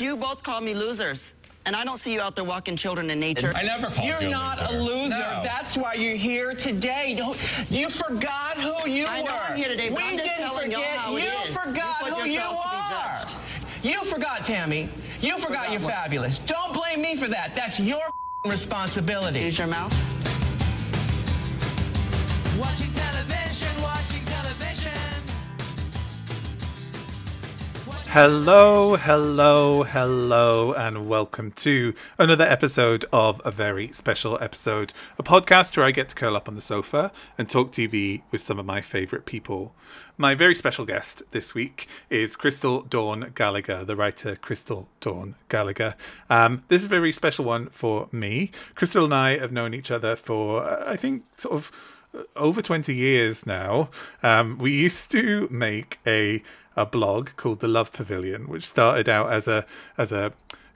You both call me losers. And I don't see you out there walking children in nature. I never called You're you not a loser. loser. No. That's why you're here today. Don't you forgot who you I were? know I'm here today, but we I'm just didn't telling y'all forget. how you is. forgot You put who you yourself to be are. You forgot, Tammy. You forgot, you're what? fabulous. Don't blame me for that. That's your responsibility. Use your mouth. Watching Hello, hello, hello, and welcome to another episode of a very special episode, a podcast where I get to curl up on the sofa and talk TV with some of my favourite people. My very special guest this week is Crystal Dawn Gallagher, the writer Crystal Dawn Gallagher. Um, this is a very special one for me. Crystal and I have known each other for, uh, I think, sort of over 20 years now. Um, we used to make a a blog called the Love Pavilion, which started out as a as a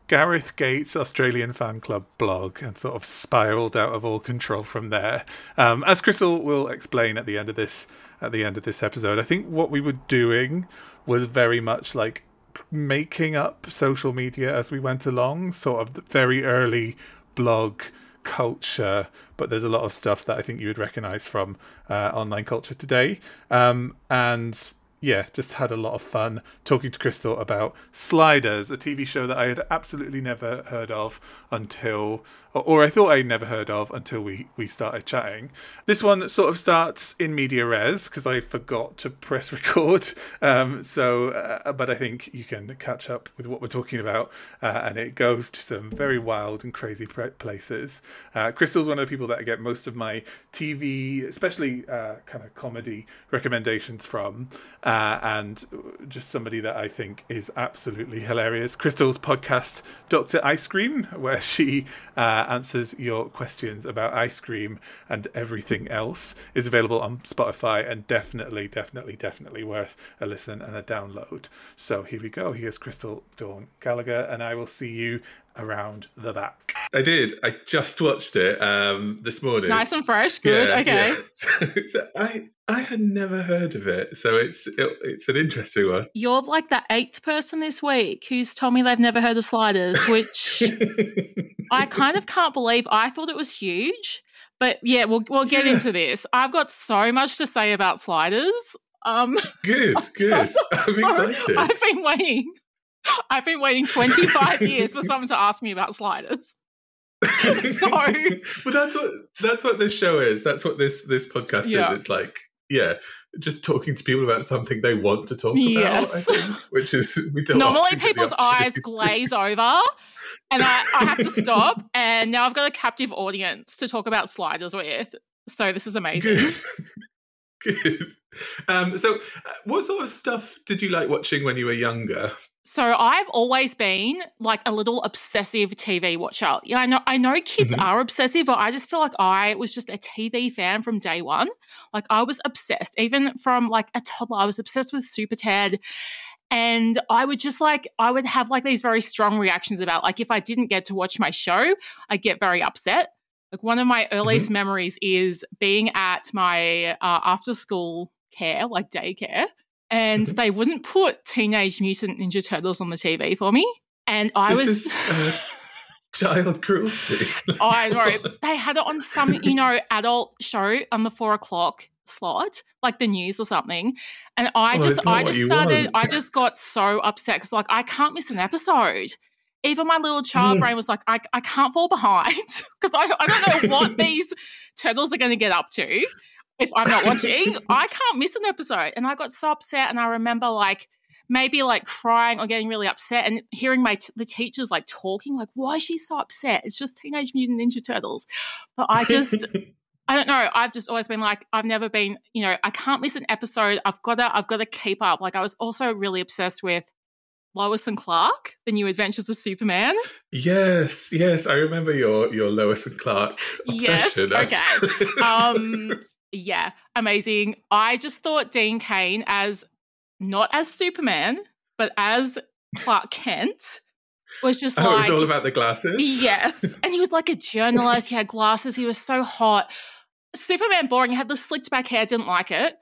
Gareth Gates Australian fan club blog and sort of spiraled out of all control from there. Um, as Crystal will explain at the end of this at the end of this episode, I think what we were doing was very much like making up social media as we went along, sort of very early blog culture, but there's a lot of stuff that I think you would recognize from uh, online culture today. Um, and yeah, just had a lot of fun talking to Crystal about Sliders, a TV show that I had absolutely never heard of until, or, or I thought I'd never heard of until we, we started chatting. This one sort of starts in media res because I forgot to press record. Um, so, uh, but I think you can catch up with what we're talking about, uh, and it goes to some very wild and crazy places. Uh, Crystal's one of the people that I get most of my TV, especially uh, kind of comedy recommendations from, uh, and just somebody that I think is absolutely hilarious. Crystal's podcast, Dr. Ice Cream, where she uh, answers your questions about ice cream and everything else, is available on Spotify and definitely, definitely, definitely worth a listen and a download. So here we go. Here's Crystal Dawn Gallagher, and I will see you around the back. I did. I just watched it um, this morning. Nice and fresh. Good. okay. So, so I I had never heard of it, so it's it, it's an interesting one. You're like the eighth person this week who's told me they've never heard of sliders, which I kind of can't believe. I thought it was huge. But yeah, we'll we'll get Yeah. into this. I've got so much to say about sliders. Um good, good. I'm so- excited. I've been waiting. I've been waiting 25 years for someone to ask me about sliders. so but that's what that's what this show is. That's what this this podcast Yeah. is. It's like yeah, just talking to people about something they want to talk Yes. about. I think, which is we don't normally often get the people's eyes glaze over and I, I have to stop and now i've got a captive audience to talk about sliders with so this is amazing Good. Good. Um, so, uh, what sort of stuff did you like watching when you were younger? So i've always been like a little obsessive tv watcher yeah i know i know kids Mhm. are obsessive but i just feel like i was just a tv fan from day one like i was obsessed even from like a toddler i was obsessed with super ted and I would just like, I would have like these very strong reactions about like if I didn't get to watch my show, I'd get very upset. Like one of my earliest memories is being at my uh, after school care, like daycare, and Mhm. they wouldn't put Teenage Mutant Ninja Turtles on the TV for me. And I This was. is, uh, Child cruelty. I know. They had it on some, you know, adult show on the four o'clock slot, like the news or something. And I Oh, just, I just started, want. I just got so upset because, like, I can't miss an episode. Even my little child Mm. brain was like, I, I can't fall behind because I, I don't know what these turtles are going to get up to if I'm not watching. I can't miss an episode. And I got so upset. And I remember, like, maybe like crying or getting really upset and hearing my t- the teachers like talking like why is she so upset it's just teenage mutant ninja turtles but i just i don't know i've just always been like i've never been you know i can't miss an episode i've got to i've got to keep up like i was also really obsessed with lois and clark the new adventures of superman yes, yes, I remember your your Lois and Clark Yes, obsession. okay. um yeah amazing i just thought dean cain as not as superman but as clark kent was just oh, like it was all about the glasses. Yes. And he was like a journalist. He had glasses. He was so hot. Superman boring. He had the slicked back hair. Didn't like it.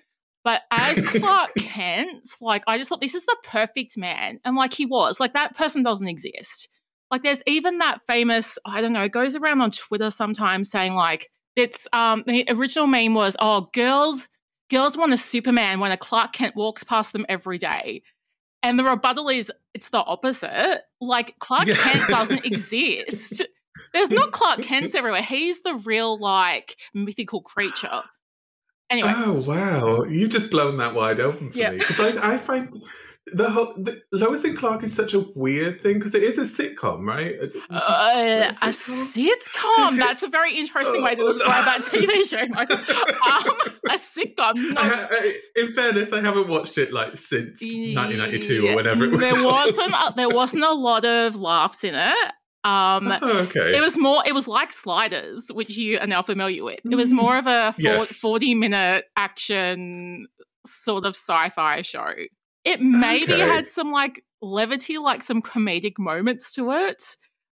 But as Clark Kent, like I just thought this is the perfect man. And like he was, like that person doesn't exist. Like there's even that famous, I don't know, it goes around on Twitter sometimes saying like it's um the original meme was, oh, girls girls want a Superman when a Clark Kent walks past them every day. And the rebuttal is it's the opposite. Like Clark Yeah. Kent doesn't exist. There's not Clark Kents everywhere. He's the real like mythical creature. Anyway, Oh wow, you've just blown that wide open for Yeah. me because I, I find the whole the, Lois and Clark is such a weird thing because it is a sitcom, right? Uh, a sitcom? sitcom. That's a very interesting way to Oh, describe that TV show. Michael. Um, a sitcom. No, ha- I- in fairness, I haven't watched it like since 1992 or whenever it was. There wasn't. A, there wasn't a lot of laughs in it. Um, Oh, okay. it was more. It was like Sliders, which you are now familiar with. It was Mm. more of a four, Yes. forty-minute action sort of sci-fi show. It maybe Okay. had some like levity, like some comedic moments to it.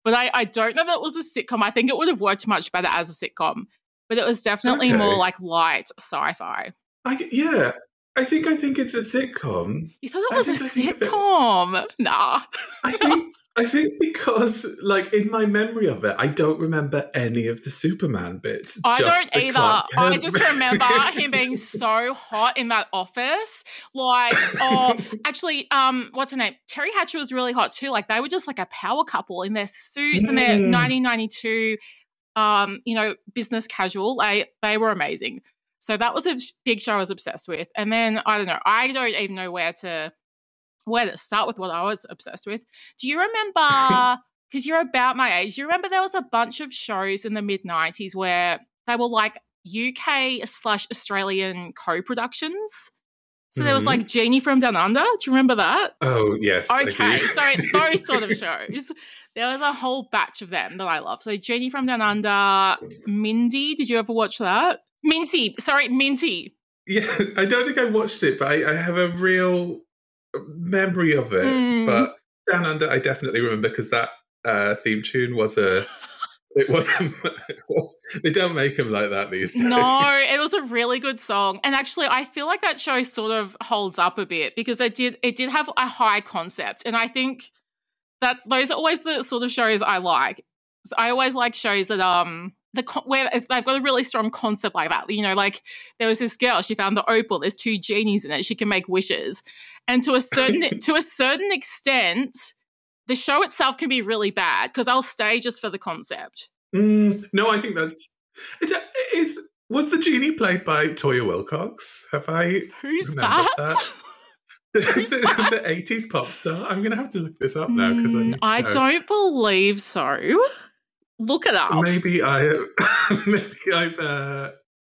But I, I don't know that it was a sitcom. I think it would have worked much better as a sitcom. But it was definitely Okay. more like light sci-fi. I, yeah, I think I think it's a sitcom. You thought it was a think think it- sitcom? Nah. I think I think because like in my memory of it, I don't remember any of the Superman bits. I don't either. I just remember him being so hot in that office. Like, oh, actually, um, what's her name? Teri Hatcher was really hot too. Like, they were just like a power couple in their suits and their Mm. 1992, um, you know, business casual. They they were amazing. So that was a big show I was obsessed with. And then I don't know. I don't even know where to where to start with what I was obsessed with. Do you remember? Because you're about my age. You remember there was a bunch of shows in the mid '90s where they were like UK slash Australian co-productions. So there was Mhm. like Genie from Down Under. Do you remember that? Oh yes, Okay, so those sort of shows. There was a whole batch of them that I love. So Genie from Down Under, Mindy. Did you ever watch that? Minty. Sorry, Minty. Yeah, I don't think I watched it, but I, I have a real memory of it. Mm. But Down Under, I definitely remember because that uh, theme tune was a. It was, it was. They don't make them like that these days. No, it was a really good song. And actually I feel like that show sort of holds up a bit because it did it did have a high concept. And I think that's those are always the sort of shows I like. So I always like shows that um the where they've got a really strong concept like that. You know, like there was this girl, she found the opal, there's two genies in it, she can make wishes. And to a certain to a certain extent, the show itself can be really bad because I'll stay just for the concept. Mm, no, I think that's. It's, it is. Was the genie played by Toyah Willcox? Have I Who's remembered that? the, Who's the 80s pop star? I'm going to have to look this up now because I Mm, I don't believe so. Look it up. Maybe I maybe I've uh,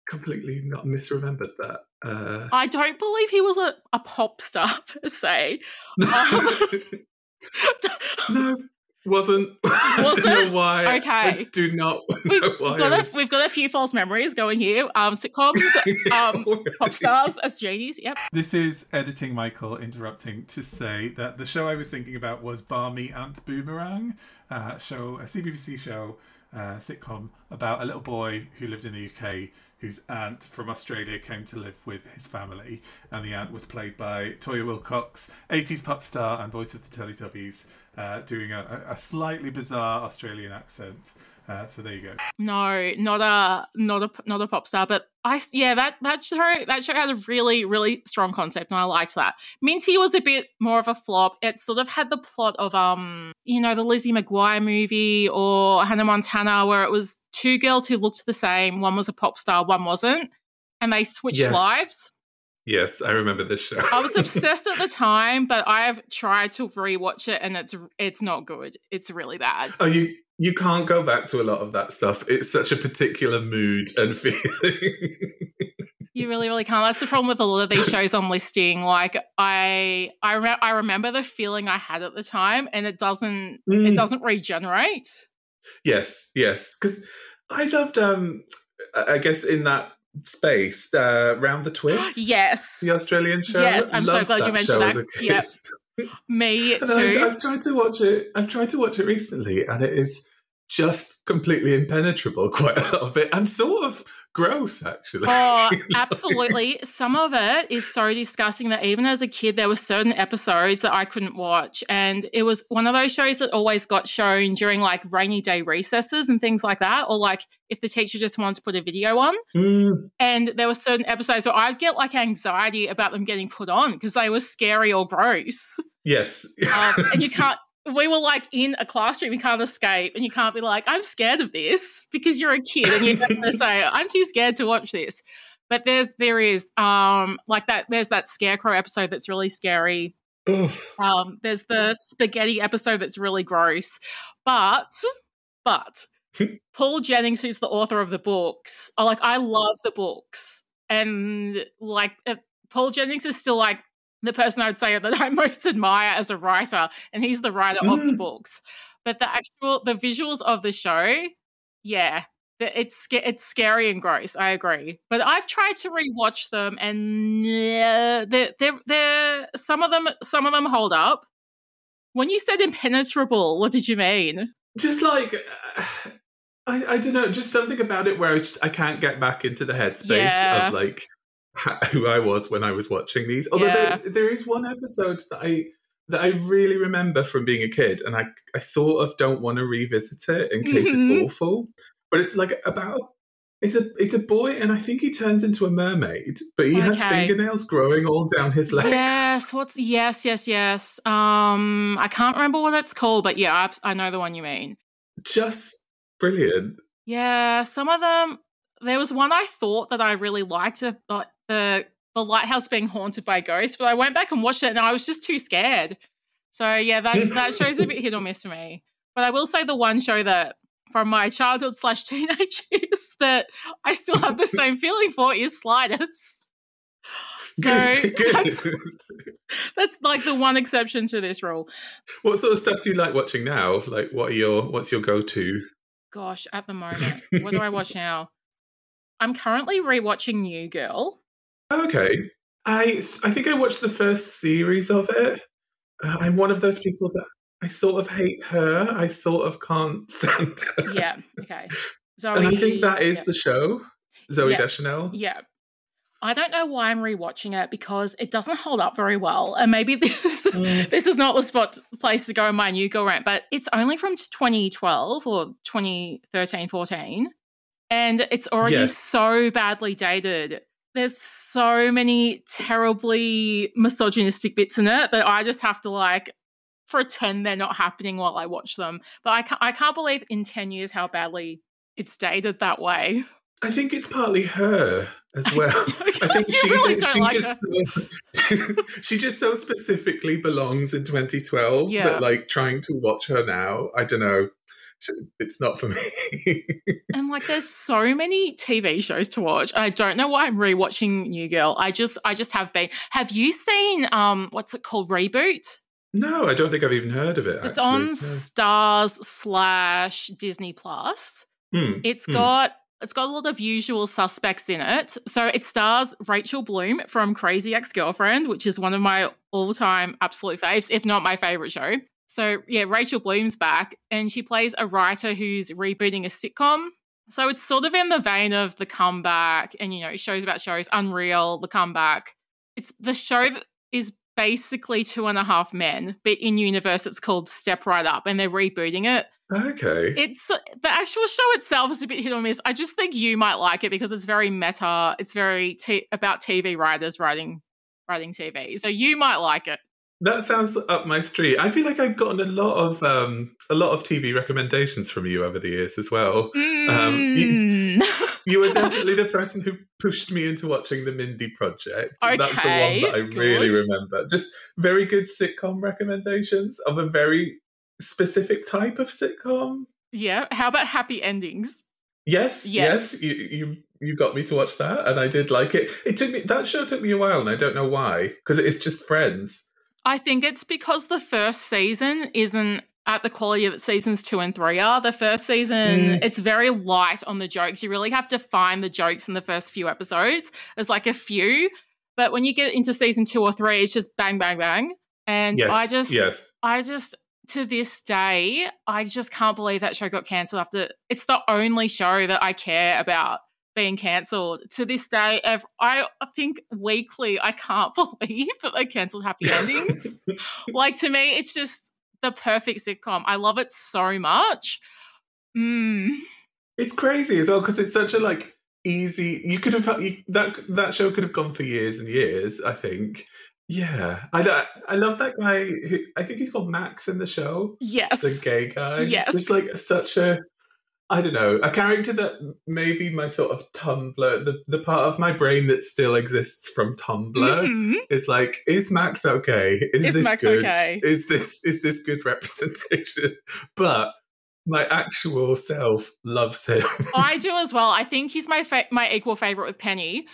completely not misremembered that. Uh, I don't believe he was a, a pop star per se. Um, no, wasn't. Wasn't? don't know why. I Okay. do not we've, know why. got I a, was- we've got a few false memories going here. Um, sitcoms, um, pop stars as genies. Yep. This is editing Michael interrupting to say that the show I was thinking about was Barmy Aunt Boomerang, uh, show a CBBC show, uh, sitcom about a little boy who lived in the UK whose aunt from Australia came to live with his family, and the aunt was played by Toyah Willcox, 80s pop star and voice of the Teletubbies, uh, doing a, a slightly bizarre Australian accent. Uh, so there you go. No, not a not a not a pop star, but I yeah that that show that show had a really really strong concept and I liked that. Minty was a bit more of a flop. It sort of had the plot of um you know the Lizzie McGuire movie or Hannah Montana where it was two girls who looked the same. One was a pop star, one wasn't, and they switched Yes. lives. Yes, I remember this show. I was obsessed at the time, but I have tried to rewatch it and it's it's not good. It's really bad. Oh, you you can't go back to a lot of that stuff. It's such a particular mood and feeling. You really, really can't. That's the problem with a lot of these shows I'm listing. Like I, I, rem- I remember the feeling I had at the time, and it doesn't, Mm. it doesn't regenerate. yes, yes, because I loved. Um, I guess in that space, uh, round the twist. yes, the Australian show. Yes, I'm so glad you mentioned that. Yep. me And I, too. I've tried to watch it. I've tried to watch it recently, and it is just completely impenetrable, quite a lot of it, and sort of gross, actually. Oh, absolutely. Some of it is so disgusting that even as a kid, there were certain episodes that I couldn't watch. And it was one of those shows that always got shown during like rainy day recesses and things like that, or like if the teacher just wanted to put a video on. Mm, And there were certain episodes where I'd get like anxiety about them getting put on because they were scary or gross. yes. Um, and you can't. We were like in a classroom, you can't escape, and you can't be like, "I'm scared of this," because you're a kid and you're going to say, "I'm too scared to watch this." But there's there is um like that. There's that scarecrow episode that's really scary. Um, there's the spaghetti episode that's really gross. But but Paul Jennings, who's the author of the books, oh, like I love the books, and like uh, Paul Jennings is still like the person I would say that I most admire as a writer, and he's the writer of the Mm. books. But the actual the visuals of the show, yeah, it's it's scary and gross. I agree, but I've tried to rewatch them, and yeah, they're they're, they're some of them some of them hold up. When you said impenetrable, what did you mean? just like uh, I, I don't know, just something about it where I just I can't get back into the headspace Yeah. of like who I was when I was watching these. Although Yeah. there, there is one episode that I that I really remember from being a kid, and I I sort of don't want to revisit it in case Mhm. it's awful. But it's like about it's a it's a boy, and I think he turns into a mermaid, but he has fingernails growing all down his legs. Yes, what's yes, yes, yes. Um, I can't remember what it's called, but yeah, I, I know the one you mean. Just brilliant. Yeah, some of them. There was one I thought that I really liked, like the the lighthouse being haunted by ghosts, but I went back and watched it, and I was just too scared. So yeah, that that show's a bit hit or miss for me. But I will say the one show that from my childhood slash teenage years that I still have the same feeling for is Sliders. So Good, good. that's, that's like the one exception to this rule. What sort of stuff do you like watching now? Like, what are your what's your go to? Gosh, at the moment, what do I watch now? I'm currently rewatching New Girl. Okay, I I think I watched the first series of it. Uh, I'm one of those people that I sort of hate her. I sort of can't stand her. Yeah, okay. Zooey, and I think that is yeah. the show, Zooey Yeah. Deschanel. Yeah. I don't know why I'm rewatching it because it doesn't hold up very well. And maybe this Mm. this is not the spot place to go in my new girl rant, but it's only from 2012 or 2013, 14. And it's already Yes. so badly dated. There's so many terribly misogynistic bits in it that I just have to like pretend they're not happening while I watch them. But I can't, I can't believe in 10 years how badly it's dated that way. I think it's partly her as well. I think she really did, she like just so, she just so specifically belongs in 2012 Yeah. that like trying to watch her now, I don't know, it's not for me. And like there's so many TV shows to watch. I don't know why I'm rewatching New Girl. I just I just have been. Have you seen um what's it called? Reboot? no, I don't think I've even heard of it. It's actually. on No. Stars slash Disney Plus. Hmm. It's Hmm. got it's got a lot of usual suspects in it. So it stars Rachel Bloom from Crazy Ex-Girlfriend, which is one of my all-time absolute faves, if not my favorite show. So yeah, Rachel Bloom's back and she plays a writer who's rebooting a sitcom. So it's sort of in the vein of the comeback and you know, shows about shows, Unreal, the comeback. It's the show that is basically two and a half men, but in universe it's called Step Right Up and they're rebooting it Okay. it's the actual show itself is a bit hit or miss. I just think you might like it because it's very meta. It's very t- about TV writers writing writing TV, so you might like it. That sounds up my street. I feel like I've gotten a lot of um, a lot of TV recommendations from you over the years as well. Um, you- Mm. You were definitely the person who pushed me into watching the Mindy Project. Okay, That's the one that I really remember. Just very good sitcom recommendations of a very specific type of sitcom. yeah. How about happy endings? Yes, yes, Yes. you, you you got me to watch that, and I did like it. It took me that show took me a while, and I don't know why because it's just Friends. I think it's because the first season isn't at the quality that seasons two and three are. The first season, Mm. it's very light on the jokes. You really have to find the jokes in the first few episodes. There's like a few, but when you get into season two or three, it's just bang, bang, bang. And Yes, I just, yes. I just to this day, I just can't believe that show got cancelled after it's the only show that I care about being cancelled. To this day, I think weekly, I can't believe that they cancelled Happy Endings. like to me, it's just the perfect sitcom. I love it so much. Mm. It's crazy as well because it's such a like easy. You could have you, that that show could have gone for years and years. I think. Yeah, I I love that guy. Who, I think he's called Max in the show. Yes, the gay guy. Yes, just like such a. I don't know, a character that maybe my sort of Tumblr, the, the part of my brain that still exists from Tumblr mm-hmm. is like, is Max okay? Is, is this Max good? Okay? Is this is this good representation? But my actual self loves him. I do as well. I think he's my fa- my equal favorite with Penny.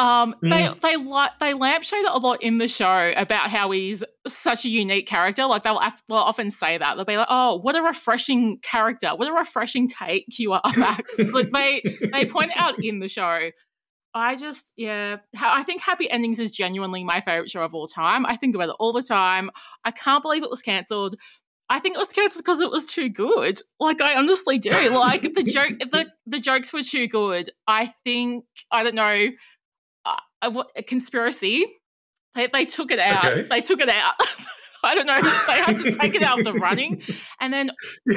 Um, mm. they they like they lampshade a lot in the show about how he's such a unique character. Like they'll, they'll often say that they'll be like, "Oh, what a refreshing character! What a refreshing take you are, Max." like they they point out in the show. I just yeah, I think Happy Endings is genuinely my favorite show of all time. I think about it all the time. I can't believe it was cancelled. I think it was cancelled because it was too good. Like I honestly do. Like the joke, the the jokes were too good. I think I don't know a, a conspiracy. They, they took it out. Okay. They took it out. I don't know. They had to take it out of the running, and then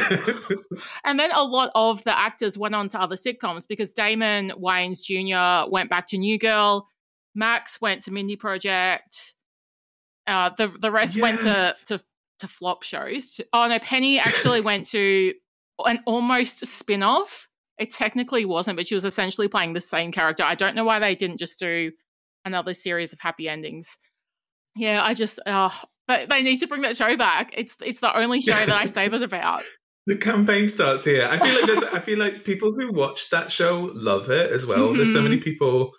and then a lot of the actors went on to other sitcoms because Damon Wayans Jr. went back to New Girl, Max went to Mindy Project, uh, the the rest yes. went to, to to flop shows. Oh no, Penny actually went to an almost spin off. It technically wasn't, but she was essentially playing the same character. I don't know why they didn't just do another series of happy endings. Yeah, I just uh, they, they need to bring that show back. It's it's the only show that I say that about. The campaign starts here. I feel like there's, I feel like people who watch that show love it as well. Mm-hmm. There's so many mm-hmm. people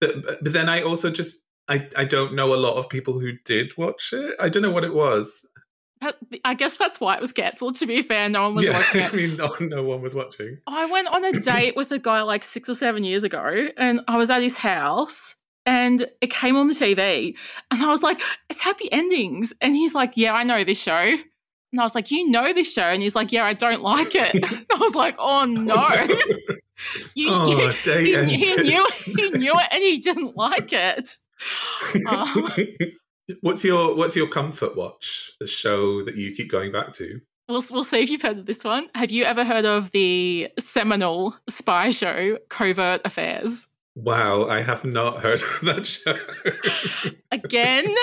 that, but then I also just I I don't know a lot of people who did watch it. I don't know what it was. I guess that's why it was cancelled. To be fair, no one was yeah, watching it. I mean, no, no one was watching. I went on a date with a guy like six or seven years ago, and I was at his house, and it came on the TV and I was like, it's happy endings. And he's like, yeah, I know this show. And I was like, you know this show? And he's like, yeah, I don't like it. I was like, oh no. you, oh, you, he, he, knew it, he knew it and he didn't like it. Uh, what's your what's your comfort watch? The show that you keep going back to? We'll, we'll see if you've heard of this one. Have you ever heard of the seminal spy show Covert Affairs? Wow, I have not heard of that show. Again,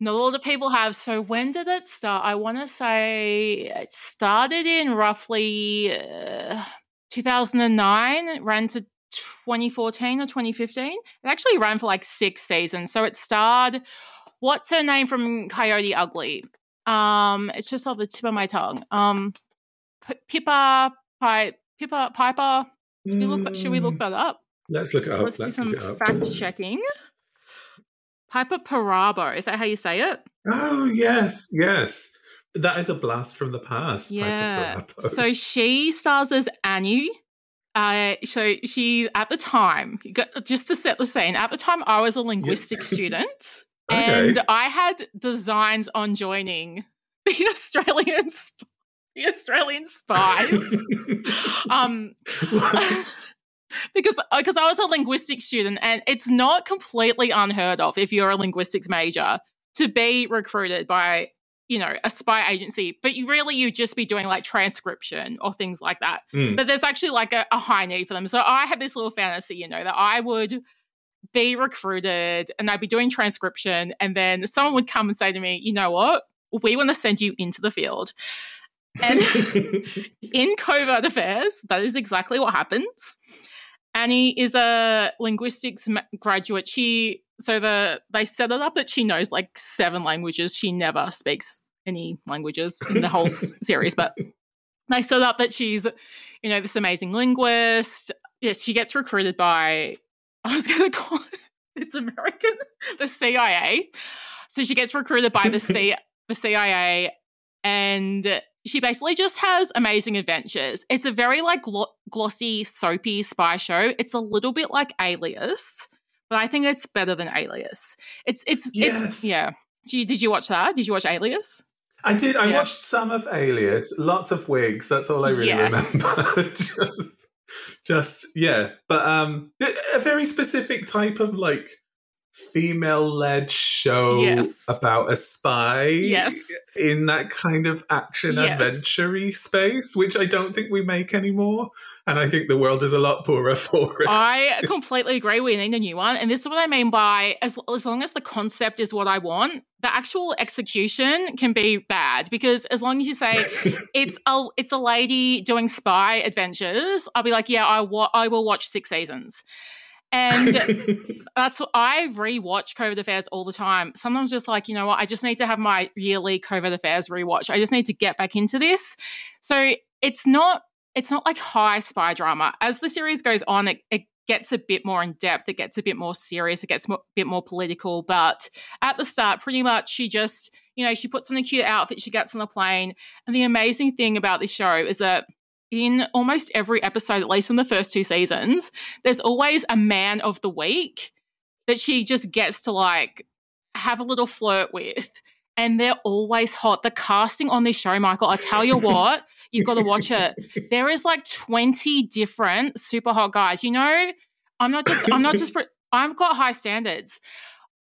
not a lot of people have. So when did it start? I want to say it started in roughly uh, 2009. It ran to 2014 or 2015. It actually ran for like six seasons. So it starred. What's her name from Coyote Ugly? Um, it's just off the tip of my tongue. Um, P- Pippa, Pi- Pippa, Piper. Should we look? Should we look mm. that up? Let's look it up. Let's, Let's do some fact checking. Piper Perabo, is that how you say it? Oh yes, yes. That is a blast from the past. Yeah. So she stars as Annie. Uh, so she at the time, just to set the scene, at the time I was a linguistics student, okay. and I had designs on joining the Australian the Australian spies. um, because because uh, I was a linguistics student and it's not completely unheard of if you're a linguistics major to be recruited by you know a spy agency but you really you just be doing like transcription or things like that mm. but there's actually like a, a high need for them so I had this little fantasy you know that I would be recruited and I'd be doing transcription and then someone would come and say to me you know what we want to send you into the field and in covert affairs that is exactly what happens Annie is a linguistics graduate. She so the they set it up that she knows like seven languages. She never speaks any languages in the whole series, but they set up that she's you know this amazing linguist. Yes, she gets recruited by I was going to call it it's American the CIA. So she gets recruited by the C the CIA and she basically just has amazing adventures. It's a very like glossy, soapy spy show. It's a little bit like Alias, but I think it's better than Alias. It's it's yes. it's yeah. Did you, did you watch that? Did you watch Alias? I did. I Yeah. watched some of Alias. Lots of wigs. That's all I really Yes. remember. just, just yeah, but um, a very specific type of like female-led show Yes. about a spy. Yes. in that kind of action Yes. adventure space, which I don't think we make anymore, and I think the world is a lot poorer for it. I completely agree. We need a new one, and this is what I mean by as as long as the concept is what I want, the actual execution can be bad because as long as you say it's a it's a lady doing spy adventures, I'll be like, yeah, I wa- I will watch six seasons. And that's what I rewatch Covert Affairs all the time. Sometimes just like, you know what, I just need to have my yearly Covert Affairs rewatch. I just need to get back into this. So it's not it's not like high spy drama. As the series goes on, it, it gets a bit more in depth, it gets a bit more serious, it gets a bit more political. But at the start, pretty much she just, you know, she puts on a cute outfit, she gets on a plane. And the amazing thing about this show is that in almost every episode, at least in the first two seasons, there's always a man of the week that she just gets to like have a little flirt with. And they're always hot. The casting on this show, Michael, I tell you what, you've got to watch it. There is like 20 different super hot guys. You know, I'm not just, I'm not just, I've got high standards.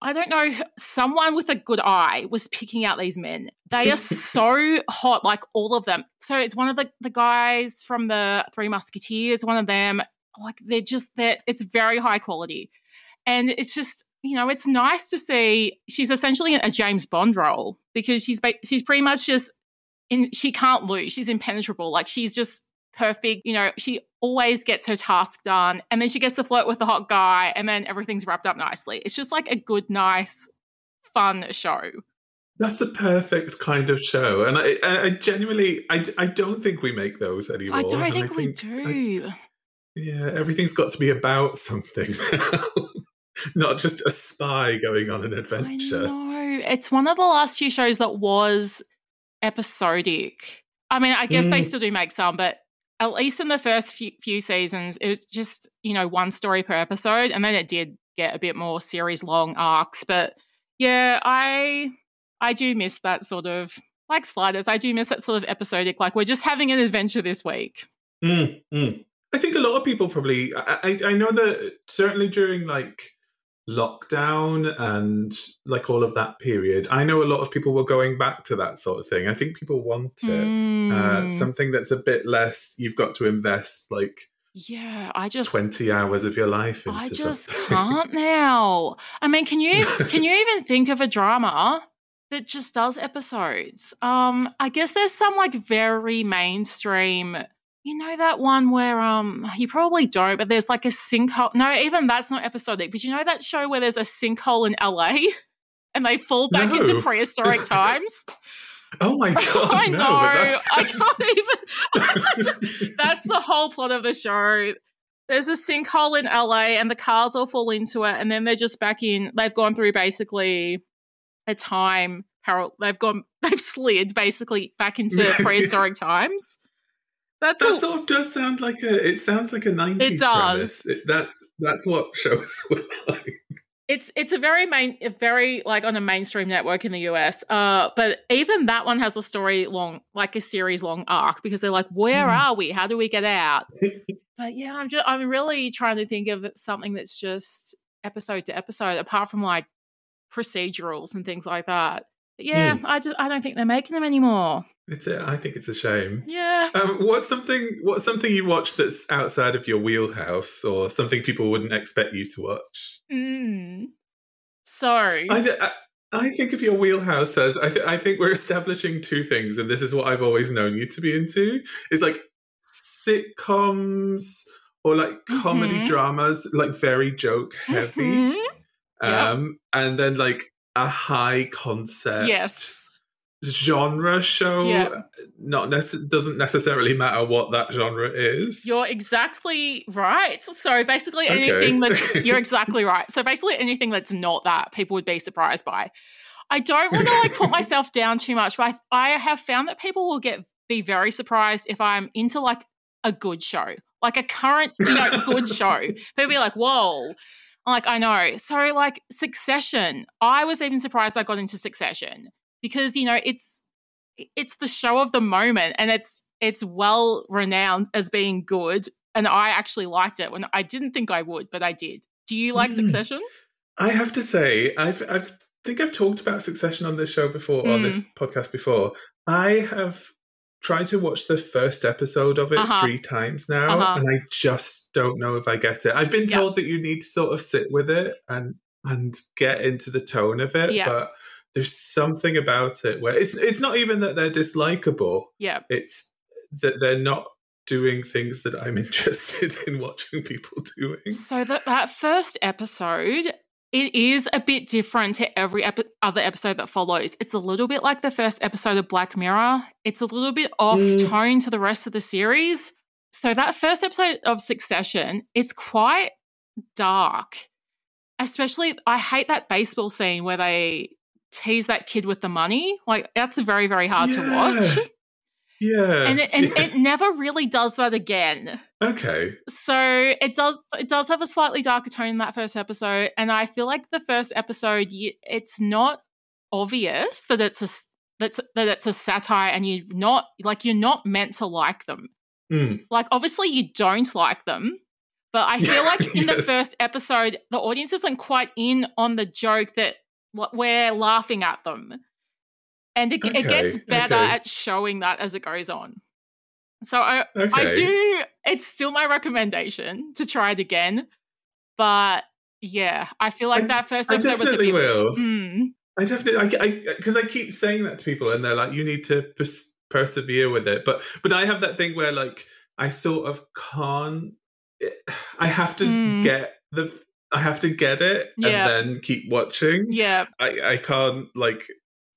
I don't know, someone with a good eye was picking out these men. They are so hot, like all of them. So it's one of the, the guys from the Three Musketeers, one of them. Like they're just that it's very high quality. And it's just, you know, it's nice to see she's essentially in a James Bond role because she's she's pretty much just in she can't lose. She's impenetrable. Like she's just perfect. You know, she always gets her task done and then she gets to flirt with the hot guy and then everything's wrapped up nicely. It's just like a good, nice, fun show. That's the perfect kind of show, and I, I, I genuinely, I, I don't think we make those anymore. I don't and think, we I- do. yeah, everything's got to be about something now, not just a spy going on an I adventure. know. It's one of the last few shows that was episodic. I mean, I guess they Mm. still do make some, but at least in the first few, few seasons, it was just, you know, one story per episode. And then it did get a bit more series long arcs. But yeah, I I do miss that sort of like sliders. I do miss that sort of episodic, like we're just having an adventure this week. Mm, mm. I think a lot of people probably. I, I, I know that certainly during like lockdown and like all of that period, I know a lot of people were going back to that sort of thing. I think people want it. Uh, Mm. something that's a bit less. You've got to invest like yeah, I just twenty hours of your life into something. I just something. can't now. I mean, can you can you even think of a drama that just does episodes? Um, I guess there's some like very mainstream. You know that one where um you probably don't, but there's like a sinkhole. No, even that's not episodic. But you know that show where there's a sinkhole in LA and they fall back into prehistoric times. Oh my god! I know. but that's, I can't even. that's the whole plot of the show. There's a sinkhole in LA, and the cars all fall into it, and then they're just back in. They've gone through basically a time parallel. They've gone. They've slid basically back into prehistoric times. That's that all. sort of does sound like a. It sounds like a nineties does. premise. It, that's that's what shows were like. It's it's a very main, a very like on a mainstream network in the US. Uh, but even that one has a story long, like a series long arc because they're like, where Hmm. are we? How do we get out? but yeah, I'm just I'm really trying to think of something that's just episode to episode, apart from like procedurals and things like that. But yeah, Hmm. I just I don't think they're making them anymore. It's a, I think it's a shame. Yeah. Um, what's something what's something you watch that's outside of your wheelhouse, or something people wouldn't expect you to watch? Mm. So I, th- I, I think of your wheelhouse as I, th- I think we're establishing two things, and this is what I've always known you to be into: is like sitcoms or like comedy Mhm. dramas, like very joke heavy, Mhm. Yeah. um, and then like a high concept yes. Genre show. Yeah. Not nece- doesn't necessarily matter what that genre is. You're exactly right. So basically, Okay. anything that's you're exactly right. So basically, anything that's not that, people would be surprised by. I don't want to like put myself down too much, but I, I have found that people will get be very surprised if I'm into like a good show, like a current, you know, good show. People be like, "Whoa." I'm like, I know. So, like, Succession, I was even surprised I got into Succession because, you know, it's it's the show of the moment and it's it's well renowned as being good and I actually liked it when I didn't think I would, but I did. Do you like Mm. Succession? I have to say, I've I've think I've talked about Succession on this show before, on Mm. this podcast before. I have tried to watch the first episode of it Uh-huh. three times now, Uh-huh. and I just don't know if I get it. I've been Yeah. told that you need to sort of sit with it and and get into the tone of it, Yeah. but there's something about it where it's it's not even that they're dislikable. Yeah. It's that they're not doing things that I'm interested in watching people doing. So that that first episode, it is a bit different to every epi- other episode that follows. It's a little bit like the first episode of Black Mirror. It's a little bit off Mm. tone to the rest of the series. So that first episode of Succession it's quite dark. Especially, I hate that baseball scene where they tease that kid with the money. Like that's very, very hard to watch. Yeah. And it, and yeah. it never really does that again okay. so it does it does have a slightly darker tone in that first episode and i feel like the first episode it's not obvious that it's a that's that it's a satire and you're not like you're not meant to like them Mm. like obviously you don't like them but i feel like in the first episode the audience isn't quite in on the joke that we're laughing at them and it, it gets better okay. at showing that as it goes on so i Okay. I do. It's still my recommendation to try it again, but yeah, I feel like I- that first I episode was a definitely bit. will. Mm, I definitely, I, because I, keep saying that to people, and they're like, "You need to pers- persevere with it." But, but I have that thing where, like, I sort of can't. I have to Mm. get the, I have to get it, Yeah. and then keep watching. yeah, I, I can't like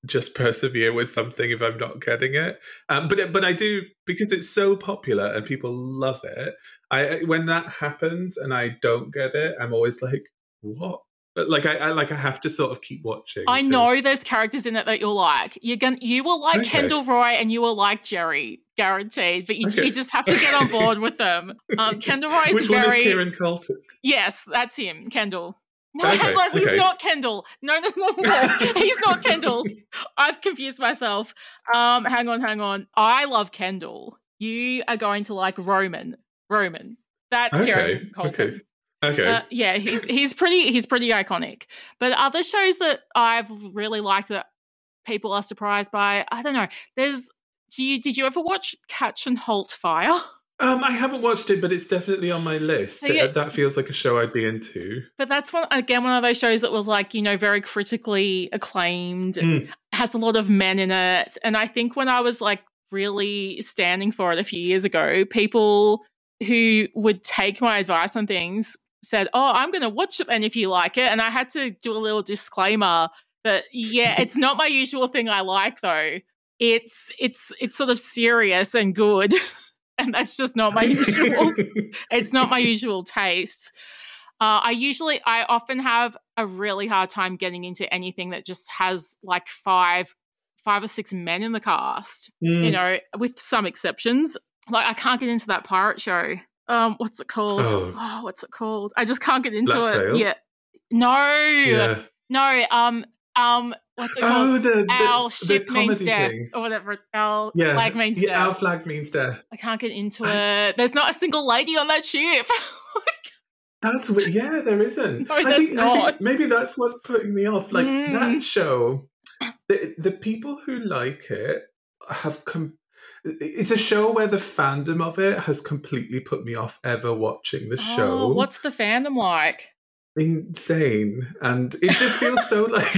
just persevere with something if I'm not getting it. Um, but but I do because it's so popular and people love it. I when that happens and I don't get it, I'm always like, what? But like I, I like I have to sort of keep watching. I to- know there's characters in it that you'll like. You're gonna, you will like Okay. Kendall Roy and you will like Gerri, guaranteed. But you, Okay. you just have to get on board with them. Um, Kendall Roy is Which very. one is Kieran Culkin? Yes, that's him, Kendall. No, Okay, he's okay. not Kendall. No, no, no, no, he's not Kendall. I've confused myself. Um, hang on, hang on. I love Kendall. You are going to like Roman. Roman. That's Okay, Kieran Culkin. okay, okay. Uh, yeah, he's he's pretty he's pretty iconic. But other shows that I've really liked that people are surprised by, I don't know. There's do you did you ever watch Catch and Halt Fire? um, I haven't watched it, but it's definitely on my list. So, yeah- That feels like a show I'd be into. But that's one again one of those shows that was like you know very critically acclaimed, Mm. has a lot of men in it, and I think when I was like really standing for it a few years ago, people who would take my advice on things said, "Oh, I'm going to watch it and if you like it," and I had to do a little disclaimer that yeah, it's not my usual thing I like though. It's it's it's sort of serious and good. And that's just not my usual it's not my usual taste. Uh, I usually, I often have a really hard time getting into anything that just has like five, five or six men in the cast. Mm. You know, with some exceptions. Like I can't get into that pirate show. Um, what's it called? Oh. Oh, what's it called? I just can't get into Black it. Sails? Yeah. No. yeah. No. Um. Um. What's it Oh, called? the, the, Our the ship means death, thing. or whatever. Our Yeah, flag means yeah, our flag means death. I can't get into it. There's not a single lady on that ship. That's yeah, there isn't. No, I think, I think maybe that's what's putting me off. Like Mm. that show, the the people who like it have come. It's a show where the fandom of it has completely put me off ever watching the show. Oh, what's the fandom like? Insane and it just feels so like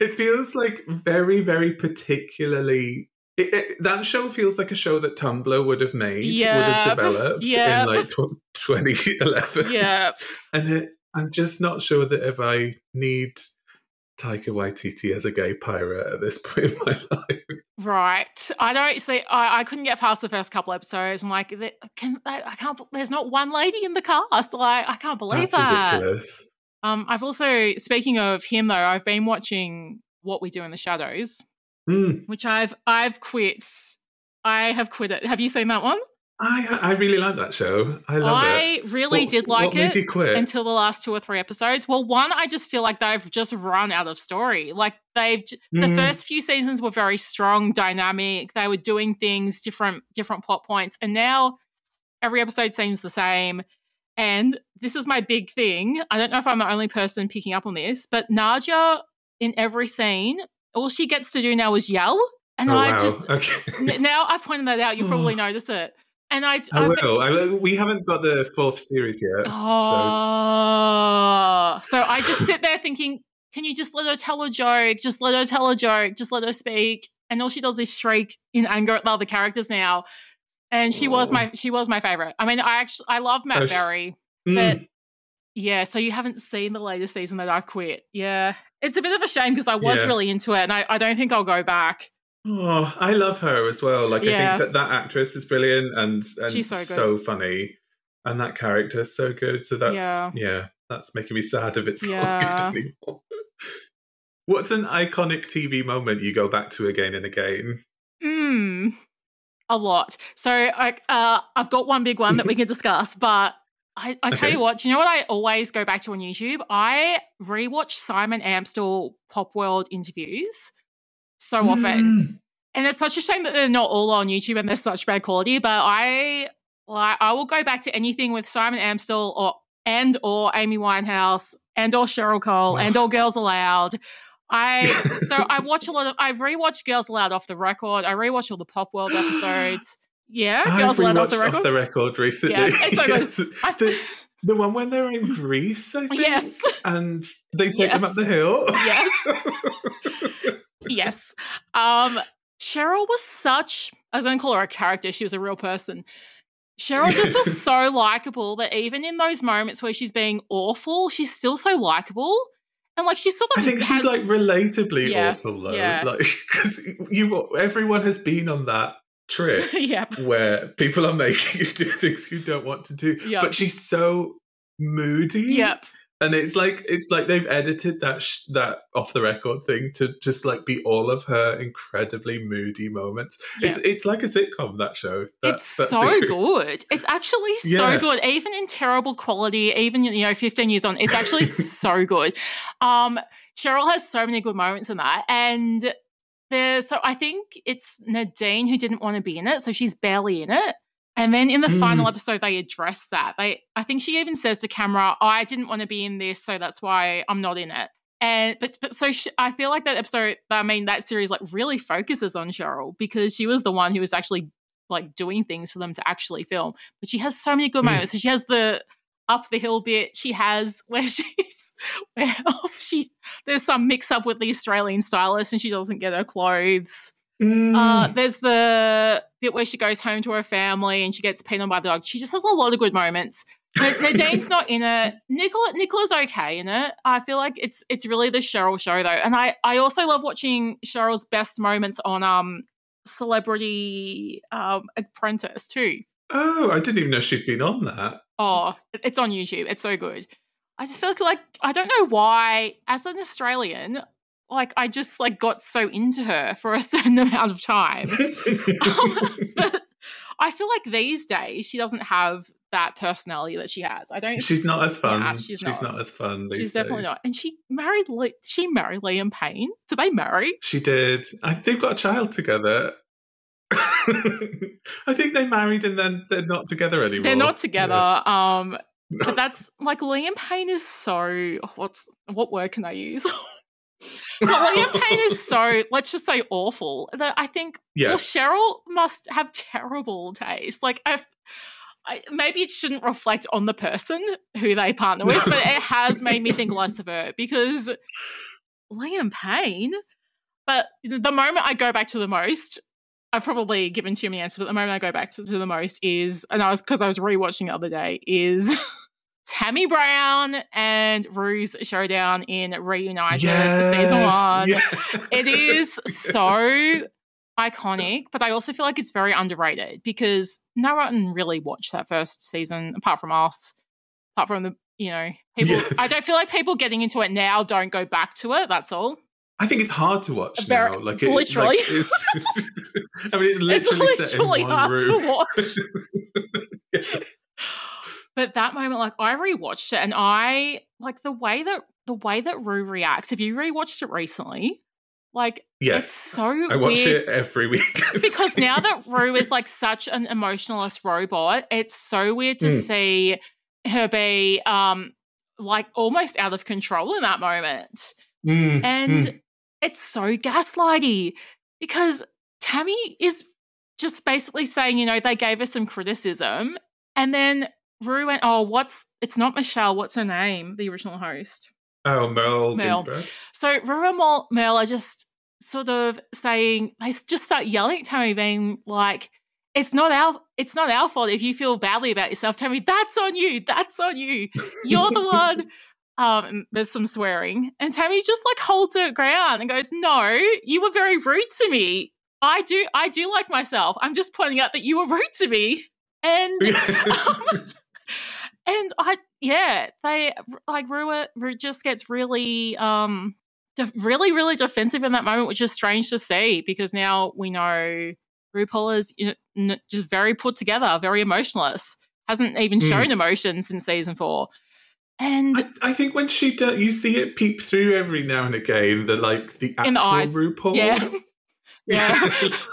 it feels like very very particularly it, it, that show feels like a show that tumblr would have made would have developed yeah. in like tw- 2011 Yeah. and it, i'm just not sure that if i need taika waititi as a gay pirate at this point in my life Right. I don't see. I, I couldn't get past the first couple episodes. I'm like, can I, I can't. There's not one lady in the cast. Like, I can't believe that's that. ridiculous Um, I've also speaking of him though. I've been watching What We Do in the Shadows, Mm, which I've I've quit. I have quit it. Have you seen that one? I I really like that show. I love I it. really What- did like it until the last two or three episodes. Well, one, I just feel like they've just run out of story. Like they've j- the mm. first few seasons were very strong, dynamic. They were doing things different, different plot points, and now every episode seems the same. And this is my big thing. I don't know if I'm the only person picking up on this, but Nadja in every scene, all she gets to do now is yell. And oh I wow. just okay. now I've pointed that out. You probably notice it. And I, I will. I will. We haven't got the fourth series yet. Oh, so I just sit there thinking, can you just let her tell a joke? Just let her tell a joke. Just let her speak. And all she does is shriek in anger at the other characters now. And she was my she was my favorite. I mean, I actually I love Matt Oh, Berry, Mm. but yeah. So you haven't seen the latest season that I've quit. Yeah, it's a bit of a shame because I was Yeah. really into it, and I, I don't think I'll go back. Oh, I love her as well. Like I think that, that actress is brilliant and and She's so good. funny, and that character is so good. So that's Yeah. yeah, that's making me sad if it's Yeah. not good anymore. What's an iconic TV moment you go back to again and again? Mm, a lot. So I, uh, I've got one big one that we can discuss, but I, I tell Okay. you what, do you know what I always go back to on YouTube? I rewatch Simon Amstell Pop World interviews so often. Mm. And it's such a shame that they're not all on YouTube and they're such bad quality, but I like I will go back to anything with Simon Amstell or and or Amy Winehouse and or Cheryl Cole and or Girls Aloud. I so I watch a lot of I've rewatched Girls Aloud off the record. I rewatch all the Pop World episodes. Yeah, I've Girls Aloud off the record. off the record recently. Yeah, it's so. Yes. I- the, the one when they're in Greece, I think. yes. And they take them up the hill. Yes. yes. Um, Cheryl was such, I was going to call her a character. She was a real person. Cheryl just was so likable that even in those moments where she's being awful, she's still so likable. And like, she's sort of I think she's like relatably Yeah, awful though. yeah. Like because you've everyone has been on that trip yep. where people are making you do things you don't want to do. Yep. But she's so moody. Yep. And it's like it's like they've edited that sh- that off the record thing to just like be all of her incredibly moody moments. It's it's like a sitcom that show. That, it's that so series. good. It's actually so Yeah. good. Even in terrible quality, even you know, 15 years on, it's actually so good. Um, Cheryl has so many good moments in that. And there's so I think it's Nadine who didn't want to be in it, so she's barely in it. And then in the final Mm. episode, they address that. They, I think she even says to camera, "I didn't want to be in this, so that's why I'm not in it." And but but so sh I feel like that episode, I mean that series, like really focuses on Cheryl because she was the one who was actually like doing things for them to actually film. But she has so many good Mm. moments. So she has the up the hill bit. She has where she's where she there's some mix up with the Australian stylist and she doesn't get her clothes. Mm. Uh, there's the bit where she goes home to her family and she gets peed on by the dog. She just has a lot of good moments. Nadine's not in it. Nicola Nicola's okay in it. I feel like it's it's really the Cheryl show though, and I I also love watching Cheryl's best moments on um Celebrity um Apprentice too. oh, I didn't even know she'd been on that. Oh, it's on YouTube. It's so good. I just feel like, like I don't know why, as an Australian, like I just like got so into her for a certain amount of time. but I feel like these days she doesn't have that personality that she has. I don't. she's not as fun. Yeah, she's, she's not. not. as fun. These she's definitely not. And she married. She married Liam Payne. Did they marry? She did. I, they've got a child together. I think they married and then they're not together anymore. They're not together. Yeah. Um, but that's like Liam Payne is so. What's what word can I use? but Liam Payne is so. Let's just say awful. That I think Yes. Well, Cheryl must have terrible taste. Like, I've, I, maybe it shouldn't reflect on the person who they partner with, but it has made me think less of her because Liam Payne. But the moment I go back to the most, I've probably given too many answers, but the moment I go back to, to the most is, and I was because I was rewatching the other day, is Tammy Brown and Rue's showdown in Reunited season one. yes. It is so iconic, but I also feel like it's very underrated because no one really watched that first season apart from us, apart from the, you know, people. Yeah. I don't feel like people getting into it now don't go back to it. That's all. I think it's hard to watch Very- now. Like literally. like, it's, I mean, it's literally, it's literally one hard room. to watch. But that moment, like I rewatched it, and I like the way that the way that Rue reacts. If you rewatched it recently, like it's Yes, so I watch weird it every week because now that Rue is like such an emotionless robot, it's so weird to Mm. see her be um like almost out of control in that moment. Mm, And mm. it's so gaslighty because Tammy is just basically saying, you know, they gave us some criticism. And then Rue went, oh, what's, it's not Michelle. What's her name? The original host. oh, Merle, Merle. Ginsberg. So Rue and Mel, Mel are just sort of saying, they just start yelling at Tammy, being like, it's not our it's not our fault if you feel badly about yourself. Tammy, that's on you. That's on you. You're the one. Um, there's some swearing, and Tammy just like holds her ground and goes, "No, you were very rude to me. I do, I do like myself. I'm just pointing out that you were rude to me." And um, and I, yeah, they like Rue just gets really, um, def- really, really defensive in that moment, which is strange to see because now we know RuPaul is you know, n- just very put together, very emotionless. Hasn't even Mm. shown emotions in season four, and I, I think when she does, you see it peep through every now and again. The like the actual In the eyes. RuPaul. yeah, yeah,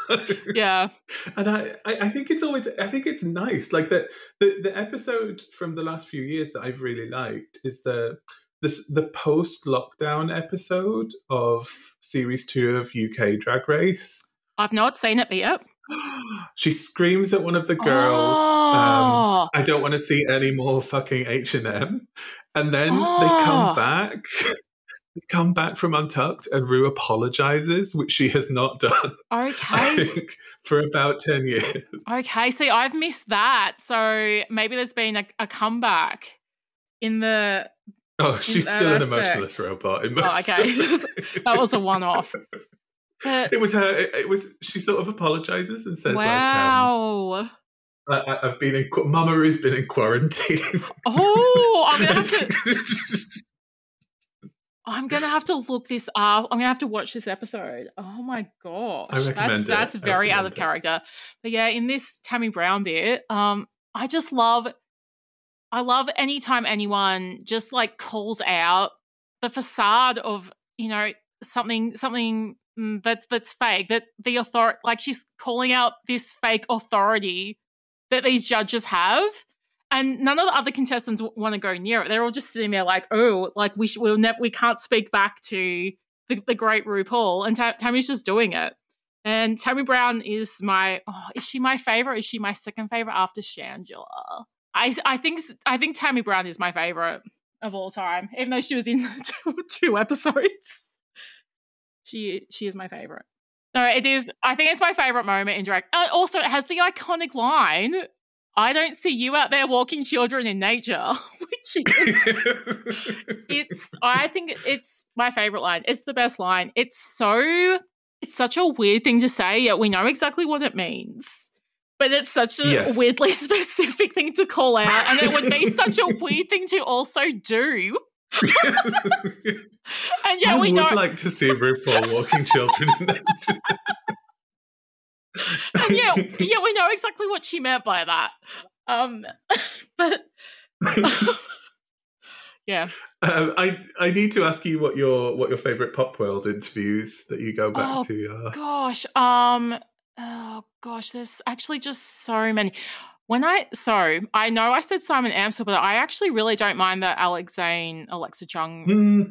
yeah, and I, I, think it's always, I think it's nice. Like the, the the episode from the last few years that I've really liked is the this the post lockdown episode of series two of UK Drag Race. I've not seen it yet. she screams at one of the girls. Um, Oh, I don't want to see any more fucking H and M. And then they Oh. come back. Come back from Untucked, and Rue apologizes, which she has not done. I okay. think for about ten years. Okay, see, I've missed that. So maybe there's been a, a comeback in the. Oh, she's that still an aspect. emotionless robot. Oh, okay. that was a one off. But It was her. It, it was. She sort of apologizes and says, wow. like, um, I, "I've been in. Mama has been in quarantine." oh, I'm gonna have to. I'm gonna have to look this up. I'm gonna have to watch this episode. Oh my gosh, I recommend it. that's that's very out of character. But yeah, in this Tammy Brown bit, um, I just love, I love anytime anyone just like calls out the facade of you know something something mm, that's that's fake. That the authority, like she's calling out this fake authority that these judges have and none of the other contestants w- want to go near it. They're all just sitting there like, oh, like we sh- we'll ne- we can't speak back to the, the great RuPaul, and Ta- Tammy's just doing it. And Tammy Brown is my oh, is she my favorite? Is she my second favorite after Shangela? I I think I think Tammy Brown is my favorite of all time, even though she was in two, two episodes. She she is my favorite. No, it is. I think it's my favorite moment in drag. Uh, also, it has the iconic line I don't see you out there walking children in nature, which is, it's, I think it's my favorite line. It's the best line. It's so, it's such a weird thing to say, yet we know exactly what it means. But it's such a Yes. weirdly specific thing to call out, and it would be such a weird thing to also do. And yeah, I we would know, like to see RuPaul walking children in nature. And yeah, yeah, we know exactly what she meant by that. Um, but yeah, Um, I I need to ask you what your what your favorite Pop World interviews that you go back Oh, to are. gosh, um, oh gosh, there's actually just so many. When I so I know I said Simon Amstell, but I actually really don't mind the Alex Zane, Alexa Chung Hmm,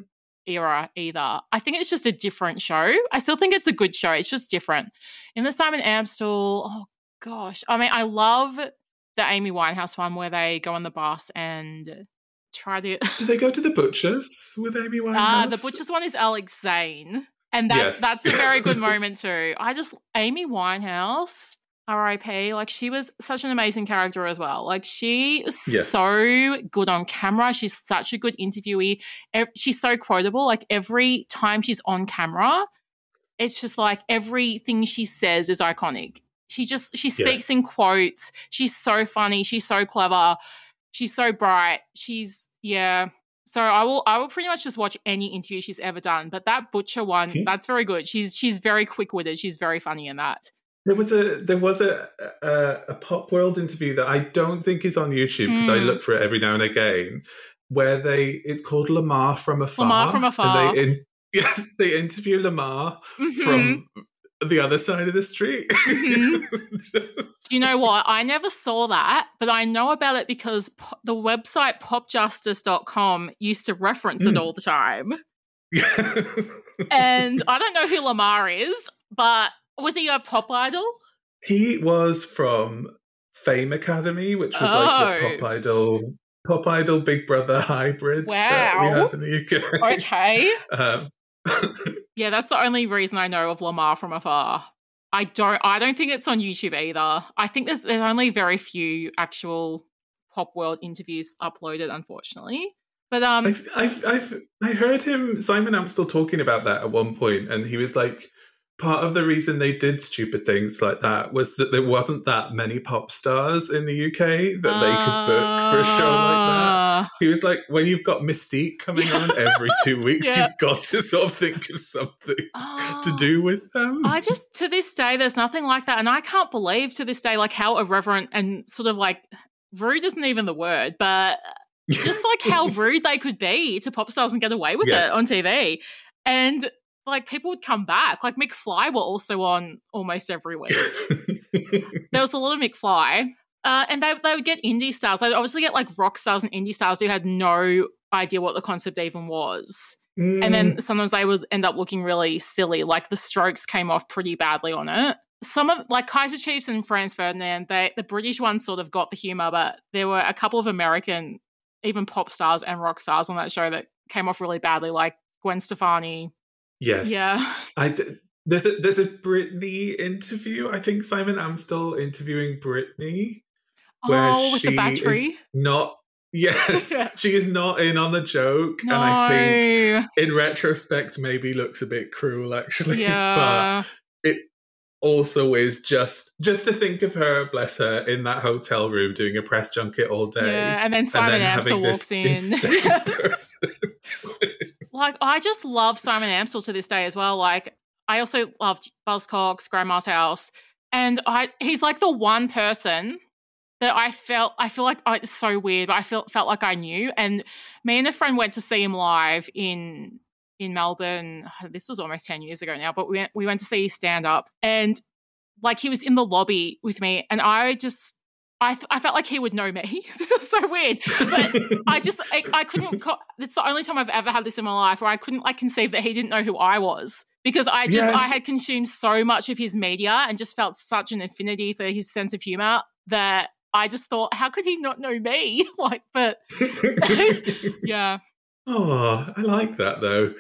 era either. I think it's just a different show. I still think it's a good show. It's just different. In the Simon Amstell, oh gosh. I mean, I love the Amy Winehouse one where they go on the bus and try to do they go to the butchers with Amy Winehouse? Ah, the butcher's one is Alex Zane. And that, Yes. that's a very good moment too. I just Amy Winehouse, R.I.P. Like she was such an amazing character as well. Like she is Yes. so good on camera. She's such a good interviewee. She's so quotable. Like every time she's on camera, it's just like everything she says is iconic. She just she speaks Yes. in quotes. She's so funny. She's so clever. She's so bright. She's yeah. So I will I will pretty much just watch any interview she's ever done. But that butcher one, Hmm. that's very good. She's she's very quick witted. She's very funny in that. There was a there was a a, a pop world interview that I don't think is on YouTube because I Mm. look for it every now and again, where they it's called Lamar from afar. Lamar from Afar. And they in, yes, they interview Lamar Mhm. from the other side of the street. Mhm. you know what? I never saw that, but I know about it because po- the website popjustice.com used to reference it Mm. all the time. And I don't know who Lamar is, but was he a pop idol? he was from Fame Academy, which was like Oh. the pop idol pop idol Big Brother hybrid that we Wow. had in the UK. Okay. Um, Yeah, that's the only reason I know of Lamar from afar. I don't I don't think it's on YouTube either. I think there's there's only very few actual pop world interviews uploaded, unfortunately. But um I've, I've, I've, I heard him, Simon Amstell, talking about that at one point, and he was like, part of the reason they did stupid things like that was that there wasn't that many pop stars in the UK that they could book for a show like that. Ah, He was like, when you've got Mis-Teeq coming on every two weeks, Yeah. you've got to sort of think of something to ah. do with them. I just to this day there's nothing like that and I can't believe to this day like how irreverent and sort of like rude isn't even the word but just like how rude they could be to pop stars and get away with Yes. it on TV and like people would come back like McFly were also on almost every week there was a lot of McFly uh, and they, they would get indie stars they'd obviously get like rock stars and indie stars who had no idea what the concept even was and Mm. then sometimes they would end up looking really silly. Like the strokes came off pretty badly on it. Some of like Kaiser Chiefs and Franz Ferdinand, they the British ones sort of got the humor, but there were a couple of American, even pop stars and rock stars on that show that came off really badly, like Gwen Stefani. Yes. Yeah, I there's a there's a Britney interview. I think Simon Amstell interviewing Britney, where oh, with she the battery. is not. Yes, Yeah. she is not in on the joke, No, and I think in retrospect maybe looks a bit cruel actually. yeah, but it also is just just to think of her, bless her, in that hotel room doing a press junket all day. yeah. And then And Simon then Amstell walks in. like I just love Simon Amstell to this day as well. Like I also love Buzzcocks, Grandma's House, and I he's like the one person that I felt I feel like oh, it's so weird, but I felt felt like I knew. And me and a friend went to see him live in in Melbourne. This was almost ten years ago now, but we went, we went to see stand up, and like he was in the lobby with me, and I just. I, f- I felt like he would know me. this is so weird, but I just I, I couldn't. Co- it's the only time I've ever had this in my life where I couldn't like conceive that he didn't know who I was because I just Yes. I had consumed so much of his media and just felt such an affinity for his sense of humor that I just thought, how could he not know me? like, but yeah, oh, I like that though.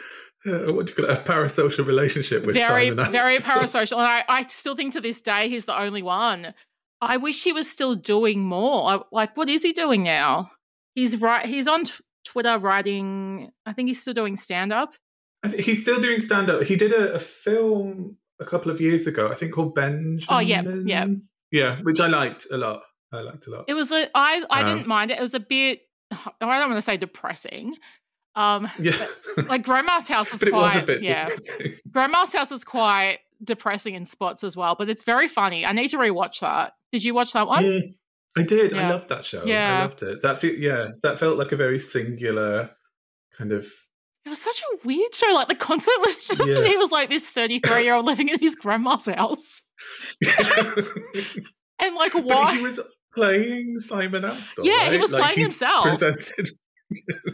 Uh, what do you call it? A parasocial relationship with very Simon very parasocial, and I I still think to this day he's the only one. I wish he was still doing more. I, like, what is he doing now? He's right. He's on t- Twitter writing. I think he's still doing stand up. He's still doing stand up. He did a, a film a couple of years ago, I think called Benjamin. Oh, yeah, yeah. Yeah, which I liked a lot. I liked a lot. It was a I I Um, didn't mind it. It was a bit I don't want to say depressing. Um yeah. like Grandma's house is but it was a bit yeah. depressing. Grandma's house is quite depressing in spots as well, but it's very funny. I need to rewatch that. Did you watch that one? Mm, I did. I loved that show. Yeah. I loved it. That fe- yeah, that felt like a very singular kind of It was such a weird show. Like the concept was just Yeah. that he was like this 33 year old living in his grandma's house. And like but why he was playing Simon Amstell. Yeah, he was Like, playing he himself. Presented.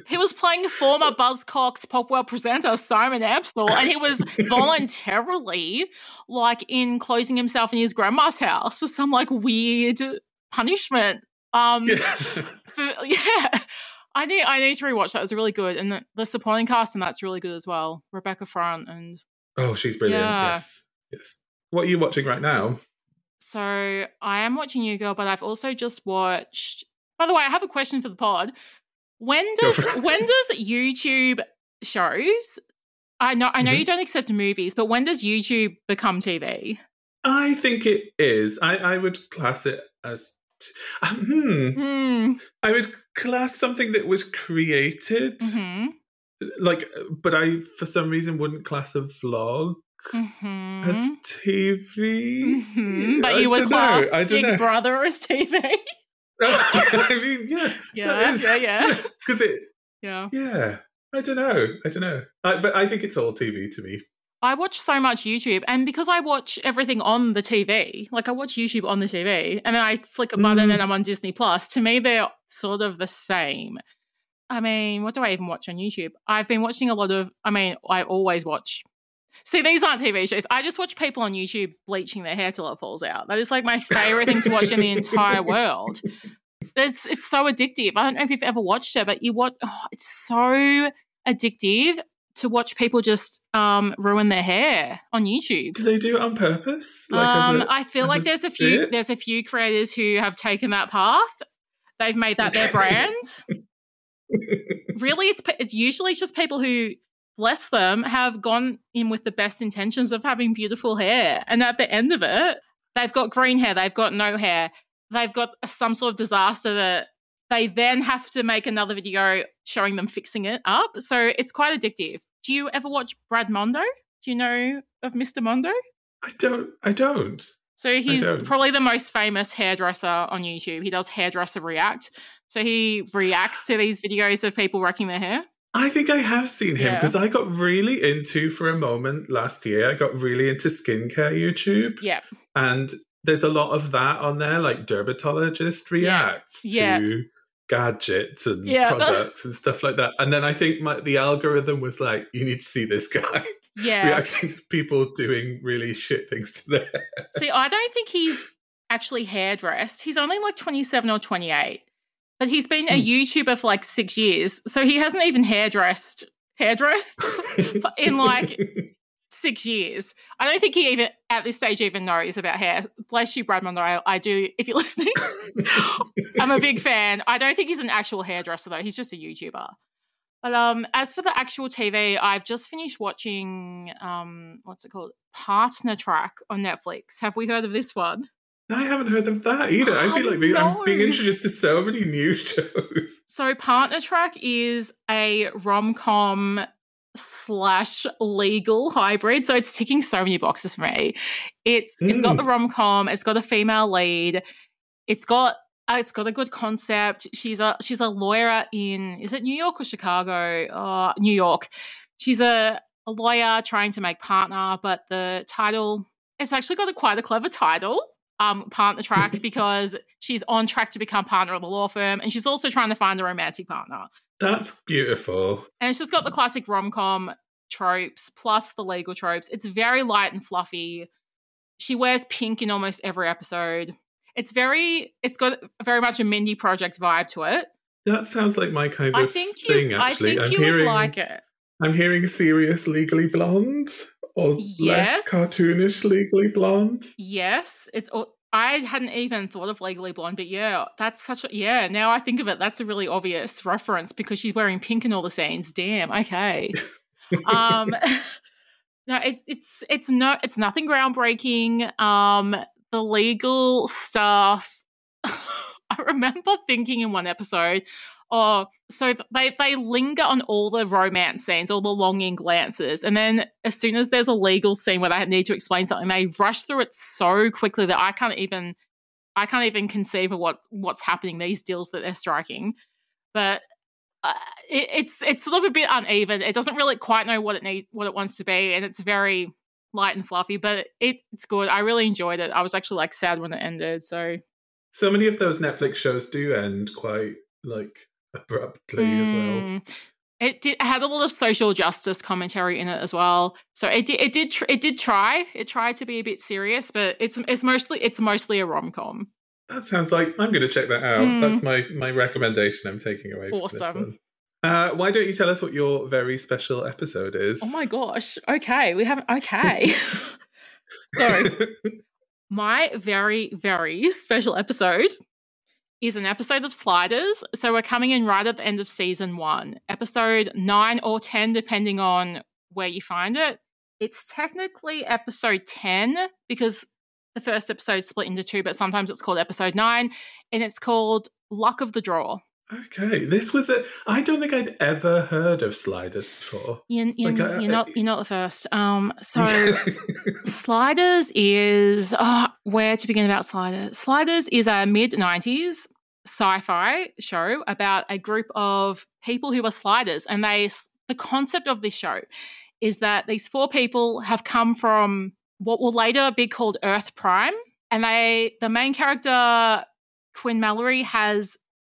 He was playing former Buzzcocks Pop World presenter Simon Amstell, and he was voluntarily like enclosing himself in his grandma's house for some like weird punishment. Um, Yeah. for yeah, I need I need to rewatch that. It was really good, and the, the supporting cast and that's really good as well. Rebecca Front, and Oh, she's brilliant. Yeah. Yes. Yes. What are you watching right now? so I am watching You Girl, but I've also just watched. By the way, I have a question for the pod. When does when does YouTube shows? I know I know Mhm. you don't accept movies, but when does YouTube become TV? I think it is. I, I would class it as Um, hmm. Hmm. I would class something that was created, hmm like, but I for some reason wouldn't class a vlog hmm as TV. hmm But I you would don't know, class Big know. Brother as TV. I mean, yeah, Yeah, yeah, yeah. Because it, yeah. yeah, I don't know, I don't know, I, but I think it's all TV to me. I watch so much YouTube, and because I watch everything on the TV, like I watch YouTube on the TV, and then I flick a button Mm. and I'm on Disney Plus. To me, they're sort of the same. I mean, what do I even watch on YouTube? I've been watching a lot of. I mean, I always watch. See, these aren't TV shows. I just watch people on YouTube bleaching their hair till it falls out. That is like my favorite thing to watch in the entire world. It's it's so addictive. I don't know if you've ever watched it, but you watch. Oh, it's so addictive to watch people just um, ruin their hair on YouTube. Do they do it on purpose? as Um, a- I feel like a there's a few bit? there's a few creators who have taken that path. They've made that their brand. really, it's it's usually just people who, bless them, have gone in with the best intentions of having beautiful hair, and at the end of it, they've got green hair, they've got no hair, they've got some sort of disaster that they then have to make another video showing them fixing it up. So it's quite addictive. Do you ever watch Brad Mondo? Do you know of Mr. Mondo? I don't. I don't. So he's don't. probably the most famous hairdresser on YouTube. He does hairdresser react. So he reacts to these videos of people wrecking their hair. I think I have seen him Yeah. because I got really into for a moment last year. I got really into skincare YouTube, Yeah. and there's a lot of that on there, like dermatologist reacts Yeah. to gadgets and Yeah. products and stuff like that. And then I think my, the algorithm was like, you need to see this guy Yeah. reacting to people doing really shit things to their hair. See, I don't think he's actually hairdressed. He's only like 27 or 28. But he's been a Hmm. YouTuber for like six years. So he hasn't even hairdressed hairdressed in like six years. I don't think he even at this stage even knows about hair. Bless you, Brad Monroe. I, I do if you're listening. I'm a big fan. I don't think he's an actual hairdresser though. He's just a YouTuber. But um, as for the actual TV, I've just finished watching um, what's it called, Partner Track on Netflix. Have we heard of this one? I haven't heard of that either. I feel like I'm being introduced to so many new shows. So Partner Track is a rom com slash legal hybrid. So it's ticking so many boxes for me. It's it's got Mm. the rom com. It's got a female lead. It's got uh, it's got a good concept. She's a she's a lawyer in is it New York or Chicago? Uh, New York. She's a, a lawyer trying to make partner, but the title it's actually got a quite a clever title. Um, partner track because she's on track to become partner of the law firm, and she's also trying to find a romantic partner. That's beautiful. And it's just got the classic rom com tropes plus the legal tropes. It's very light and fluffy. She wears pink in almost every episode. It's very, it's got very much a Mindy Project vibe to it. That sounds like my kind I of think thing. you, I Actually, think am you hearing. would like it. I'm hearing serious Legally Blonde or less Yes. cartoonish Legally Blonde. Yes, it's. I hadn't even thought of Legally Blonde, but yeah, that's such a yeah. Now I think of it, that's a really obvious reference because she's wearing pink in all the scenes. Damn. Okay. um, no, it's it's it's no, it's nothing groundbreaking. Um, the legal stuff. I remember thinking in one episode, oh, so they they linger on all the romance scenes, all the longing glances, and then as soon as there's a legal scene where they need to explain something, they rush through it so quickly that I can't even I can't even conceive of what what's happening. These deals that they're striking, but uh, it, it's it's sort of a bit uneven. It doesn't really quite know what it need what it wants to be, and it's very light and fluffy, but it, it's good. I really enjoyed it. I was actually like sad when it ended. So So many of those Netflix shows do end quite like abruptly as well. Mm. It did it had a lot of social justice commentary in it as well. So it did it did tr- it did try it tried to be a bit serious, but it's it's mostly it's mostly a rom com. That sounds like I'm going to check that out. Mm. That's my my recommendation. I'm taking away from this one. Uh, why don't you tell us what your very special episode is? Oh my gosh! Okay, we haven't. Okay, so my very very special episode is an episode of Sliders. So we're coming in right at the end of season one, episode nine or ten, depending on where you find it. It's technically episode ten because the first episode split into two, but sometimes it's called episode nine, and it's called Luck of the Draw. Okay, this was a. I don't think I'd ever heard of Sliders before. You're, you're, Like, I- you're not you're not the first. Um, so Sliders is oh, where to begin about Sliders. Sliders is a mid '90s sci-fi show about a group of people who are sliders, and they the concept of this show is that these four people have come from what will later be called Earth Prime, and they the main character Quinn Mallory has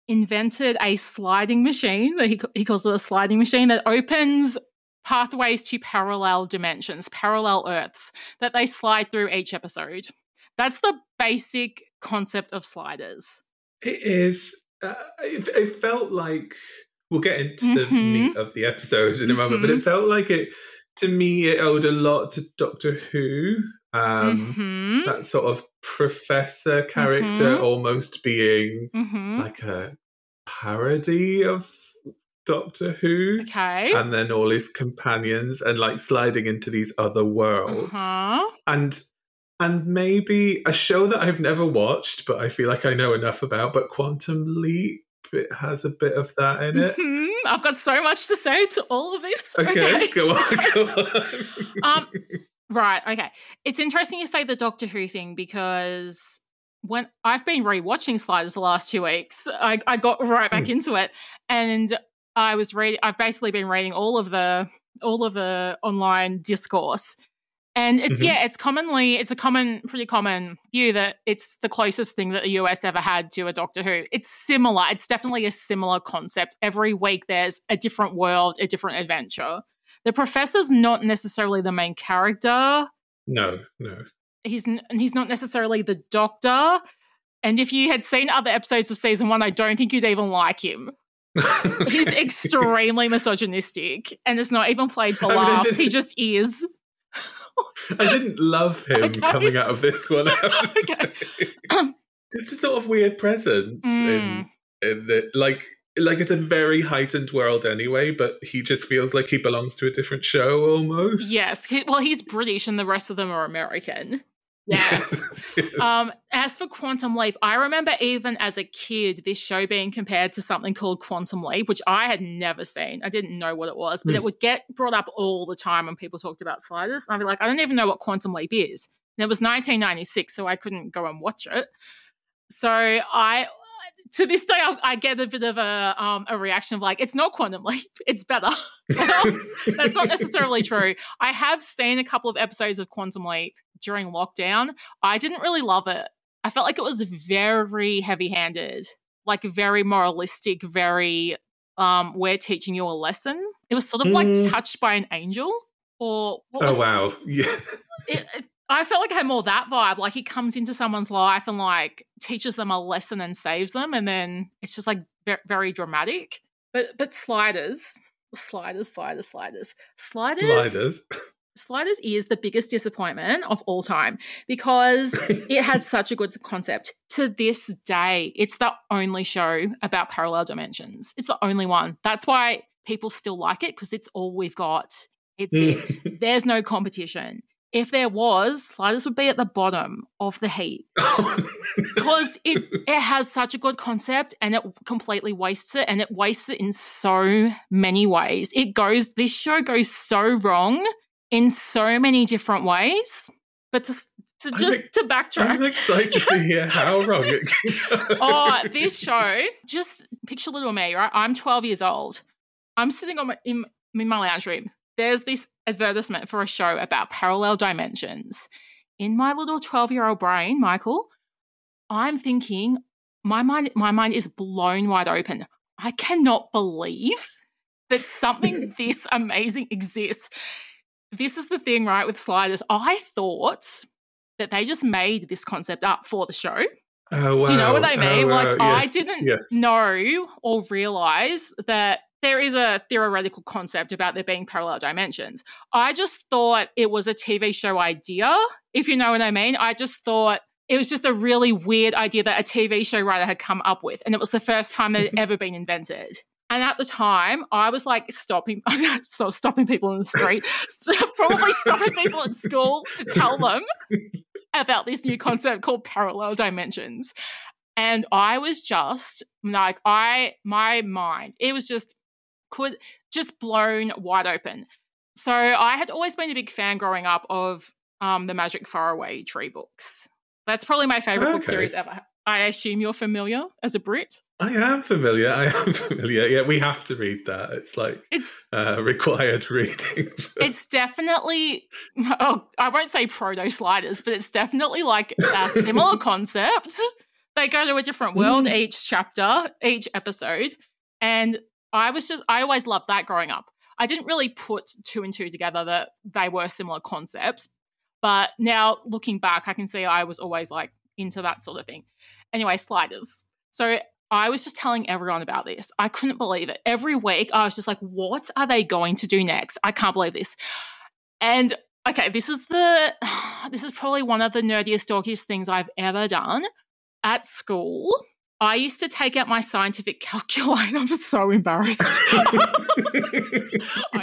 invented a sliding machine that he, he calls it a sliding machine that opens pathways to parallel dimensions, parallel Earths that they slide through each episode. That's the basic concept of sliders. It is. Uh, it, it felt like we'll get into the Mhm. meat of the episode in a moment, but it felt like it to me. It owed a lot to Doctor Who. Um, Mhm. That sort of professor character Mhm. almost being Mhm. like a parody of Doctor Who. Okay. And then all his companions, and like sliding into these other worlds, Uh-huh. and and maybe a show that I've never watched, but I feel like I know enough about. But Quantum Leap, it has a bit of that in it. Mhm. I've got so much to say to all of this. Okay, go on, go on. um, right. Okay. It's interesting you say the Doctor Who thing because when I've been rewatching Sliders the last two weeks, I, I got right back Hmm. into it, and I was reading. I've basically been reading all of the all of the online discourse. And it's Mhm. yeah, it's commonly it's a common, pretty common view that it's the closest thing that the US ever had to a Doctor Who. It's similar. It's definitely a similar concept. Every week there's a different world, a different adventure. The professor's not necessarily the main character. no, no. He's and he's not necessarily the doctor. And if you had seen other episodes of season one, I don't think you'd even like him. He's extremely misogynistic, and it's not even played for I mean, laughs. just- he just is. I didn't love him Okay. coming out of this one. Okay. Just a sort of weird presence in Mm. in the like like it's a very heightened world anyway, but he just feels like he belongs to a different show almost. Yes. He, well, he's British, and the rest of them are American. Yes. Um, as for Quantum Leap, I remember even as a kid this show being compared to something called Quantum Leap, which I had never seen. I didn't know what it was, but Hmm. it would get brought up all the time when people talked about sliders. And I'd be like, I don't even know what Quantum Leap is. And it was 1996, so I couldn't go and watch it. So I, to this day, I, I get a bit of a um, a reaction of like, it's not Quantum Leap, it's better. That's not necessarily true. I have seen a couple of episodes of Quantum Leap during lockdown. I didn't really love it. I felt like it was very heavy handed, like very moralistic, very, um, we're teaching you a lesson. It was sort of like Mm. touched by an angel or what oh wow. Yeah. it, it- I felt like I had more that vibe. Like he comes into someone's life and like teaches them a lesson and saves them, and then it's just like ve- very dramatic. But but sliders, sliders, sliders, sliders, sliders, Sliders. sliders is the biggest disappointment of all time because it had such a good concept. To this day, it's the only show about parallel dimensions. It's the only one. That's why people still like it because it's all we've got. It's it. There's no competition. If there was, sliders would be at the bottom of the heap because it it has such a good concept and it completely wastes it and it wastes it in so many ways. It goes this show goes so wrong in so many different ways. But to to I'm just to backtrack, I'm excited to hear how wrong it can go. oh, this show, just picture little me, right? I'm 12 years old. I'm sitting on my, in, in my lounge room. There's this advertisement for a show about parallel dimensions. In my little 12 year old brain, Michael, I'm thinking, my mind, my mind is blown wide open. I cannot believe that something this amazing exists. This is the thing, right, with sliders. I thought that they just made this concept up for the show. Oh, wow. Do you know what oh, I mean? Oh, like, wow. I didn't Yes. know or realize that there is a theoretical concept about there being parallel dimensions. I just thought it was a TV show idea, if you know what I mean. I just thought it was just a really weird idea that a TV show writer had come up with, and it was the first time that it had ever been invented. And at the time, I was like stopping, so stopping people in the street, probably stopping people at school to tell them. about this new concept called parallel dimensions. And I was just like, I, my mind, it was just, could just blown wide open. So I had always been a big fan growing up of um, the Magic Faraway Tree books. That's probably my favorite book series ever. I assume you're familiar as a Brit. I am familiar. I am familiar. Yeah, we have to read that. It's like It's uh, required reading. it's definitely oh I won't say proto sliders, but it's definitely like a similar concept. They go to a different world each chapter, each episode, and I was just I always loved that growing up. I didn't really put two and two together that they were similar concepts, but now looking back, I can see I was always like into that sort of thing. Anyway, sliders. So I was just telling everyone about this. I couldn't believe it. Every week, I was just like, what are they going to do next? I can't believe this. And okay, this is the this is probably one of the nerdiest, dorkiest things I've ever done. At school, I used to take out my scientific calculator. I'm so embarrassed. I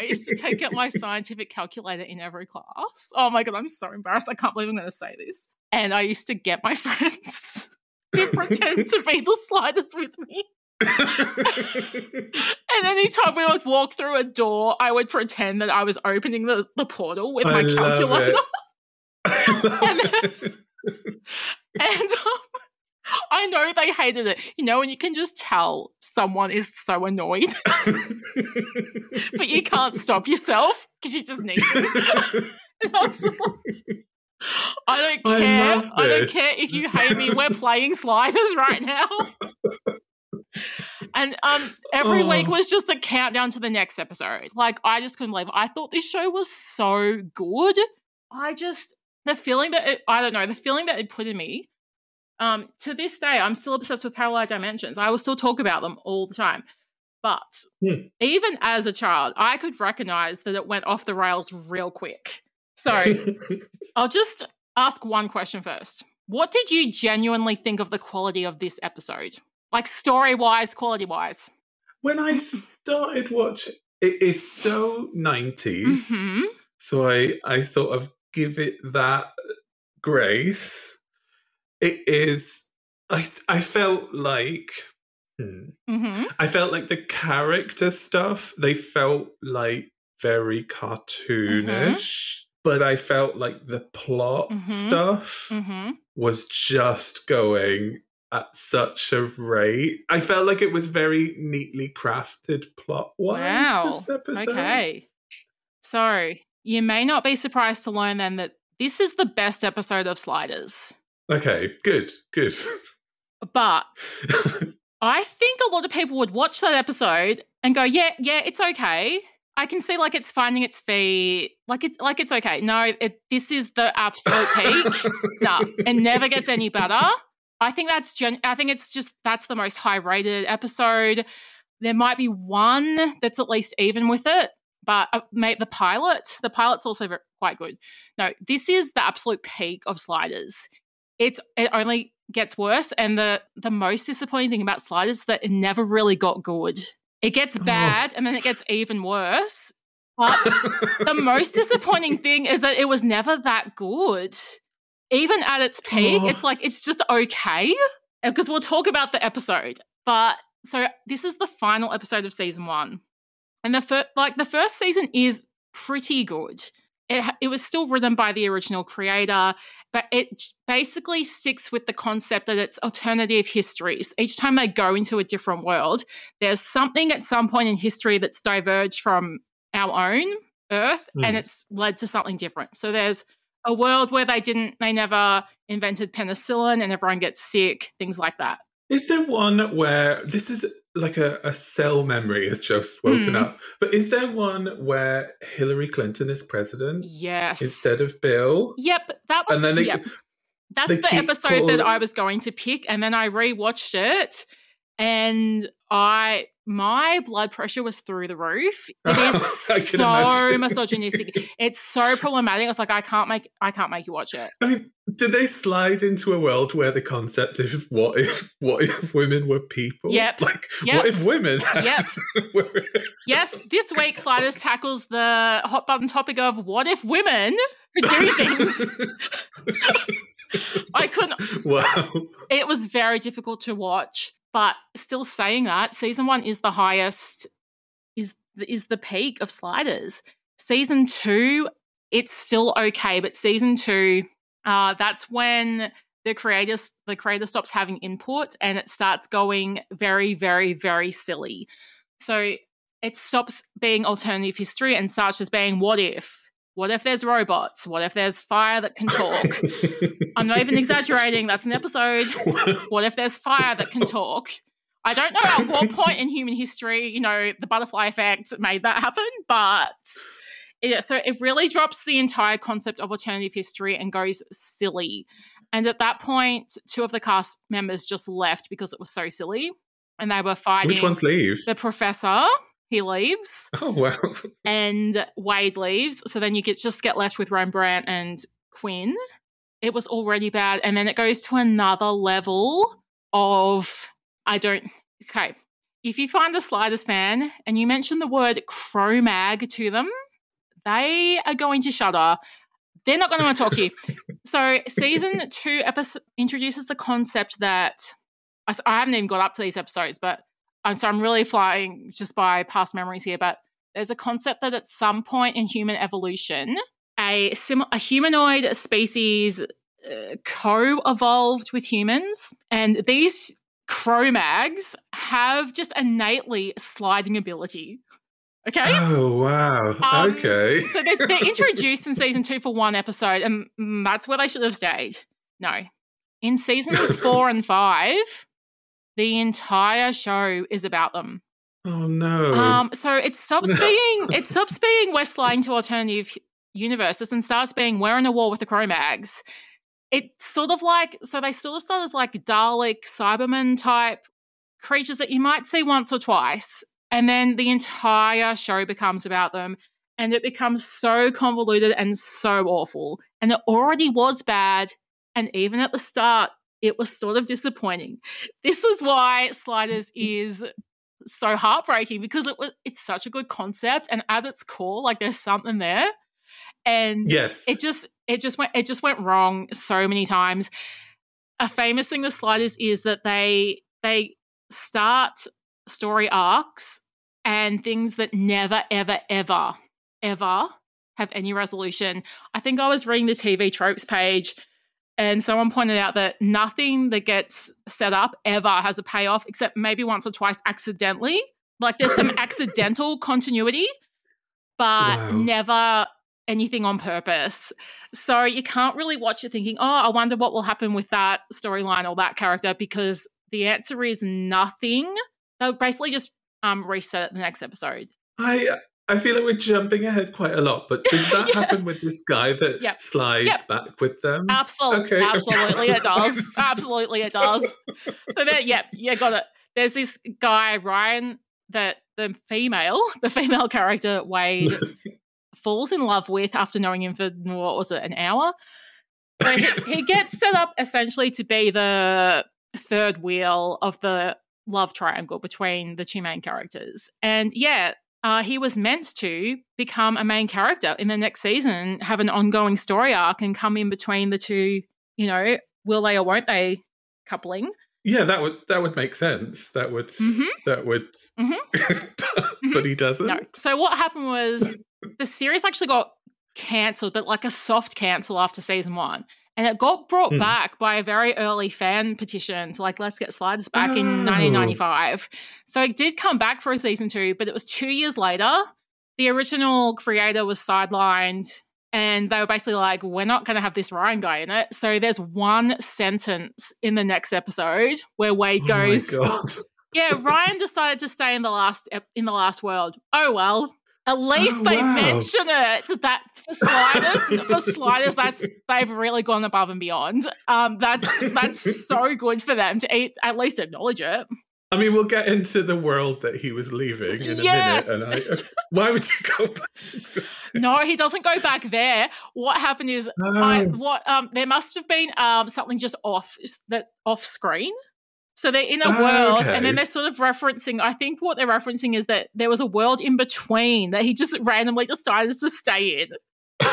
used to take out my scientific calculator in every class. Oh my god, I'm so embarrassed. I can't believe I'm going to say this. And I used to get my friends to pretend to be the sliders with me. And anytime we would walk through a door, I would pretend that I was opening the, the portal with I my calculator. it. I love it. And um, I know they hated it. You know, and you can just tell someone is so annoyed, but you can't stop yourself because you just need to. And I was just like, I don't care. love I, don't care if you hate me. We're playing sliders right now. And um, every week Oh. was just a countdown to the next episode. Like I just couldn't believe. It. I thought this show was so good. I just the feeling that it, I don't know the feeling that it put in me. Um, to this day, I'm still obsessed with parallel dimensions. I will still talk about them all the time. But Hmm. even as a child, I could recognize that it went off the rails real quick. So I'll just ask one question first. What did you genuinely think of the quality of this episode? Like story wise, quality wise? when I started watching, it is so 90s. hmm So I, I sort of give it that grace. It is, I, I felt like, hmm, hmm I felt like the character stuff, they felt like very cartoonish. But I felt like the plot Mhm. stuff hmm was just going at such a rate. I felt like it was very neatly crafted plot wise. Wow. This episode. Okay. So you may not be surprised to learn then that this is the best episode of Sliders. Okay. Good. Good. But I think a lot of people would watch that episode and go, "Yeah, yeah, it's okay." I can see like it's finding its feet, like it, like it's okay. No, it, this is the absolute peak. no, it never gets any better. I think that's gen- I think it's just that's the most high rated episode. There might be one that's at least even with it, but uh, mate, the pilot, the pilot's also ver- quite good. No, this is the absolute peak of Sliders. It's it only gets worse, and the the most disappointing thing about Sliders is that it never really got good. It gets Oh. bad, and then it gets even worse. But the most disappointing thing is that it was never that good. Even at its peak, Oh. it's like it's just okay. Uh, because we'll talk about the episode. But so this is the final episode of season one. And the first like the first season is pretty good. It, it was still written by the original creator, but it basically sticks with the concept that it's alternative histories. Each time they go into a different world, there's something at some point in history that's diverged from our own Earth, and Mm. it's led to something different. So there's a world where they didn't, they never invented penicillin, and everyone gets sick, things like that. Is there one where this is like a, a cell memory has just woken Hmm. up? But is there one where Hillary Clinton is president Yes. instead of Bill? Yep, that was. And then they, yep. That's the episode that I was going to pick, and then I rewatched it, and I my blood pressure was through the roof. It is so imagine. misogynistic. It's so problematic. I was like, I can't make I can't make you watch it. I mean, did they slide into a world where the concept of what if what if women were people? Yep. Like Yep. what if women Yep. were- Yes, this week Sliders tackles the hot button topic of what if women could do things. I couldn't. Wow. It was very difficult to watch, but still saying that, season one is the highest, is is the peak of Sliders. Season two, it's still okay, but season two, uh, that's when the creator the creator stops having input and it starts going very, very, very silly. So it stops being alternative history and starts just being what if what if there's robots? What if there's fire that can talk? I'm not even exaggerating. That's an episode. What if there's fire that can talk? I don't know at what point in human history, you know, the butterfly effect made that happen, but it, so it really drops the entire concept of alternative history and goes silly. And at that point, two of the cast members just left because it was so silly, and they were fighting. Which ones leave? The professor he leaves. Oh wow! And Wade leaves, so then you get just get left with Rembrandt and Quinn. It was already bad, and then it goes to another level of I don't. Okay, if you find a Sliders fan and you mention the word Cro-Mag to them, they are going to shudder. They're not going to want to talk to you. So, season two episode introduces the concept that I haven't even got up to these episodes, but So I'm really flying just by past memories here. But there's a concept that at some point in human evolution, a sim- a humanoid species uh, co-evolved with humans, and these Cro-Mags have just innately sliding ability. Okay. Oh wow. Um, okay. so they're, they're introduced in season two for one episode, and that's where they should have stayed. No, in seasons four and five, the entire show is about them. Oh no. Um. So it stops being it stops being we're to alternative universes and starts being we're in a war with the Cro-Mags. It's sort of like so they sort of start as like Dalek, Cyberman type creatures that you might see once or twice and then the entire show becomes about them. And it becomes so convoluted and so awful. And it already was bad. And even at the start, it was sort of disappointing. This is why Sliders is so heartbreaking because it was it's such a good concept and at its core like there's something there and yes it just it just went it just went wrong so many times a famous thing with sliders is that they they start story arcs and things that never, ever, ever, ever have any resolution. I think I was reading the TV tropes page and someone pointed out that nothing that gets set up ever has a payoff except maybe once or twice accidentally. Like there's some accidental continuity, but wow. never anything on purpose. So you can't really watch it thinking, oh, I wonder what will happen with that storyline or that character because the answer is nothing. They'll basically just um, reset it the next episode. I I feel like we're jumping ahead quite a lot, but does that yeah. happen with this guy that yep. slides yep. back with them? Absolutely, okay. absolutely it does. absolutely it does. So there, yep, yeah, got it. There's this guy Ryan that the female, the female character Wade falls in love with after knowing him for what was it, an hour? He, he gets set up essentially to be the third wheel of the love triangle between the two main characters. And yeah, uh, he was meant to become a main character in the next season, have an ongoing story arc, and come in between the two, you know, will they or won't they coupling. Yeah, that would that would make sense. That would mm-hmm. that would, mm-hmm. but, mm-hmm. he doesn't. No. So what happened was the series actually got cancelled, but like a soft cancel after season one. And it got brought mm. back by a very early fan petition to like, let's get sliders back oh. in 1995. So it did come back for a season two, but it was two years later. The original creator was sidelined and they were basically like, we're not going to have this Ryan guy in it. So there's one sentence in the next episode where Wade oh goes, yeah, Ryan decided to stay in the last in the last world. Oh well, at least oh, they wow. mention it. That for sliders, for sliders, that's they've really gone above and beyond. Um, that's that's so good for them to eat, at least acknowledge it. I mean, we'll get into the world that he was leaving in a yes. minute. And I, why would you go back? no, he doesn't go back there. What happened is, no. I, what um, there must have been um, something just off that off screen so they're in a oh, world, okay. and then they're sort of referencing. I think what they're referencing is that there was a world in between that he just randomly decided to stay in.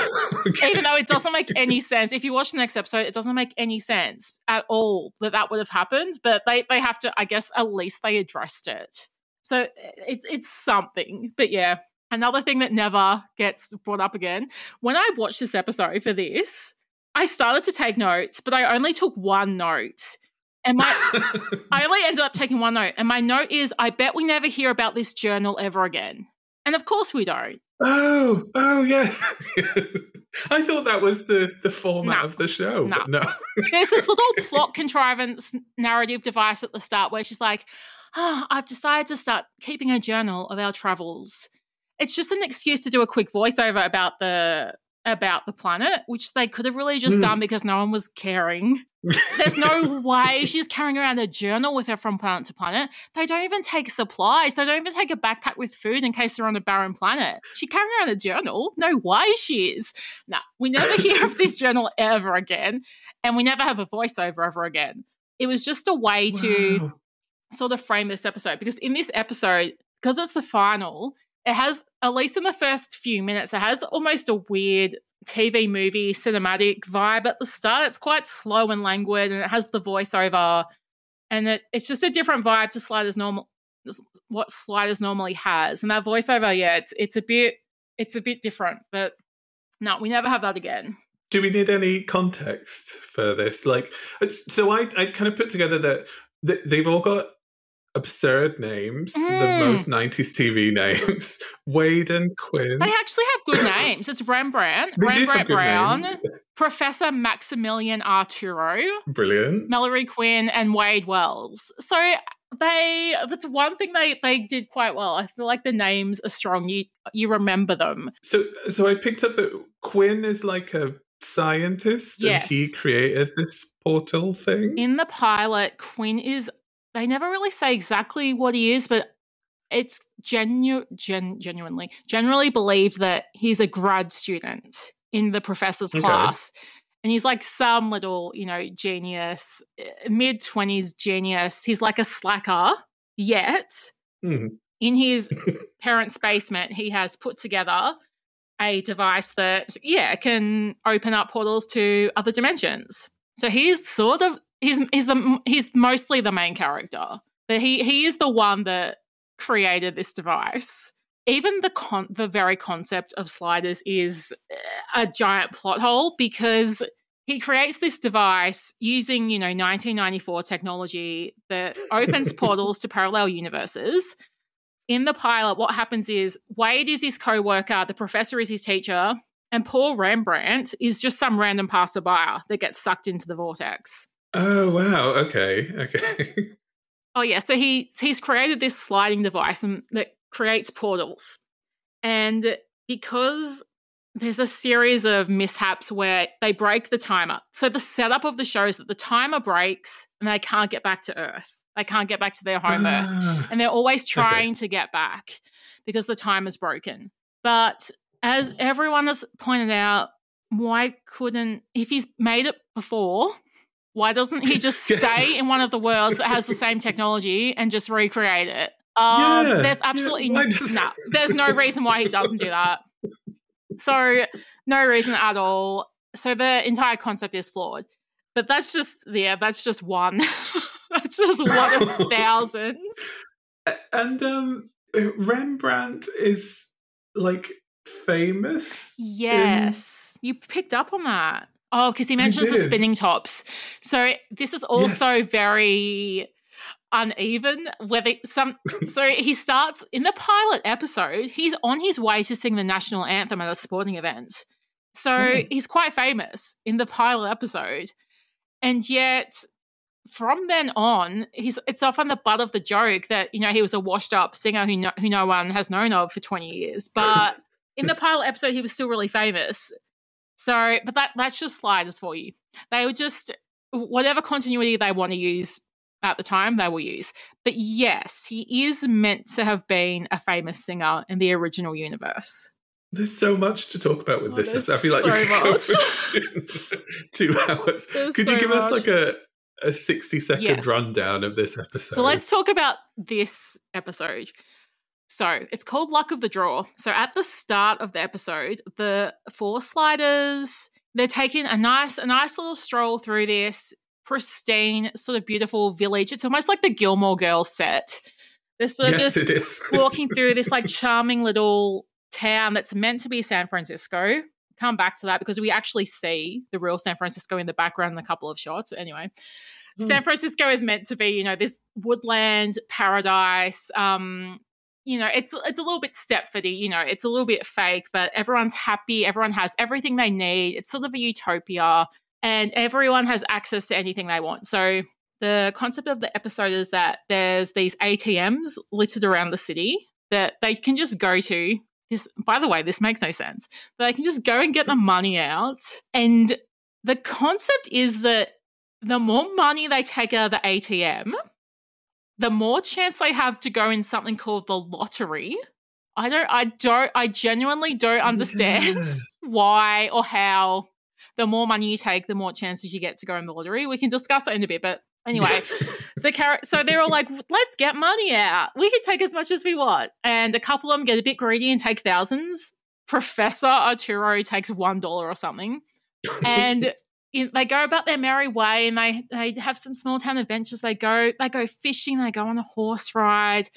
Okay. even though it doesn't make any sense. If you watch the next episode, it doesn't make any sense at all that that would have happened. But they they have to, I guess, at least they addressed it. So eh, it's it's something. But yeah, another thing that never gets brought up again. When I watched this episode for this, I started to take notes, but I only took one note. And my I only ended up taking one note. And my note is I bet we never hear about this journal ever again. And of course we don't. oh, oh yes. I thought that was the the format No. of the show, No. no. There's this little plot contrivance narrative device at the start where she's like, oh, I've decided to start keeping a journal of our travels. It's just an excuse to do a quick voiceover about the about the planet, which they could have really just Hmm. done because no one was caring. There's no way she's carrying around a journal with her from planet to planet. They don't even take supplies. They don't even take a backpack with food in case they're on a barren planet. She carrying around a journal? No way she is. No, we never hear of this journal ever again. And we never have a voiceover ever again. It was just a way to sort of frame this episode because in this episode, because it's the final, it has, at least in the first few minutes, it has almost a weird TV movie cinematic vibe at the start. It's quite slow and languid and it has the voiceover and it, it's just a different vibe to Sliders normal what Sliders normally has. And that voiceover, yeah, it's it's a bit it's a bit different, but no, we never have that again. Do we need any context for this? Like, so I, I kind of put together that they've all got absurd names, the Mm. most 90s TV names. Wade and Quinn. They actually have good names. It's Rembrandt, They Rembrandt Brown. Professor Maximilian Arturo, Brilliant. Mallory Quinn, and Wade Wells. So they that's one thing they they did quite well. I feel like the names are strong. You you remember them. So, so I picked up that Quinn is like a scientist, Yes. and he created this portal thing. In the pilot, Quinn is they never really say exactly what he is, but it's genu- gen- genuinely generally believed that he's a grad student in the professor's Okay. class. And he's like some little, you know, genius, mid 20s genius. He's like a slacker, yet Hmm. in his parents' basement, he has put together a device that, yeah, can open up portals to other dimensions. So he's sort of he's he's the he's mostly the main character, but he he is the one that created this device. Even the con- the very concept of sliders is a giant plot hole because he creates this device using you know 1994 technology that opens portals to parallel universes in the pilot, what happens is Wade is his co worker, the professor is his teacher, and Paul Rembrandt is just some random passerby that gets sucked into the vortex. Oh wow. Okay. Okay. Oh yeah, so he he's created this sliding device and that creates portals. And because there's a series of mishaps where they break the timer. So the setup of the show is that the timer breaks and they can't get back to Earth. They can't get back to their home Earth. Ah. and they're always Okay. trying to get back because the time is broken. But as everyone has pointed out, why couldn't if he's made it before? Why doesn't he just stay in one of the worlds that has the same technology and just recreate it? Um, Yeah, there's yeah, absolutely no, does- there's no reason why he doesn't do that. So no reason at all. So the entire concept is flawed. But that's just yeah, that's just one. that's just one of thousands. And um, Rembrandt is like famous. Yes, you picked up on that. Oh, because he mentions the spinning tops. So this is also very uneven. Whether some, so he starts in the pilot episode. He's on his way to sing the national anthem at a sporting event. So Mm. he's quite famous in the pilot episode, and yet from then on, he's it's often the butt of the joke that you know he was a washed up singer who no, who no one has known of for twenty years, but in the pilot episode he was still really famous. So, but that that's just sliders for you. They will just whatever continuity they want to use at the time they will use. But yes, he is meant to have been a famous singer in the original universe. There's so much to talk about with Oh, this. I feel like so we could go for two, two hours. There's Could you so give us like a a 60 second Yes. rundown of this episode? So let's talk about this episode. So it's called Luck of the Draw. So at the start of the episode, the four sliders they're taking a nice a nice little stroll through this pristine, sort of beautiful village. It's almost like the Gilmore Girls set. They're sort of yes, just it is. walking through this like charming little town that's meant to be San Francisco. Come back to that because we actually see the real San Francisco in the background in a couple of shots. Anyway, Hmm. San Francisco is meant to be, you know, this woodland paradise. Um, you know, it's it's a little bit Stepfordy, you know, it's a little bit fake, but everyone's happy. Everyone has everything they need. It's sort of a utopia, and everyone has access to anything they want. So the concept of the episode is that there's these ATMs littered around the city that they can just go to. This, by the way, this makes no sense. But they can just go and get the money out, and the concept is that the more money they take out of the ATM, the more chance they have to go in something called the lottery. I don't, I don't, I genuinely don't understand Yeah. why or how the more money you take, the more chances you get to go in the lottery. We can discuss that in a bit, but anyway, the character. So they're all like, "Let's get money out. We can take as much as we want." And a couple of them get a bit greedy and take thousands. Professor Arturo takes one dollar or something, and in, they go about their merry way, and they they have some small town adventures. They go they go fishing. They go on a horse ride,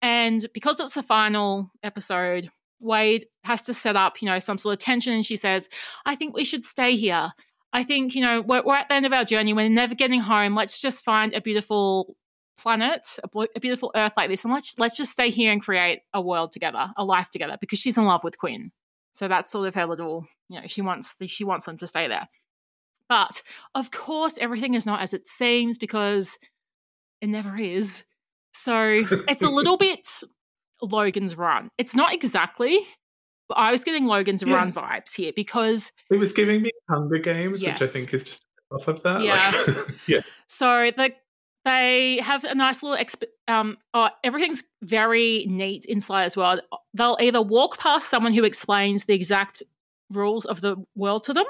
and because it's the final episode, Wade has to set up, you know, some sort of tension. And she says, "I think we should stay here." I think, you know, we're, we're at the end of our journey. We're never getting home. Let's just find a beautiful planet, a, a beautiful Earth like this, and let's let's just stay here and create a world together, a life together, because she's in love with Quinn. So that's sort of her little, you know, she wants the, she wants them to stay there. But of course, everything is not as it seems because it never is. So it's a little bit Logan's Run. It's not exactly, but I was getting Logan's Yeah. Run vibes here because It was giving me Hunger Games, which I think is just off of that. Yeah. Like, yeah. So the they have a nice little exp- um oh, everything's very neat inside as well. They'll either walk past someone who explains the exact rules of the world to them,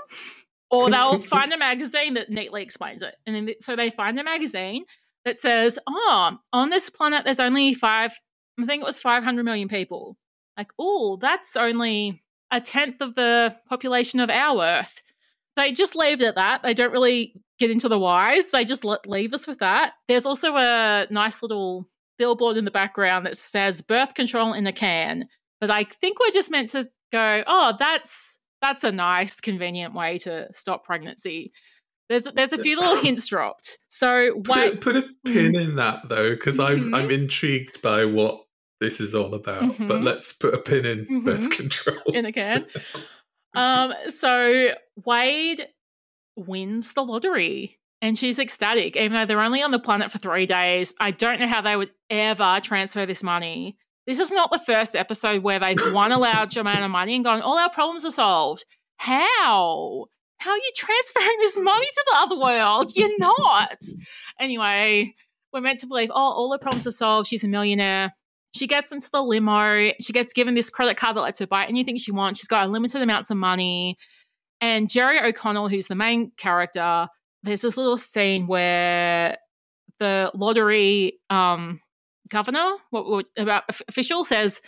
or they'll find a magazine that neatly explains it. And then so they find a magazine that says, "Oh, on this planet there's only 5 I think it was 500 million people." Like, "Oh, that's only a tenth of the population of our Earth." They just leave it at that. They don't really get into the whys. They just leave us with that. There's also a nice little billboard in the background that says birth control in a can. But I think we're just meant to go, oh, that's that's a nice, convenient way to stop pregnancy. There's there's a few little hints dropped. So Put a, wait, put a pin in that though, because I'm Mhm. I'm intrigued by what this is all about. But Mhm. let's put a pin in birth Mhm. control. in a can. Um, so Wade wins the lottery and she's ecstatic, even though they're only on the planet for three days. I don't know how they would ever transfer this money. This is not the first episode where they've won a large amount of money and gone, all our problems are solved. How? How are you transferring this money to the other world? You're not. Anyway, we're meant to believe, oh, all her problems are solved. She's a millionaire. She gets into the limo. She gets given this credit card that lets her buy anything she wants. She's got unlimited amounts of money. And Jerry O'Connell, who's the main character, there's this little scene where the lottery um, governor, what, what about official, says,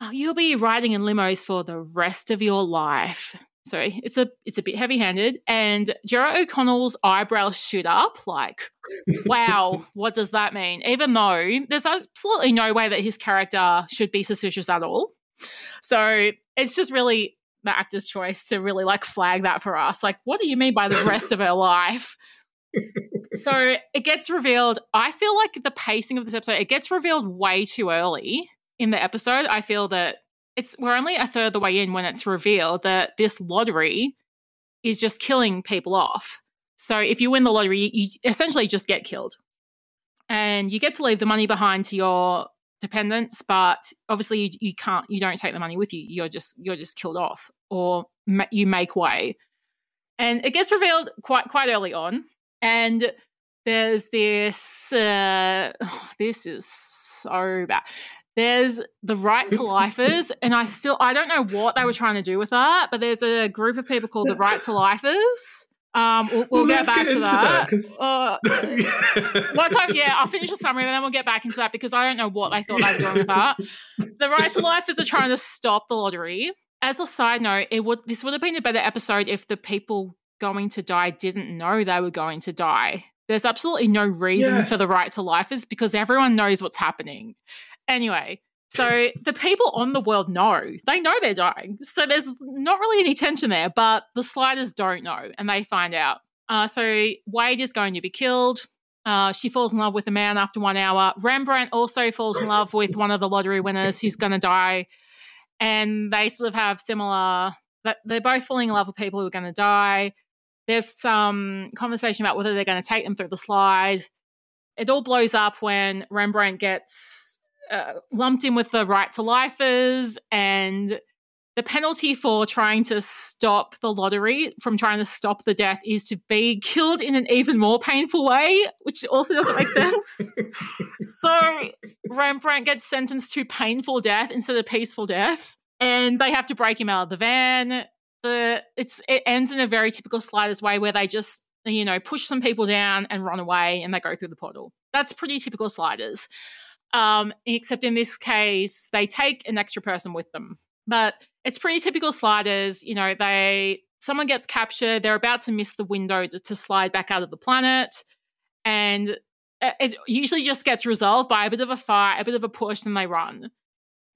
oh, "You'll be riding in limos for the rest of your life." So it's a it's a bit heavy handed, and Jerry O'Connell's eyebrows shoot up like, wow, what does that mean? Even though there's absolutely no way that his character should be suspicious at all. So it's just really the actor's choice to really like flag that for us. Like, what do you mean by the rest of her life? so it gets revealed. I feel like the pacing of this episode, it gets revealed way too early in the episode. I feel that it's we're only a third of the way in when it's revealed that this lottery is just killing people off. So if you win the lottery, you essentially just get killed. And you get to leave the money behind to your dependents, but obviously you, you can't you don't take the money with you. You're just you're just killed off or ma- you make way. And it gets revealed quite quite early on and there's this uh, oh, this is so bad. There's the right to lifers, and I still I don't know what they were trying to do with that, but there's a group of people called the right to lifers Um, we'll, we'll, Well, get back get to that. that, Uh, Once I, yeah, I'll finish the summary and then we'll get back into that because I don't know what they thought they were doing with that. The right to lifers are trying to stop the lottery. As a side note, it would this would have been a better episode if the people going to die didn't know they were going to die. There's absolutely no reason Yes. for the right to lifers because everyone knows what's happening. Anyway, so the people on the world know. They know they're dying. So there's not really any tension there, but the sliders don't know and they find out. Uh, so Wade is going to be killed. Uh, she falls in love with a man after one hour. Rembrandt also falls in love with one of the lottery winners who's going to die. And they sort of have similar, they're both falling in love with people who are going to die. There's some conversation about whether they're going to take them through the slide. It all blows up when Rembrandt gets uh, lumped in with the right to lifers and the penalty for trying to stop the lottery from trying to stop the death is to be killed in an even more painful way, which also doesn't make sense. so Rembrandt gets sentenced to painful death instead of peaceful death, and they have to break him out of the van. The it's it ends in a very typical sliders way where they just you know push some people down and run away, and they go through the portal. That's pretty typical sliders. Um, except in this case, they take an extra person with them. But it's pretty typical sliders. You know, they someone gets captured, they're about to miss the window to, to slide back out of the planet, and it it usually just gets resolved by a bit of a fight, a bit of a push, and they run.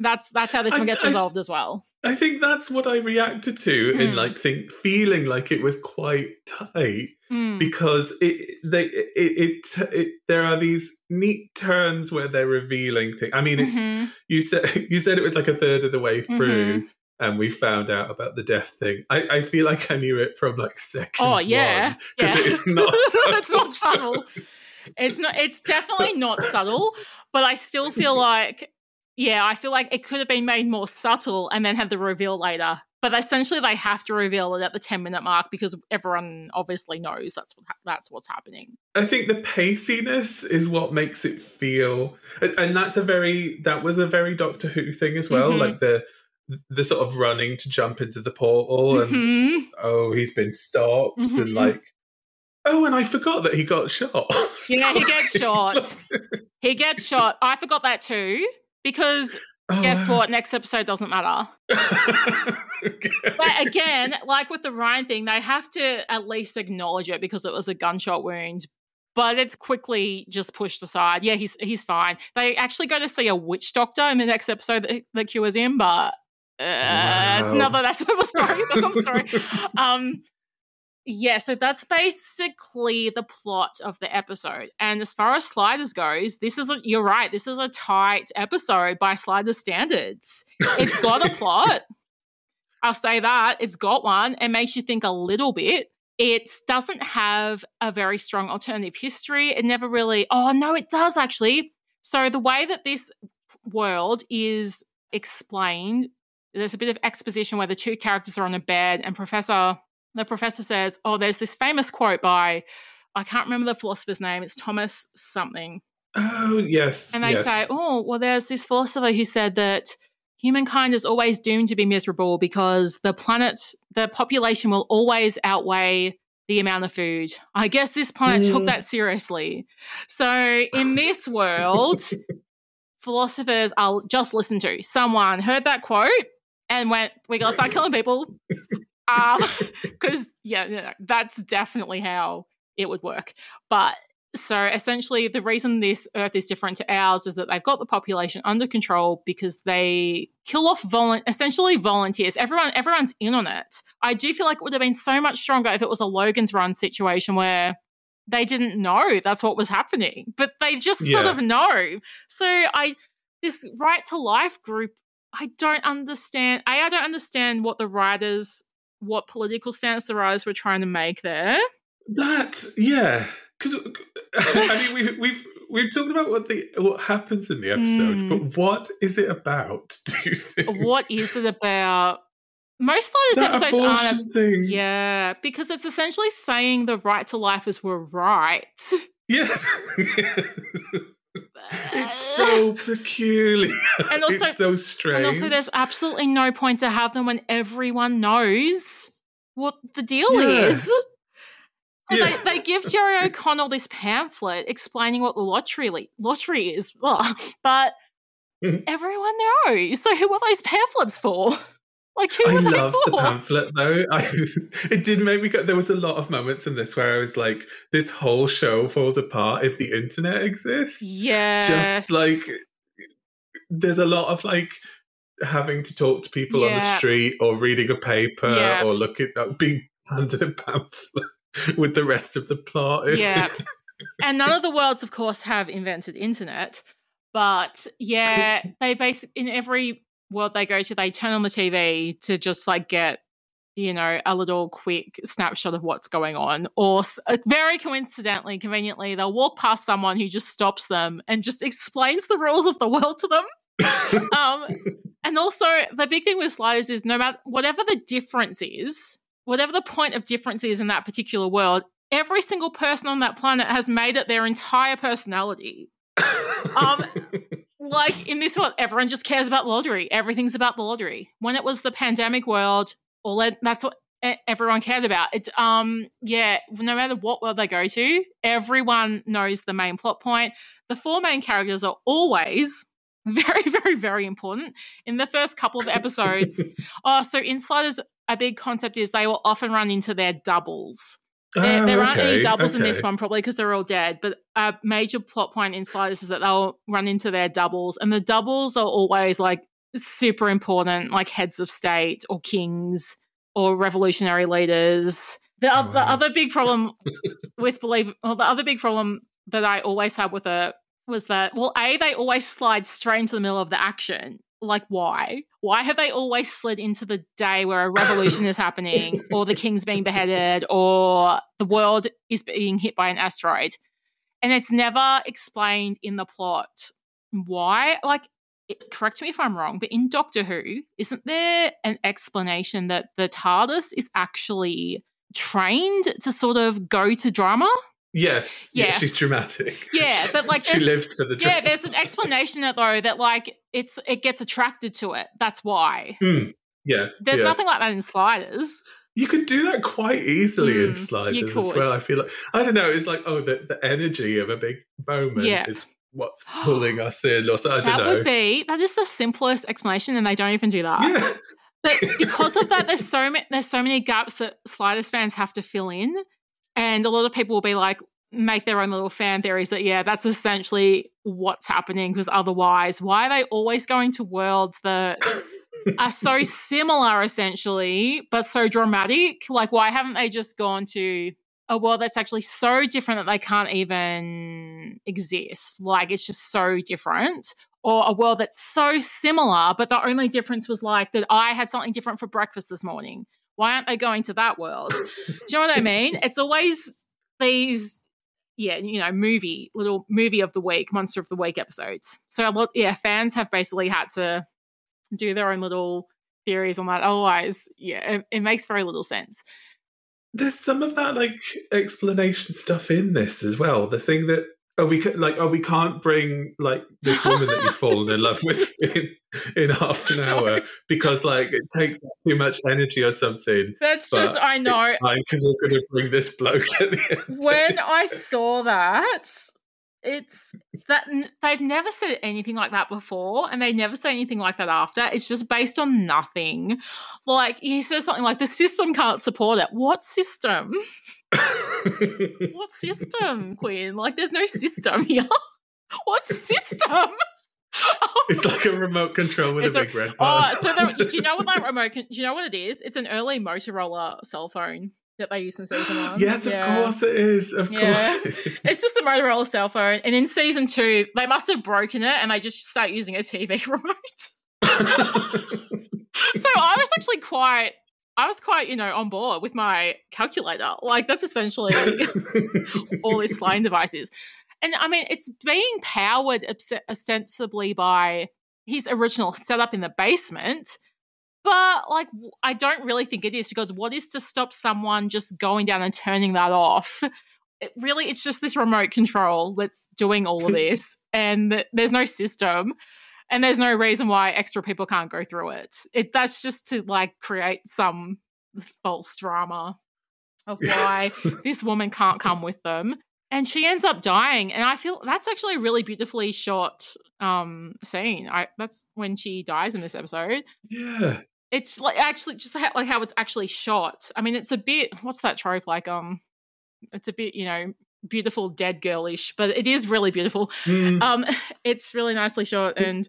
That's that's how this I- one gets I- resolved as well. I think that's what I reacted to in Hmm. like think feeling like it was quite tight Mm. because it they it, it, it there are these neat turns where they're revealing things. I mean, it's Mhm. you said you said it was like a third of the way through. Mm-hmm. And we found out about the death thing. I, I feel like I knew it from like second. Oh yeah, because yeah. it is not. it's not subtle. It's not. It's definitely not subtle. But I still feel like, yeah, I feel like it could have been made more subtle and then have the reveal later. But essentially, they have to reveal it at the ten minute mark because everyone obviously knows that's what ha- that's what's happening. I think the paciness is what makes it feel, and- that's a very that was a very Doctor Who thing as well. Mhm. Like the the sort of running to jump into the portal, and Mhm. oh, he's been stopped, and Mhm. like oh, and I forgot that he got shot. Yeah, he gets shot. He gets shot. I forgot that too because Oh, guess wow. what? Next episode doesn't matter. Okay. but again, like with the Ryan thing, they have to at least acknowledge it because it was a gunshot wound. But it's quickly just pushed aside. Yeah, he's he's fine. They actually go to see a witch doctor in the next episode that, that cures him, but uh, that's another that's another story. That's another story. Um, yeah, so that's basically the plot of the episode. And as far as Sliders goes, this is a, you're right. This is a tight episode by Sliders standards. It's got a plot. I'll say that it's got one. It makes you think a little bit. It doesn't have a very strong alternative history. It never really. Oh no, it does actually. So the way that this world is explained, there's a bit of exposition where the two characters are on a bed, and Professor the professor says, "Oh, there's this famous quote by I can't remember the philosopher's name. It's Thomas something." oh yes, And they yes. say, "Oh, well, there's this philosopher who said that humankind is always doomed to be miserable because the planet, the population will always outweigh the amount of food. I guess this planet took Mm. that seriously. So in this world, philosophers are just listened to. Someone heard that quote and went, "We gotta start killing people." Um, because yeah, yeah, that's definitely how it would work. But so essentially, the reason this Earth is different to ours is that they've got the population under control because they kill off volu- essentially volunteers. Everyone, everyone's in on it. I do feel like it would have been so much stronger if it was a Logan's Run situation where they didn't know that's what was happening, but they just sort of know. So I, this right to life group, I don't understand. A, I don't understand what the writers, what political stance the writers were trying to make there. That yeah, because I mean we've we've we've talked about what the what happens in the episode, Mm. but what is it about? Do you think what is it about? Most of those episodes aren't. abortion thing? Yeah, because it's essentially saying the right to lifers were right. Yes, it's so peculiar. And also- it's so strange. And also, there's absolutely no point to have them when everyone knows what the deal Yeah. is. So Yeah. they, they give Jerry O'Connell this pamphlet explaining what the lottery lottery is, but everyone knows. So who are those pamphlets for? Like who I loved the pamphlet though. I, it did make me go. There was a lot of moments in this where I was like, "This whole show falls apart if the internet exists." Yeah, just like there's a lot of like having to talk to people on the street or reading a paper Yeah. or looking at being handed a pamphlet with the rest of the plot. Yeah. and none of the worlds, of course, have invented internet. But yeah, they basic in every world they go to, they turn on the TV to just like get, you know, a little quick snapshot of what's going on. Or uh, very coincidentally, conveniently, they'll walk past someone who just stops them and just explains the rules of the world to them. um, and also, the big thing with sliders is no matter whatever the difference is, whatever the point of difference is in that particular world, every single person on that planet has made it their entire personality. Um, Like in this world, everyone just cares about the lottery. Everything's about the lottery. When it was the pandemic world, all that, that's what everyone cared about. It, um, yeah, no matter what world they go to, everyone knows the main plot point. The four main characters are always very, very, very important. In the first couple of episodes, oh, so in Sliders, a big concept is they will often run into their doubles. There, Oh, there aren't any okay, doubles in this one, probably because they're all dead. But a major plot point in Sliders is that they'll run into their doubles, and the doubles are always like super important, like heads of state or kings or revolutionary leaders. The, Oh, the wow. other big problem with believe, well, the other big problem that I always had with it was that, well, a they always slide straight into the middle of the action. Like, why? Why have they always slid into the day where a revolution is happening, or the king's being beheaded, or the world is being hit by an asteroid? And it's never explained in the plot why. Like, it, correct me if I'm wrong, but in Doctor Who, isn't there an explanation that the TARDIS is actually trained to sort of go to drama? Yes, yeah. Yeah. she's dramatic. Yeah, but, like, she lives for the drama. yeah, there's an explanation that though that like it's it gets attracted to it. That's why. Mm, yeah, There's yeah. nothing like that in Sliders. You could do that quite easily in Mm, you sliders as well. I feel like I don't know. It's like oh, the, the energy of a big moment Yeah. is what's pulling us in, or so I don't That know. would be that is the simplest explanation, and they don't even do that. yeah, But because of that, there's so many there's so many gaps that Sliders fans have to fill in, and a lot of people will be like make their own little fan theories that yeah, that's essentially what's happening. Because otherwise, why are they always going to worlds that are so similar essentially, but so dramatic? Like, why haven't they just gone to a world that's actually so different that they can't even exist? Like, it's just so different. Or a world that's so similar, but the only difference was like that I had something different for breakfast this morning. Why aren't they going to that world? Do you know what I mean? It's always these, yeah, you know, movie, little movie of the week, monster of the week episodes. So, a lot, yeah, fans have basically had to do their own little theories on that. Otherwise, yeah, it, it makes very little sense. there's some of that like explanation stuff in this as well. The thing that oh we ca- like oh we can't bring like this woman that you've fallen in love with in, in half an hour because like it takes too much energy or something. That's But just, I know. Because we're going to bring this bloke at the end. when I saw that, it's that they've never said anything like that before, and they never say anything like that after. It's just based on nothing. Like he says something like the system can't support it. What system? What system, Quinn? Like there's no system here. what system? it's like a remote control with a a- big red button Oh, so there, do you know what my remote? Can, do you know what it is? It's an early Motorola cell phone that they used in season one. yes, of Yeah. course it is. Of Yeah. course. it. It's just a Motorola cell phone, and in season two, they must have broken it, and they just start using a TV remote. so I was actually quite, I was quite, you know, on board with my calculator. Like that's essentially all this sliding device is. And I mean, it's being powered ostensibly by his original setup in the basement. But like, I don't really think it is because what is to stop someone just going down and turning that off? It really, it's just this remote control that's doing all of this, and there's no system, and there's no reason why extra people can't go through it. It that's just to like create some false drama. of why this woman can't come with them. And she ends up dying. And I feel that's actually a really beautifully shot um scene. I that's when she dies in this episode. Yeah. It's like actually just how, like how it's actually shot. I mean, it's a bit what's that trope like? Um, it's a bit you know beautiful dead girlish, but it is really beautiful. Mm. Um, it's really nicely shot, and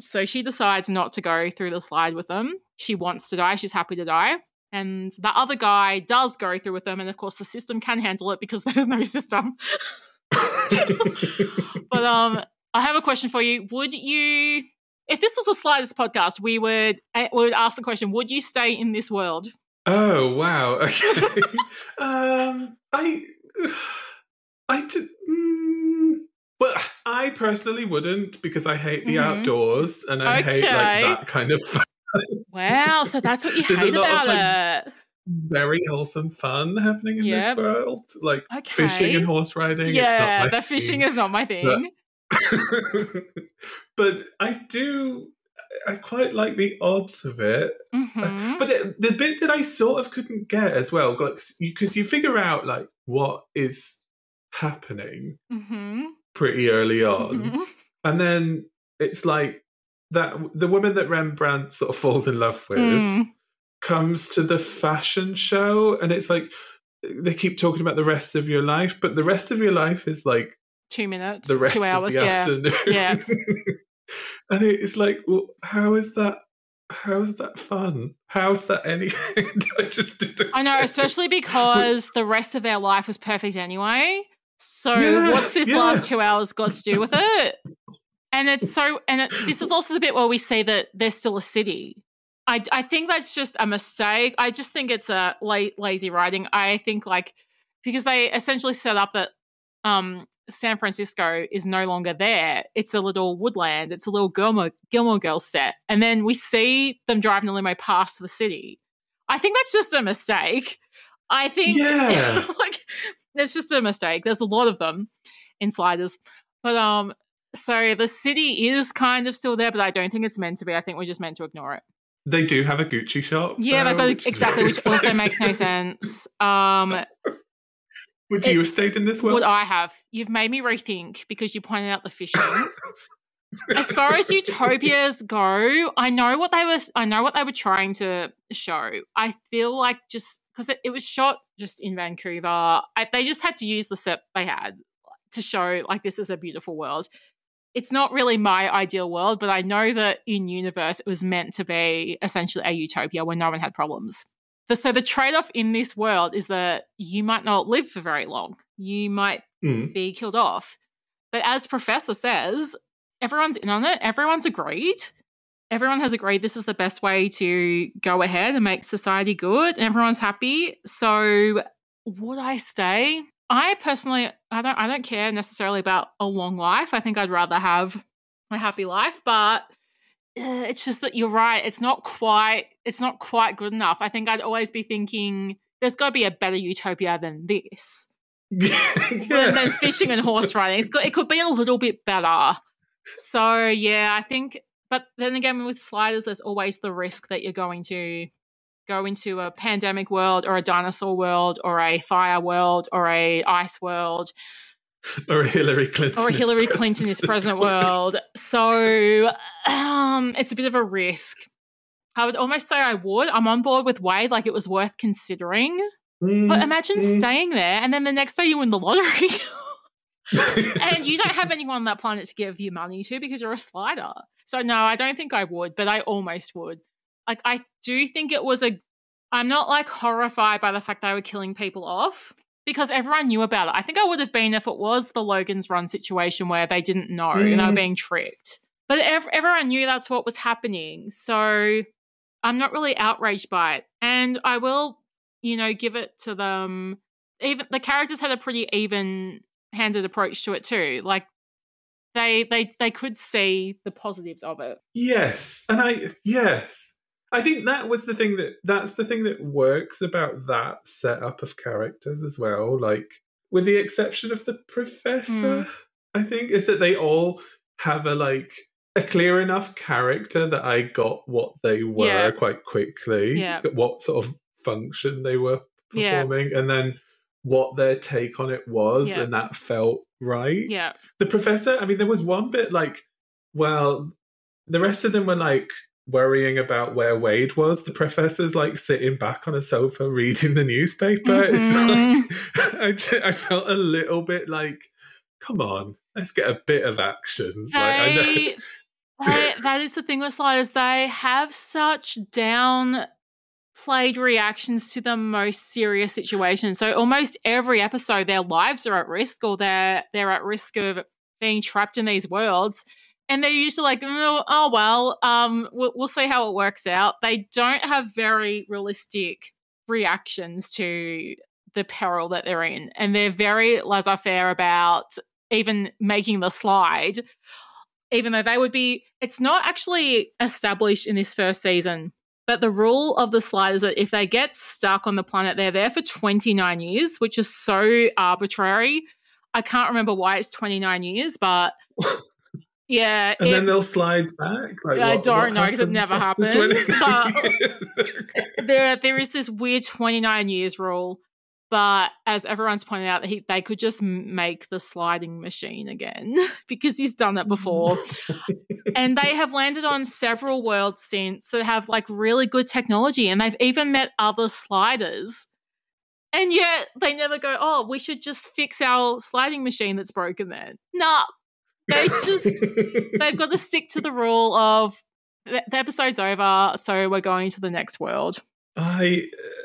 so she decides not to go through the slide with them. She wants to die. She's happy to die. And the other guy does go through with them, and of course the system can handle it because there's no system. but um, I have a question for you. Would you, if this was a sliders podcast, we would uh, we would ask the question: Would you stay in this world? Oh wow. Okay. um, I, I did. Mm, well, I personally wouldn't because I hate the Mhm. outdoors and I hate like that kind of Wow, so that's what you There's a hate lot of, like, it. very wholesome fun happening in Yep. this world, like fishing and horse riding. it's Yeah, not my the fishing is not my thing. but I do. I quite like the odds of it. Mhm. But the, the bit that I sort of couldn't get as well, because you, 'cause you figure out like what is happening Mhm. pretty early on, Mhm. and then it's like that the woman that Rembrandt sort of falls in love with Mm. comes to the fashion show, and it's like they keep talking about the rest of your life, but the rest of your life is like Two minutes, the rest two hours. of the yeah. afternoon. Yeah. and it's like, well, how is that? How's that fun? How's that anything? I just didn't. I know, especially because the rest of their life was perfect anyway. So Yeah, what's this yeah. last two hours got to do with it? And it's so, and it, this is also the bit where we see that there's still a city. I, I think that's just a mistake. I just think it's a la- lazy writing. I think like because they essentially set up that um, San Francisco is no longer there. It's a little woodland. It's a little Gilmore, Gilmore Girls set, and then we see them driving the limo past the city. I think that's just a mistake. I think Yeah. like it's just a mistake. There's a lot of them in sliders, but um, so the city is kind of still there, but I don't think it's meant to be. I think we're just meant to ignore it. They do have a Gucci shop. Yeah, they've though, got which exactly, which also makes no sense. Um, Would you have stayed in this world? would I have? You've made me rethink because you pointed out the fishing. as far as utopias go, I know what they were. I know what they were trying to show. I feel like just because it, it was shot just in Vancouver, I, they just had to use the set they had to show like this is a beautiful world. It's not really my ideal world, but I know that in universe it was meant to be essentially a utopia where no one had problems. The, so the trade off in this world is that you might not live for very long. You might Mm. be killed off. But as Professor says, everyone's in on it. Everyone's agreed. Everyone has agreed this is the best way to go ahead and make society good, and everyone's happy. So, would I stay? I personally, I don't, I don't care necessarily about a long life. I think I'd rather have a happy life, but uh, it's just that you're right. It's not quite, it's not quite good enough. I think I'd always be thinking there's got to be a better utopia than this yeah. than, than fishing and horse riding. It's got, it could be a little bit better. So yeah, I think. But then again, with sliders, there's always the risk that you're going to go into a pandemic world, or a dinosaur world, or a fire world, or a ice world, or a Hillary Clinton. or a Hillary. Clinton is president world. So um, it's a bit of a risk. I would almost say I would. I'm on board with Wade. Like it was worth considering. Mm, But imagine mm. staying there and then the next day you win the lottery. and you don't have anyone on that planet to give you money to because you're a slider. So no, I don't think I would, but I almost would. Like I do think it was a I'm not like horrified by the fact they were killing people off because everyone knew about it. I think I would have been if it was the Logan's Run situation where they didn't know and they were Mm. being tricked. But ev- everyone knew that's what was happening. So I'm not really outraged by it. And I will, you know, give it to them. Even the characters had a pretty even handed approach to it too. Like they they they could see the positives of it. Yes, and I yes, I think that was the thing that that's the thing that works about that setup of characters as well. Like, with the exception of the professor, hmm. I think is that they all have a like a clear enough character that I got what they were Yeah. quite quickly. Yeah. What sort of function they were Yeah. performing, and then what their take on it was, Yeah. and that felt right. Yeah. The professor, I mean, there was one bit like, well, the rest of them were like worrying about where Wade was. The professor's like sitting back on a sofa reading the newspaper. Mhm. It's like, I, ju- I felt a little bit like, come on, let's get a bit of action. like, I know. They, they, that is the thing with sliders. They have such down played reactions to the most serious situations. So almost every episode, their lives are at risk, or they're they're at risk of being trapped in these worlds. And they're usually like, oh, oh well, um, we'll, we'll see how it works out. They don't have very realistic reactions to the peril that they're in, and they're very laissez-faire about even making the slide even though they would be it's not actually established in this first season but the rule of the slide is that if they get stuck on the planet they're there for 29 years which is so arbitrary. I can't remember why it's 29 years but yeah and it- then they'll slide back. Like, I what- don't what know, 'cause it never happens, but- there there is this weird 29 years rule but as everyone's pointed out he, they could just make the sliding machine again because he's done it before. And they have landed on several worlds since that have like really good technology and they've even met other sliders. And yet they never go oh we should just fix our sliding machine that's broken then nah. They just they've got to stick to the rule of the the episode's over so we're going to the next world. I uh,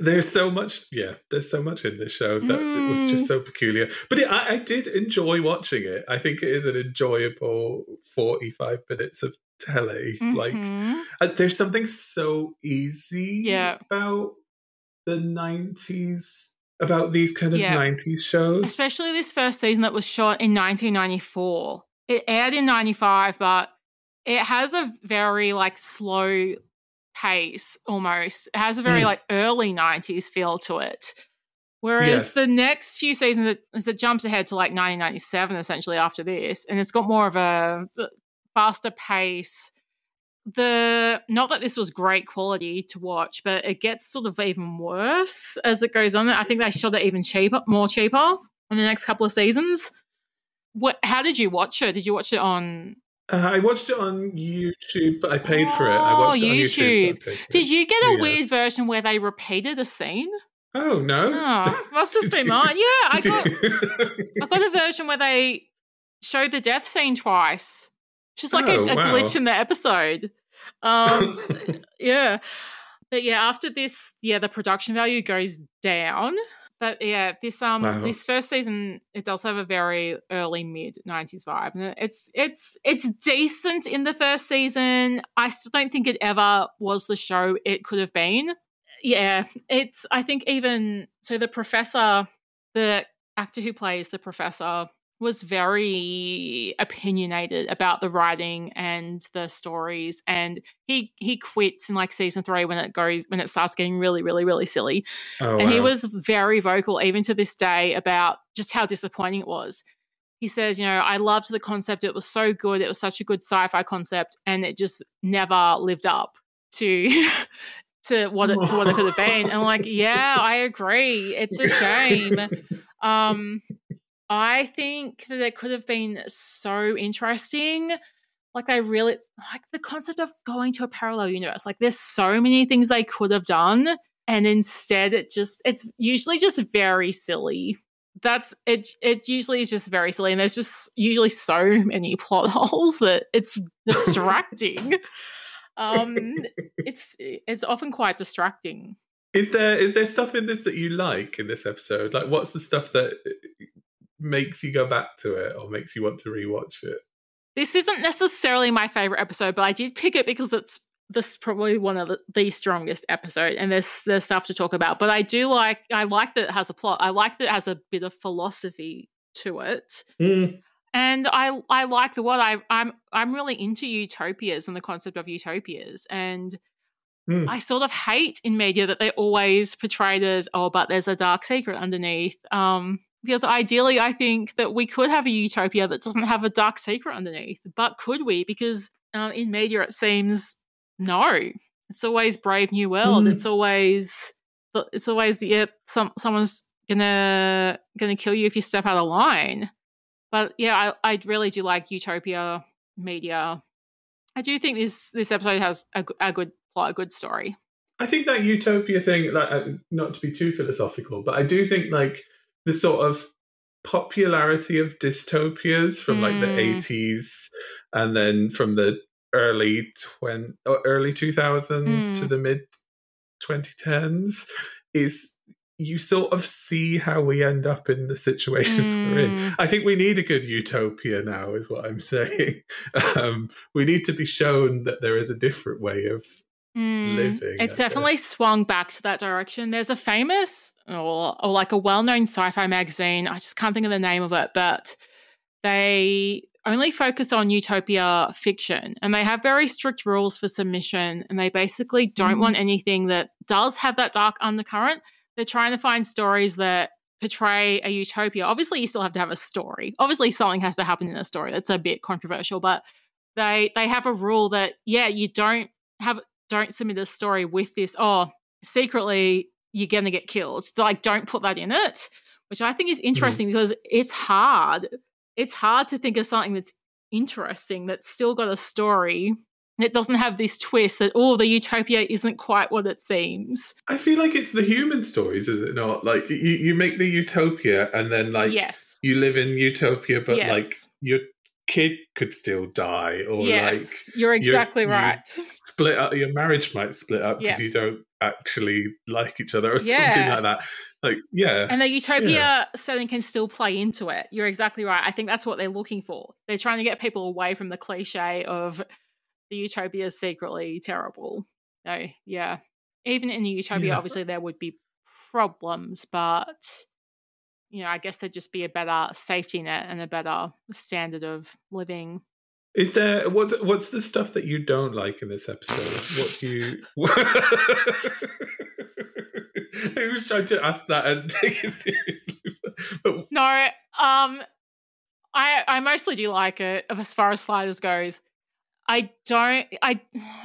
there's so much yeah there's so much in this show that it was Mm. just so peculiar but it, I, I did enjoy watching it I think it is an enjoyable 45 minutes of telly like Mhm. uh, there's something so easy Yeah. about the 90s about these kind of Yeah. 90s shows especially this first season that was shot in 1994 it aired in 95 but it has a very like slow pace almost. It has a very Mm. like early 90s feel to it. Whereas Yes. the next few seasons it, it jumps ahead to like 1997 essentially after this and it's got more of a faster pace. The not that this was great quality to watch but it gets sort of even worse as it goes on. I think they shot it even cheaper more cheaper in the next couple of seasons. What how did you watch it? Did you watch it on uh, I watched it on YouTube but I paid for it I Oh, watched it on YouTube YouTube. but I paid for did you get a Yeah. weird version where they repeated a scene oh no oh must just be mine yeah i got I got a version where they showed the death scene twice. Just like Oh, a, a wow. glitch in the episode. Um, yeah. But yeah, after this, yeah, the production value goes down. But yeah, this um Wow. this first season it does have a very early mid nineties vibe. And it's it's it's decent in the first season. I still don't think it ever was the show it could have been. Yeah, it's I think even so the professor, the actor who plays the professor was very opinionated about the writing and the stories and he he quits in like season 3 when it goes when it starts getting really really really silly. Oh, and he was very vocal even to this day about just how disappointing it was. He says you know i loved the concept. It was so good. It was such a good sci-fi concept and it just never lived up to to what it to what it could have been. And I'm like yeah i agree. It's a shame. Um i think that it could have been so interesting like they really like the concept of going to a parallel universe like there's so many things they could have done and instead it just it's usually just very silly. That's it it usually is just very silly and there's just usually so many plot holes that it's distracting. Um it's it's often quite distracting. Is there is there stuff in this that you like in this episode? Like, what's the stuff that makes you go back to it or makes you want to rewatch it? this isn't necessarily my favorite episode but i did pick it because it's this is probably one of the, the strongest episode and there's there's stuff to talk about but i do like i like that it has a plot. I like that it has a bit of philosophy to it. Mm, and I I like the what I I'm I'm really into utopias and the concept of utopias. And Hmm. I sort of hate in media that they always portrayed as oh but there's a dark secret underneath. Um because ideally I think that we could have a utopia that doesn't have a dark secret underneath but could we because um, in media it seems no it's always brave new world Hmm. it's always it's always yeah, some someone's gonna gonna kill you if you step out of line. But yeah, I, I really do like Utopia media. I do think this this episode has a, a good plot, a good story. I think that utopia thing, like, uh, not to be too philosophical, but I do think like the sort of popularity of dystopias from like the Mm. 80s and then from the early 20 or early 2000s to Mm. the mid 2010s is you sort of see how we end up in the situations we're in. Mm. I think we need a good utopia now, is what I'm saying. Um, we need to be shown that there is a different way of Mm, living, It's definitely swung back to that direction. There's a famous or, or like a well known sci fi magazine. I just can't think of the name of it, but they only focus on utopia fiction and they have very strict rules for submission. And they basically don't Mm. want anything that does have that dark undercurrent. They're trying to find stories that portray a utopia. Obviously, you still have to have a story. Obviously, something has to happen in a story. That's a bit controversial, but they they have a rule that yeah, you don't have don't submit a story with this. Oh, secretly you're gonna get killed. Like, don't put that in it, which I think is mm-hmm. interesting because it's hard. It's hard to think of something that's interesting that's still got a story. It doesn't have this twist that oh, the utopia isn't quite what it seems. I feel like it's the human stories, is it not? Like you, you make the utopia and then like yes, you live in utopia, but Yes. like your kid could still die, or yes, you're exactly you- right. like split up. Your marriage might split up because Yeah. you don't actually like each other, or Yeah. something like that. Like yeah, And the utopia setting can still play into it. You're exactly right. I think that's what they're looking for. They're trying to get people away from the cliche of the utopia is secretly terrible. No, yeah. Even in the utopia, Yeah. obviously there would be problems, but you know, I guess there'd just be a better safety net and a better standard of living. is there what's what's the stuff that you don't like in this episode? What do you? I was trying to ask that and take it seriously, No, um I I mostly do like it as far as sliders goes. I don't I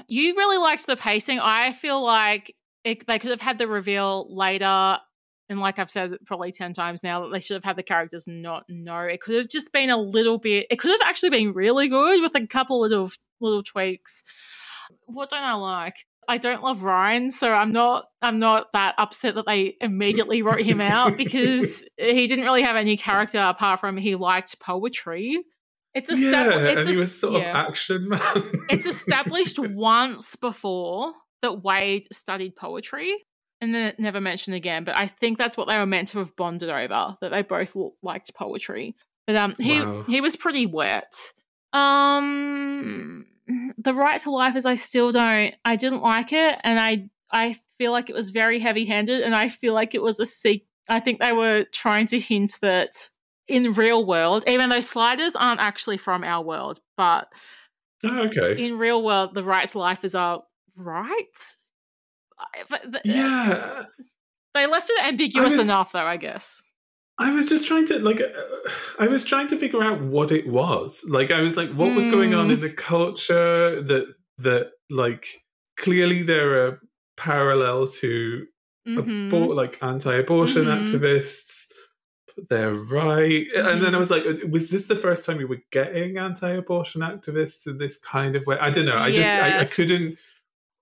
you really liked the pacing. I feel like it, they could have had the reveal later and like I've said probably 10 times now that they should have had the characters not know. It could have just been a little bit it could have actually been really good with a couple little little tweaks. What don't I like? I don't love Ryan, so I'm not I'm not that upset that they immediately wrote him out because he didn't really have any character apart from he liked poetry. It's yeah, established. it's and he was sort yeah. of action man. it's established once before that Wade studied poetry and then never mentioned again. But I think that's what they were meant to have bonded over that they both liked poetry. But um, he Wow. he was pretty wet. Um, the right to life is I still don't. I didn't like it, and I I feel like it was very heavy handed, and I feel like it was a seek. I think they were trying to hint that in real world, even though sliders aren't actually from our world, but Oh, okay. in real world, the right to life is our right. Th- Yeah, they left it ambiguous was- enough, though. I guess. I was just trying to like, uh, I was trying to figure out what it was. Like, I was like, what was going on Mm. in the culture that that like clearly there are parallels to Mhm. abor- like anti-abortion Mhm. activists. but They're right, and then I Mhm. was like, uh, was this the first time we were getting anti-abortion activists in this kind of way? I don't know. I just I, I couldn't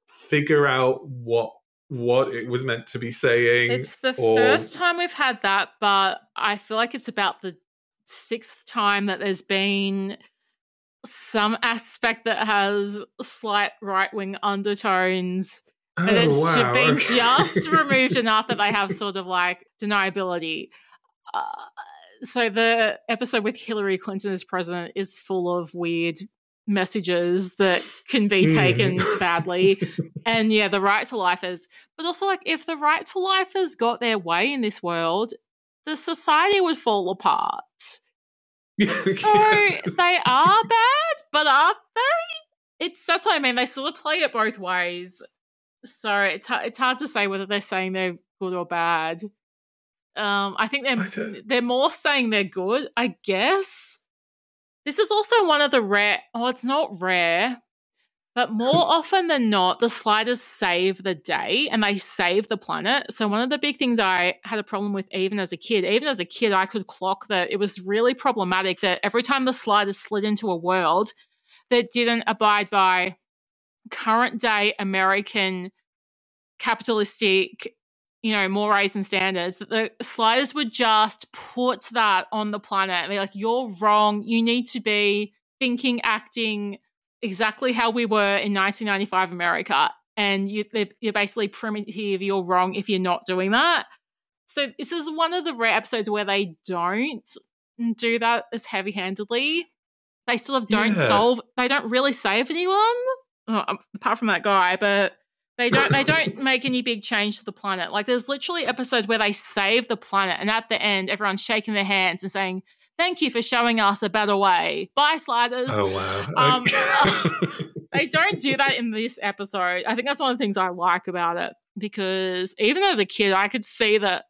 figure out what what it was meant to be saying. It's the or- first time we've had that, but I feel like it's about the sixth time that there's been some aspect that has slight right wing undertones. Oh, But it's wow, been okay. just removed enough that they have sort of like deniability. Uh, so the episode with Hillary Clinton as president is full of weird messages that can be Hmm. taken badly. And yeah, the right to life is, but also like if the right to life has got their way in this world, the society would fall apart. So they are bad, but are they? It's that's what I mean. They sort of play it both ways. So it's it's hard to say whether they're saying they're good or bad. Um, I think they're don't- they're more saying they're good. I guess this is also one of the rare. Oh, it's not rare. But more often than not, the sliders save the day and they save the planet. So, one of the big things I had a problem with even as a kid, even as a kid, I could clock that it was really problematic that every time the sliders slid into a world that didn't abide by current day American capitalistic, you know, mores and standards, that the sliders would just put that on the planet and be like, you're wrong. You need to be thinking, acting, exactly how we were in 1995 America. And you, you're basically primitive, you're wrong if you're not doing that. So, this is one of the rare episodes where they don't do that as heavy handedly. They sort of don't yeah. solve, they don't really save anyone, oh, apart from that guy, but they don't they don't make any big change to the planet. Like there's literally episodes where they save the planet and at the end everyone's shaking their hands and saying, Thank you for showing us a better way. Bye, sliders. Oh, wow. Um, they don't do that in this episode. I think that's one of the things I like about it because even as a kid, I could see that,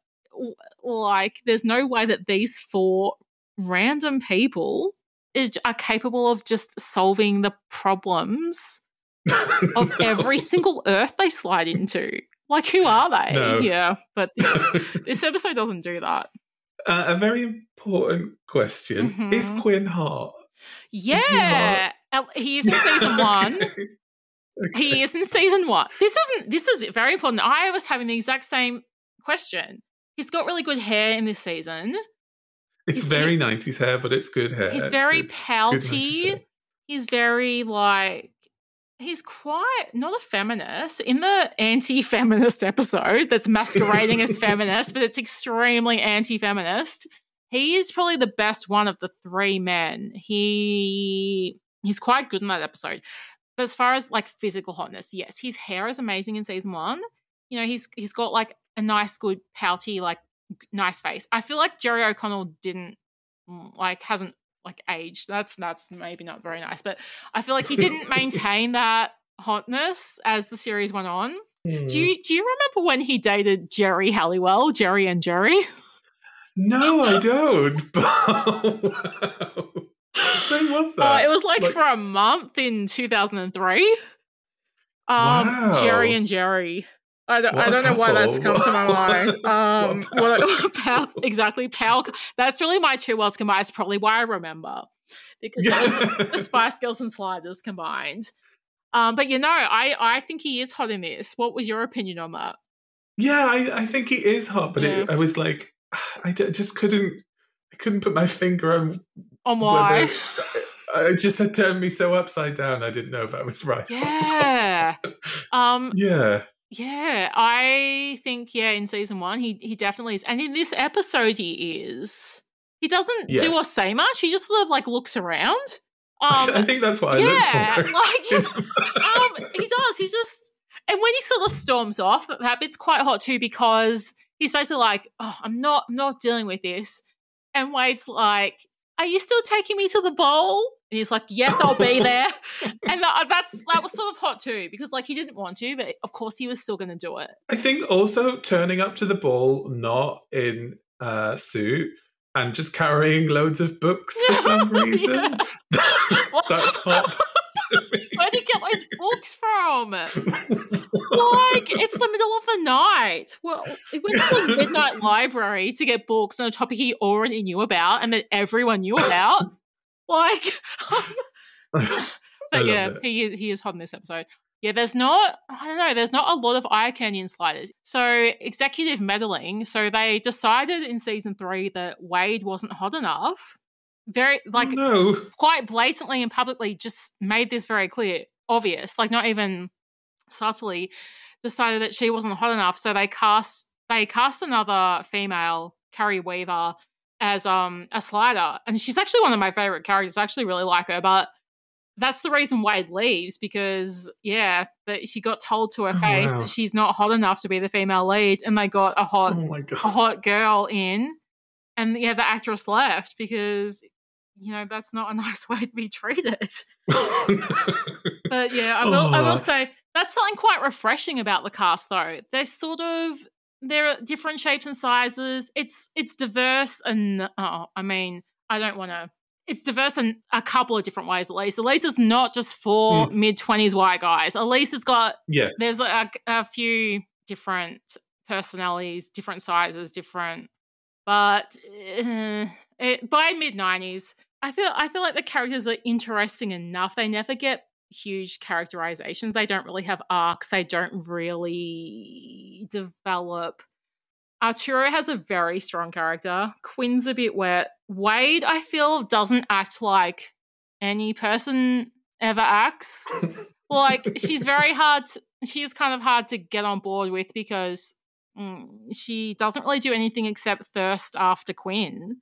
like, there's no way that these four random people is, are capable of just solving the problems of every single Earth they slide into. Like, who are they? No. Yeah, but this, this episode doesn't do that. Uh, a very important question: mm-hmm. Is Quinn hot? Yeah, he, is in season one. okay. He is in season one. This isn't. This is very important. I was having the exact same question. He's got really good hair in this season. It's he's, very nineties hair, but it's good hair. He's very good, pouty. Good he's very like he's quite not a feminist. In the anti-feminist episode that's masquerading as feminist but it's extremely anti-feminist he is probably the best one of the three men. He he's quite good in that episode. But as far as like physical hotness yes his hair is amazing in season one. You know he's he's got like a nice good pouty like nice face. I feel like jerry o'connell didn't like hasn't like aged. That's that's maybe not very nice, but I feel like he didn't maintain that hotness as the series went on. Mm. Do you do you remember when he dated Geri Halliwell, Geri and Jerry? No, I don't. when was that? Uh, it was like, like, for a month in 2003. Um, wow. Geri and Jerry. I don't, I don't know why that's come to my mind. Um, what, what power, exactly power. That's really my two worlds combined. It's probably why I remember because yeah. the Spice Girls and Sliders combined. Um, but you know, I I think he is hot in this. What was your opinion on that? Yeah, I, I think he is hot, but yeah. it, I was like, I just couldn't, I couldn't put my finger on on why. it just had turned me so upside down. I didn't know if I was right. Yeah. um. Yeah. Yeah, I think yeah, in season one he he definitely is, and in this episode he is. He doesn't yes. do or say much. He just sort of like looks around. Um, I think that's I yeah, like um, he does. He just and when he sort of storms off, that bit's quite hot too because he's basically like, "Oh, I'm not, I'm not dealing with this," and Wade's like, "Are you still taking me to the bowl?" And he's like, "Yes, I'll be there." and that, uh, that's that was sort of hot too because like he didn't want to, but of course he was still going to do it. I think also turning up to the ball not in a suit and just carrying loads of books for some reason. that's hot. Where did you get those books from? like, it's the middle of the night. Well, we went to the midnight library to get books on a topic he already knew about and that everyone knew about. Like, but yeah, he is, he is hot in this episode. Yeah, there's not, I don't know, there's not a lot of eye candy in sliders. So, executive meddling. So, they decided in season three that Wade wasn't hot enough. Very, like, oh, no. quite blatantly and publicly just made this very clear, obvious, like, not even subtly decided that she wasn't hot enough. So, they cast, they cast another female, Kari Wuhrer, as um a slider, and she's actually one of my favorite characters. I actually really like her, but that's the reason Wade leaves because yeah, that she got told to her oh, face wow. that she's not hot enough to be the female lead, and they got a hot oh a hot girl in, and yeah, the actress left because you know that's not a nice way to be treated. but yeah, I will oh. I will say that's something quite refreshing about the cast though. They're sort of there are different shapes and sizes. It's it's diverse and oh, I mean, I don't want to it's diverse in a couple of different ways. At least, at least it's not just for Mm. mid twenties white guys. At least it's got Yes. there's a, a few different personalities, different sizes, different. But uh, it, by mid nineties, I feel I feel like the characters are interesting enough. They never get huge characterizations. They don't really have arcs. They don't really develop. Arturo has a very strong character. Quinn's a bit wet. Wade, I feel, doesn't act like any person ever acts. like she's very hard. To, she is kind of hard to get on board with because mm, she doesn't really do anything except thirst after Quinn,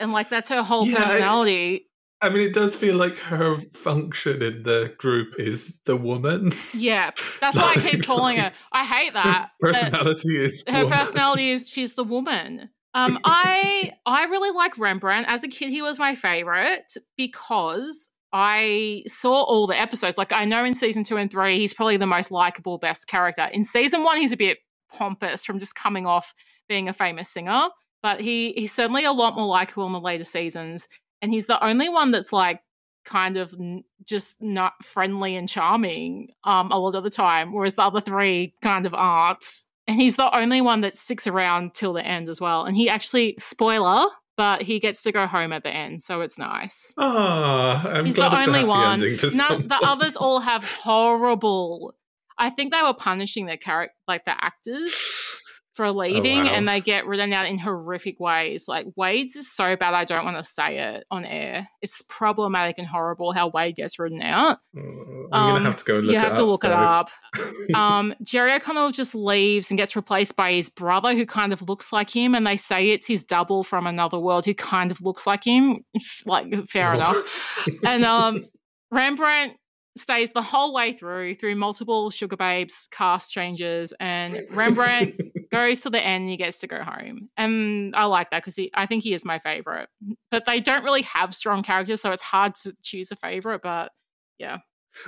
and like that's her whole Yeah, I- personality. I mean, it does feel like her function in the group is the woman. yeah, that's why I keep Like, calling her. I hate that. Her that- personality is her woman. personality is she's the woman. Um, I I really like Rembrandt. As a kid, he was my favorite because I saw all the episodes. Like I know in season two and three, he's probably the most likable, best character. In season one, he's a bit pompous from just coming off being a famous singer, but he he's certainly a lot more likable in the later seasons. And he's the only one that's like kind of n- just not friendly and charming um, a lot of the time, whereas the other three kind of aren't. And he's the only one that sticks around till the end as well. And he actually, spoiler, but he gets to go home at the end, so it's nice. Ah, he's the only one. ending for None, someone. the others all have horrible. I think they were punishing their character, like the actors, for leaving, Oh, wow. and they get written out in horrific ways. Like Wade's is so bad, I don't want to say it on air. It's problematic and horrible how Wade gets written out. Oh, I'm gonna Um, have to go look you have up. to look it up. um, Jerry O'Connell just leaves and gets replaced by his brother, who kind of looks like him, and they say it's his double from another world, who kind of looks like him. Like, fair Oh. enough. And um, Rembrandt stays the whole way through, through multiple Sugababes cast changes, and Rembrandt goes to the end and he gets to go home. And I like that because I think he is my favorite. But they don't really have strong characters, so it's hard to choose a favorite. But yeah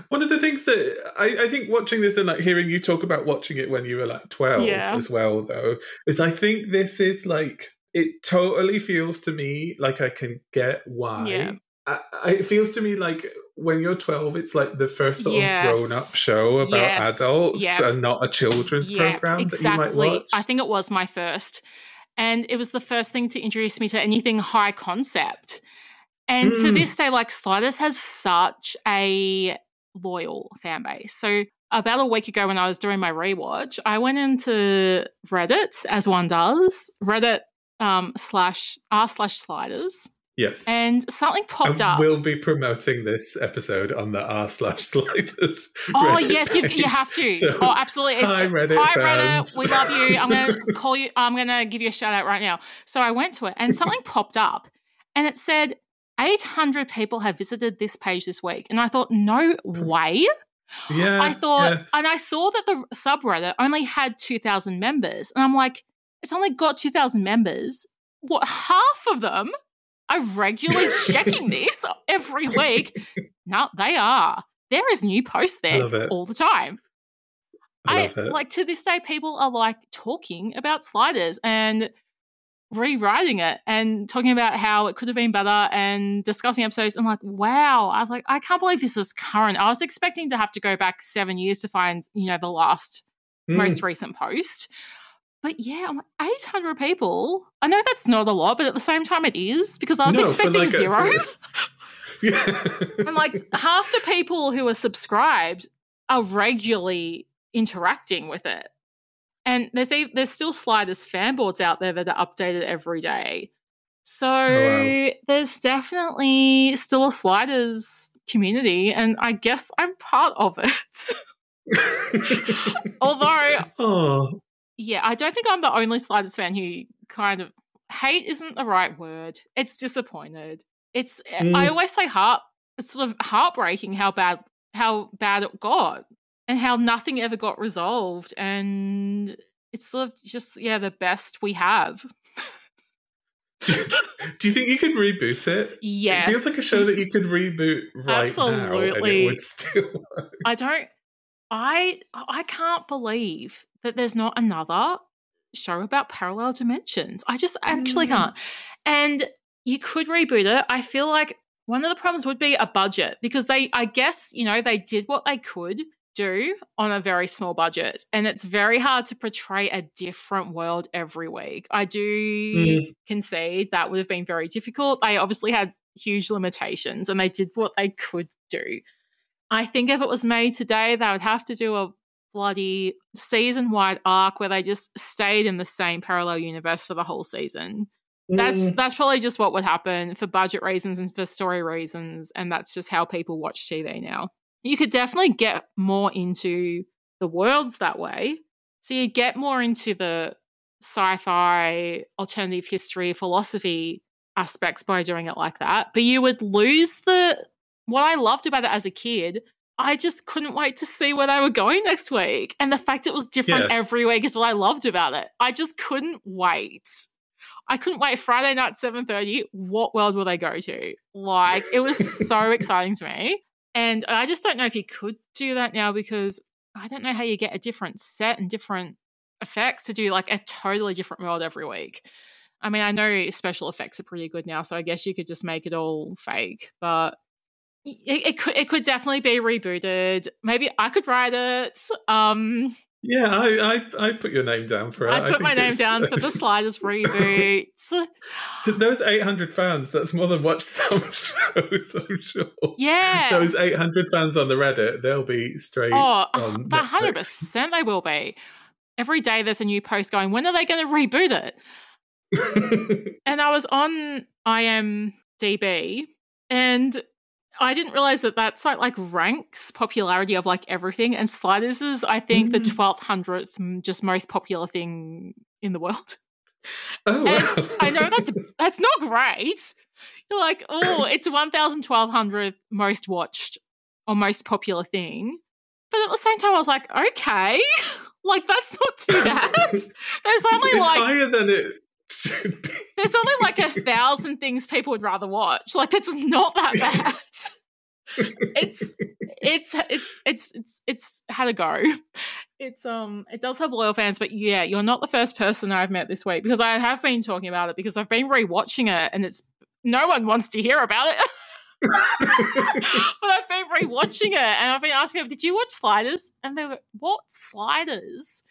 One of the things that I, I think watching this and like hearing you talk about watching it when you were like 12 Yeah. as well, though, is I think this is like, it totally feels to me like I can get why. Yeah. I, I, it feels to me like when you're 12, it's like the first sort Yes. of grown up show about Yes. adults Yep. and not a children's yeah, program that you might watch. I think it was my first. And it was the first thing to introduce me to anything high concept. And to Mm. this day, like Sliders has such a loyal fan base. So about a week ago when I was doing my rewatch, I went into Reddit as one does, Reddit um slash r slash sliders, yes. and something popped I up. will be promoting this episode on the r slash sliders. Oh Reddit yes, you, you have to. So, oh, absolutely. Hi It- Reddit Hi fans. Reddit, we love you. I'm gonna call you. I'm gonna give you a shout out right now. So I went to it, and something popped up, and it said 800 people have visited this page this week, and I thought, no way. Yeah, I thought, yeah. and I saw that the subreddit only had 2,000 members, and I'm like, it's only got 2,000 members. What half of them are regularly checking this every week? No, they are. There is new posts there all the time. I it. like to this day, people are like talking about sliders and rewriting it and talking about how it could have been better and discussing episodes. And like, wow, I was like, I can't believe this is current. I was expecting to have to go back seven years to find, you know, the last Mm. most recent post. But yeah, I'm like, 800 people. I know that's not a lot, but at the same time, it is because I was No, expecting like a- zero. for- and like half the people who are subscribed are regularly interacting with it. And there's e- there's still sliders fan boards out there that are updated every day. So oh, wow. there's definitely still a sliders community, and I guess I'm part of it. Although, oh, yeah, I don't think I'm the only sliders fan who kind of hate isn't the right word. It's disappointed. It's I Mm. always say heart. It's sort of heartbreaking how bad how bad it got and how nothing ever got resolved and it's sort of just yeah the best we have. do you think you could reboot it? Yes. It feels like a show that you could reboot right now and Absolutely. it would still work. I don't I I can't believe that there's not another show about parallel dimensions. I just actually Mm. can't. And you could reboot it. I feel like one of the problems would be a budget because they, I guess, you know, they did what they could do on a very small budget. And it's very hard to portray a different world every week. I do Mm. concede that would have been very difficult. They obviously had huge limitations and they did what they could do. I think if it was made today, they would have to do a bloody season wide arc where they just stayed in the same parallel universe for the whole season. That's Mm. that's probably just what would happen for budget reasons and for story reasons, and that's just how people watch TV now. You could definitely get more into the worlds that way. So you get more into the sci-fi, alternative history, philosophy aspects by doing it like that. But you would lose the what I loved about it as a kid. I just couldn't wait to see where they were going next week. And the fact it was different Yes. every week is what I loved about it. I just couldn't wait. I couldn't wait. Friday night, 7.30, what world will they go to? Like, it was so exciting to me. And I just don't know if you could do that now because I don't know how you get a different set and different effects to do like a totally different world every week. I mean, I know special effects are pretty good now, so I guess you could just make it all fake, but it, it could it could definitely be rebooted. Maybe I could write it. Um, Yeah, I, I I put your name down for it. I put think my name down for the Sliders reboot. So those 800 fans, that's more than watch some shows, I'm sure. Yeah. Those 800 fans on the Reddit, they'll be straight Oh, on but hundred percent they will be. Every day there's a new post going. When are they going to reboot it? And I was on IMDb, and I didn't realize that that site like ranks popularity of like everything. And Sliders is, I think, the Mm. twelfth, hundredth, mm, just most popular thing in the world. oh, wow. And I know that's that's not great. You're like, oh, it's one thousand twelve hundredth most watched or most popular thing. But at the same time, I was like, okay, like that's not too bad. There's only it's like higher than it. There's only like a thousand things people would rather watch. Like it's not that bad. it's it's it's it's it's it's had a go. It's um it does have loyal fans, but yeah, you're not the first person I've met this week because I have been talking about it because I've been rewatching it and it's no one wants to hear about it. but I've been rewatching it and I've been asking them, did you watch Sliders? And they were, what Sliders?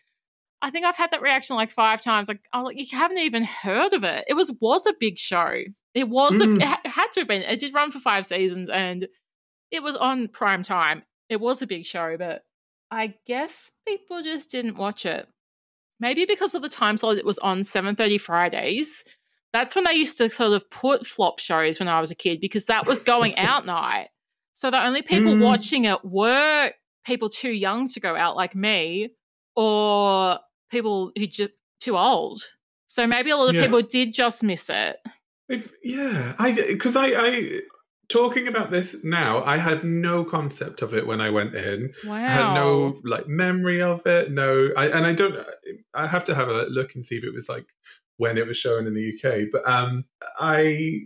I think I've had that reaction like five times. Like, oh, like, you haven't even heard of it. It was was a big show. It was Mm. a, it ha- had to have been. It did run for five seasons and it was on prime time. It was a big show, but I guess people just didn't watch it. Maybe because of the time slot it was on 7:30 Fridays. That's when they used to sort of put flop shows when I was a kid because that was going out night. So the only people Mm. watching it were people too young to go out like me or people who just too old. So maybe a lot of Yeah. people did just miss it. If, yeah, I because I, I talking about this now, I had no concept of it when I went in. Wow. I had no like memory of it. No, I, and I don't. I have to have a look and see if it was like when it was shown in the UK. But um, I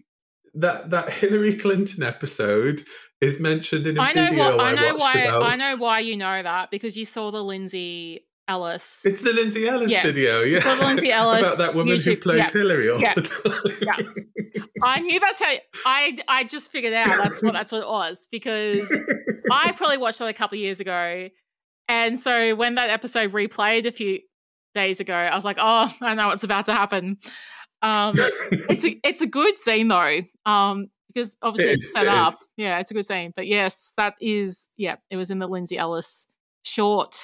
that that Hillary Clinton episode is mentioned in a I know video what I I, know watched why about. I know why you know that because you saw the Lindsay Ellis. It's the Lindsay Ellis Yeah. video, yeah, saw the Lindsay Ellis about that woman who plays yeah. Hillary all Yeah. the time. Yeah. I knew that's how I I just figured out that's what that's what it was because I probably watched that a couple of years ago, and so when that episode replayed a few days ago, I was like, oh, I know what's about to happen. Um, it's a it's a good scene though, um, because obviously It it's set it up. is. Yeah, it's a good scene. But yes, that is yeah, it was in the Lindsay Ellis short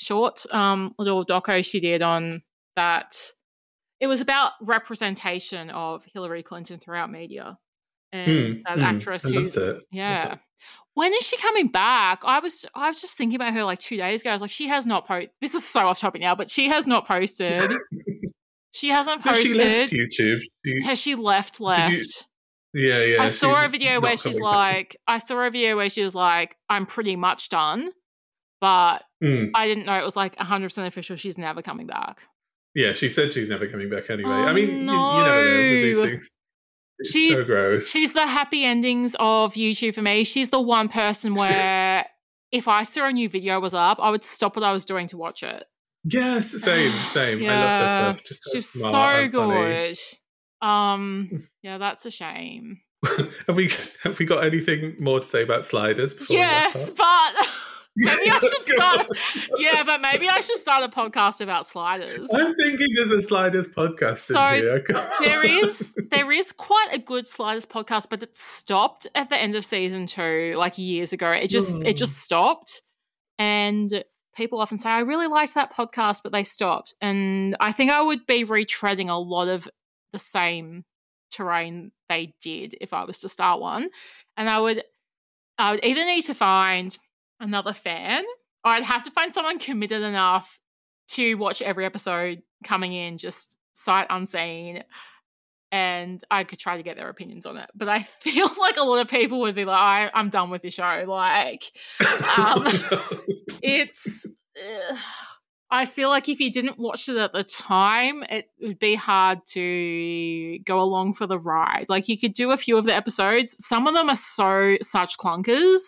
short um little doco she did on that. It was about representation of Hillary Clinton throughout media. And Mm, that mm, actress I loved who's it. yeah. When is she coming back? I was I was just thinking about her like two days ago. I was like, she has not posted. This is so off topic now, but she has not posted. she hasn't posted. she left YouTube. She, Has she left? Left. you- yeah, yeah. I saw a video where she's coming back. like, I saw a video where she was like, I'm pretty much done, but Mm, I didn't know it was like 100% official. She's never coming back. yeah, she said she's never coming back anyway. Oh, I mean, you, you never know with these no. things. It's She's- so gross. She's the happy endings of YouTube for me. She's the one person where if I saw a new video was up, I would stop what I was doing to watch it. yes, same, same. I love her stuff. Just so She's so funny. good. Um, yeah, that's a shame. have we have we got anything more to say about sliders? Before yes, but maybe I should start. yeah, but maybe I should start a podcast about sliders. I'm thinking there's a sliders podcast So, there is there is quite a good sliders podcast, but it stopped at the end of season two, like years ago. It just it hmm. just stopped, and people often say, "I really liked that podcast," but they stopped. And I think I would be retreading a lot of the same terrain they did if I was to start one, and I would I would either need to find another fan, or I'd have to find someone committed enough to watch every episode coming in just sight unseen and I could try to get their opinions on it. But I feel like a lot of people would be like, I, I'm done with the show. Like, um, it's. Uh, I feel like if you didn't watch it at the time, it would be hard to go along for the ride. Like, you could do a few of the episodes. Some of them are so, such clunkers.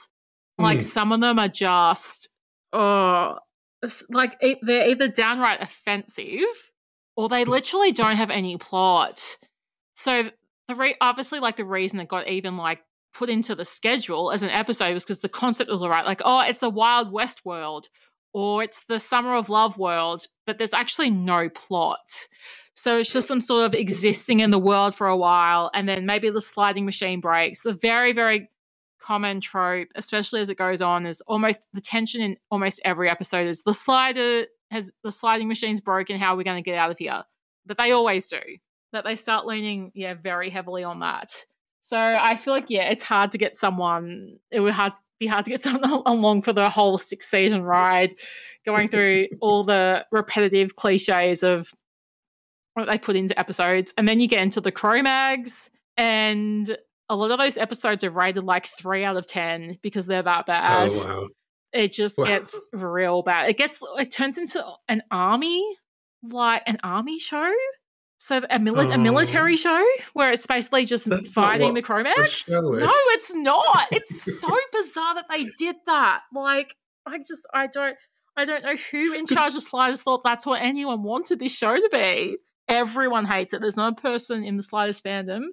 Like, Mm. some of them are just, oh, like they're either downright offensive or they literally don't have any plot. So the re- obviously like the reason it got even like put into the schedule as an episode was because the concept was all right. Like, oh, it's a Wild West world or it's the Summer of Love world, but there's actually no plot. So it's just them sort of existing in the world for a while, and then maybe the sliding machine breaks. The very, very common trope, especially as it goes on, is almost the tension in almost every episode is the slider has the sliding machine's broken. How are we going to get out of here? But they always do. That they start leaning, yeah, very heavily on that. So I feel like yeah, it's hard to get someone. It would hard be hard to get someone along for the whole six season ride, going through all the repetitive cliches of what they put into episodes, and then you get into the Kromaggs, and a lot of those episodes are rated like three out of ten because they're that bad. oh wow. It just Wow. gets real bad. It gets it turns into an army, like an army show. So a, mili- a military show where it's basically just Oh. That's fighting the Kromaggs. show. No, it's not. It's so bizarre that they did that. Like, I just, I don't, I don't know who in charge of Sliders thought that's what anyone wanted this show to be. Everyone hates it. There's not a person in the Sliders fandom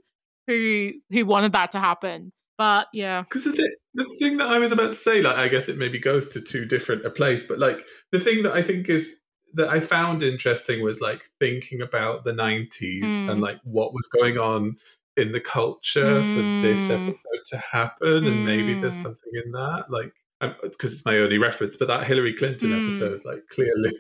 who who wanted that to happen. But yeah, Because the, the thing that I was about to say, like, I guess it maybe goes to too different a place, but like the thing that I think is that I found interesting was like thinking about the 90s Mm. and like what was going on in the culture for this Mm. episode to happen, and maybe there's Mm. something in that, like, because it's my only reference, but that Hillary Clinton Mm. episode, like, clearly,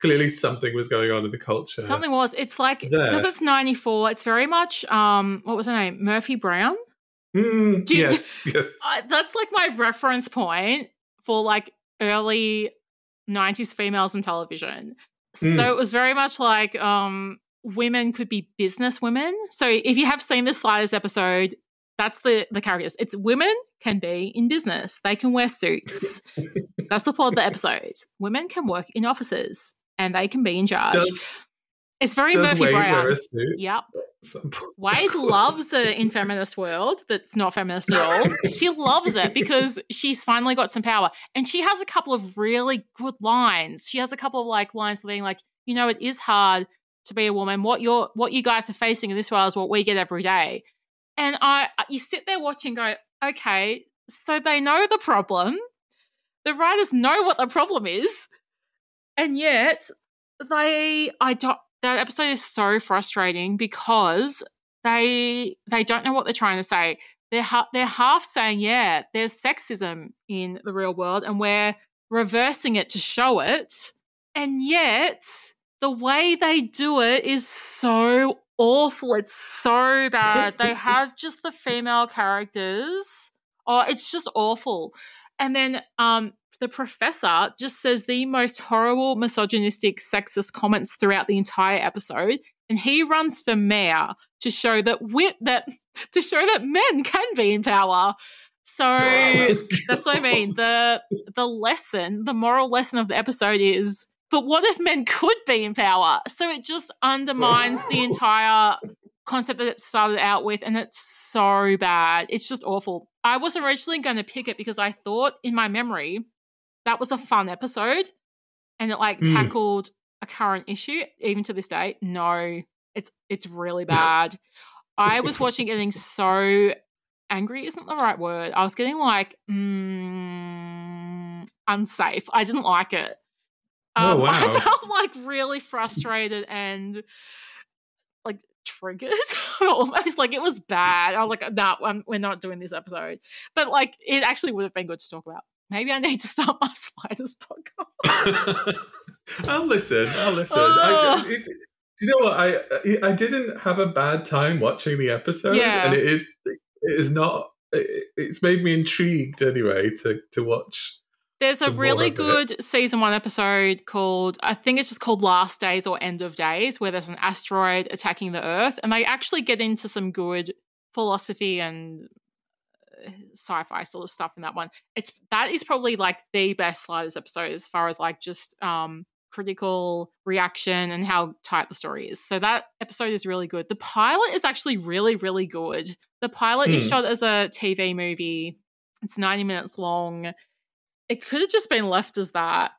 clearly something was going on in the culture. something was. It's like There. because it's '94. It's very much um, what was her name? Murphy Brown. Mm, yes, yes. I, that's like my reference point for like early 90s females in television. Mm. So it was very much like um women could be business women. So if you have seen the sliders episode, that's the the characters. It's women can be in business. They can wear suits. that's the plot of the episode. Women can work in offices and they can be in charge. Does, it's very does Murphy Wade Brown. wear a suit? Yep. at some point? Of Wade loves it in feminist world that's not feminist at all. she loves it because she's finally got some power. And she has a couple of really good lines. She has a couple of like lines being like, you know, it is hard to be a woman. What you're what you guys are facing in this world is what we get every day. And I uh, you sit there watching go, okay, so they know the problem. The writers know what the problem is. And yet they I don't that episode is so frustrating because they they don't know what they're trying to say. They're ha- they're half saying, yeah, there's sexism in the real world, and we're reversing it to show it, and yet the way they do it is so awful. It's so bad. they have just the female characters. Oh, it's just awful. And then um the professor just says the most horrible, misogynistic, sexist comments throughout the entire episode, and he runs for mayor to show that wit that to show that men can be in power. So that's what I mean. The the lesson, the moral lesson of the episode is, but what if men could be in power? So it just undermines the entire concept that it started out with, and it's so bad. It's just awful. I was originally going to pick it because I thought in my memory that was a fun episode and it like Mm. tackled a current issue even to this day no it's it's really bad i was watching getting so angry isn't the right word. I was getting like mm, unsafe. I didn't like it. Oh, Um, wow. I felt like really frustrated and like triggered almost like it was bad. I was like, no, nah, we're not doing this episode. But like, it actually would have been good to talk about. Maybe I need to start my sliders podcast. I'll listen. I'll listen. Oh. I, it, do you know what? I I didn't have a bad time watching the episode, Yeah. and it is it is not. It, it's made me intrigued anyway to to watch. There's a really of it. good season one episode called, I think it's just called Last Days or End of Days, where there's an asteroid attacking the Earth. And they actually get into some good philosophy and uh, sci-fi sort of stuff in that one. It's that is probably like the best Sliders episode as far as like just um critical reaction and how tight the story is. So that episode is really good. The pilot is actually really, really good. The pilot is Hmm. shot as a TV movie. It's 90 minutes long it could have just been left as that.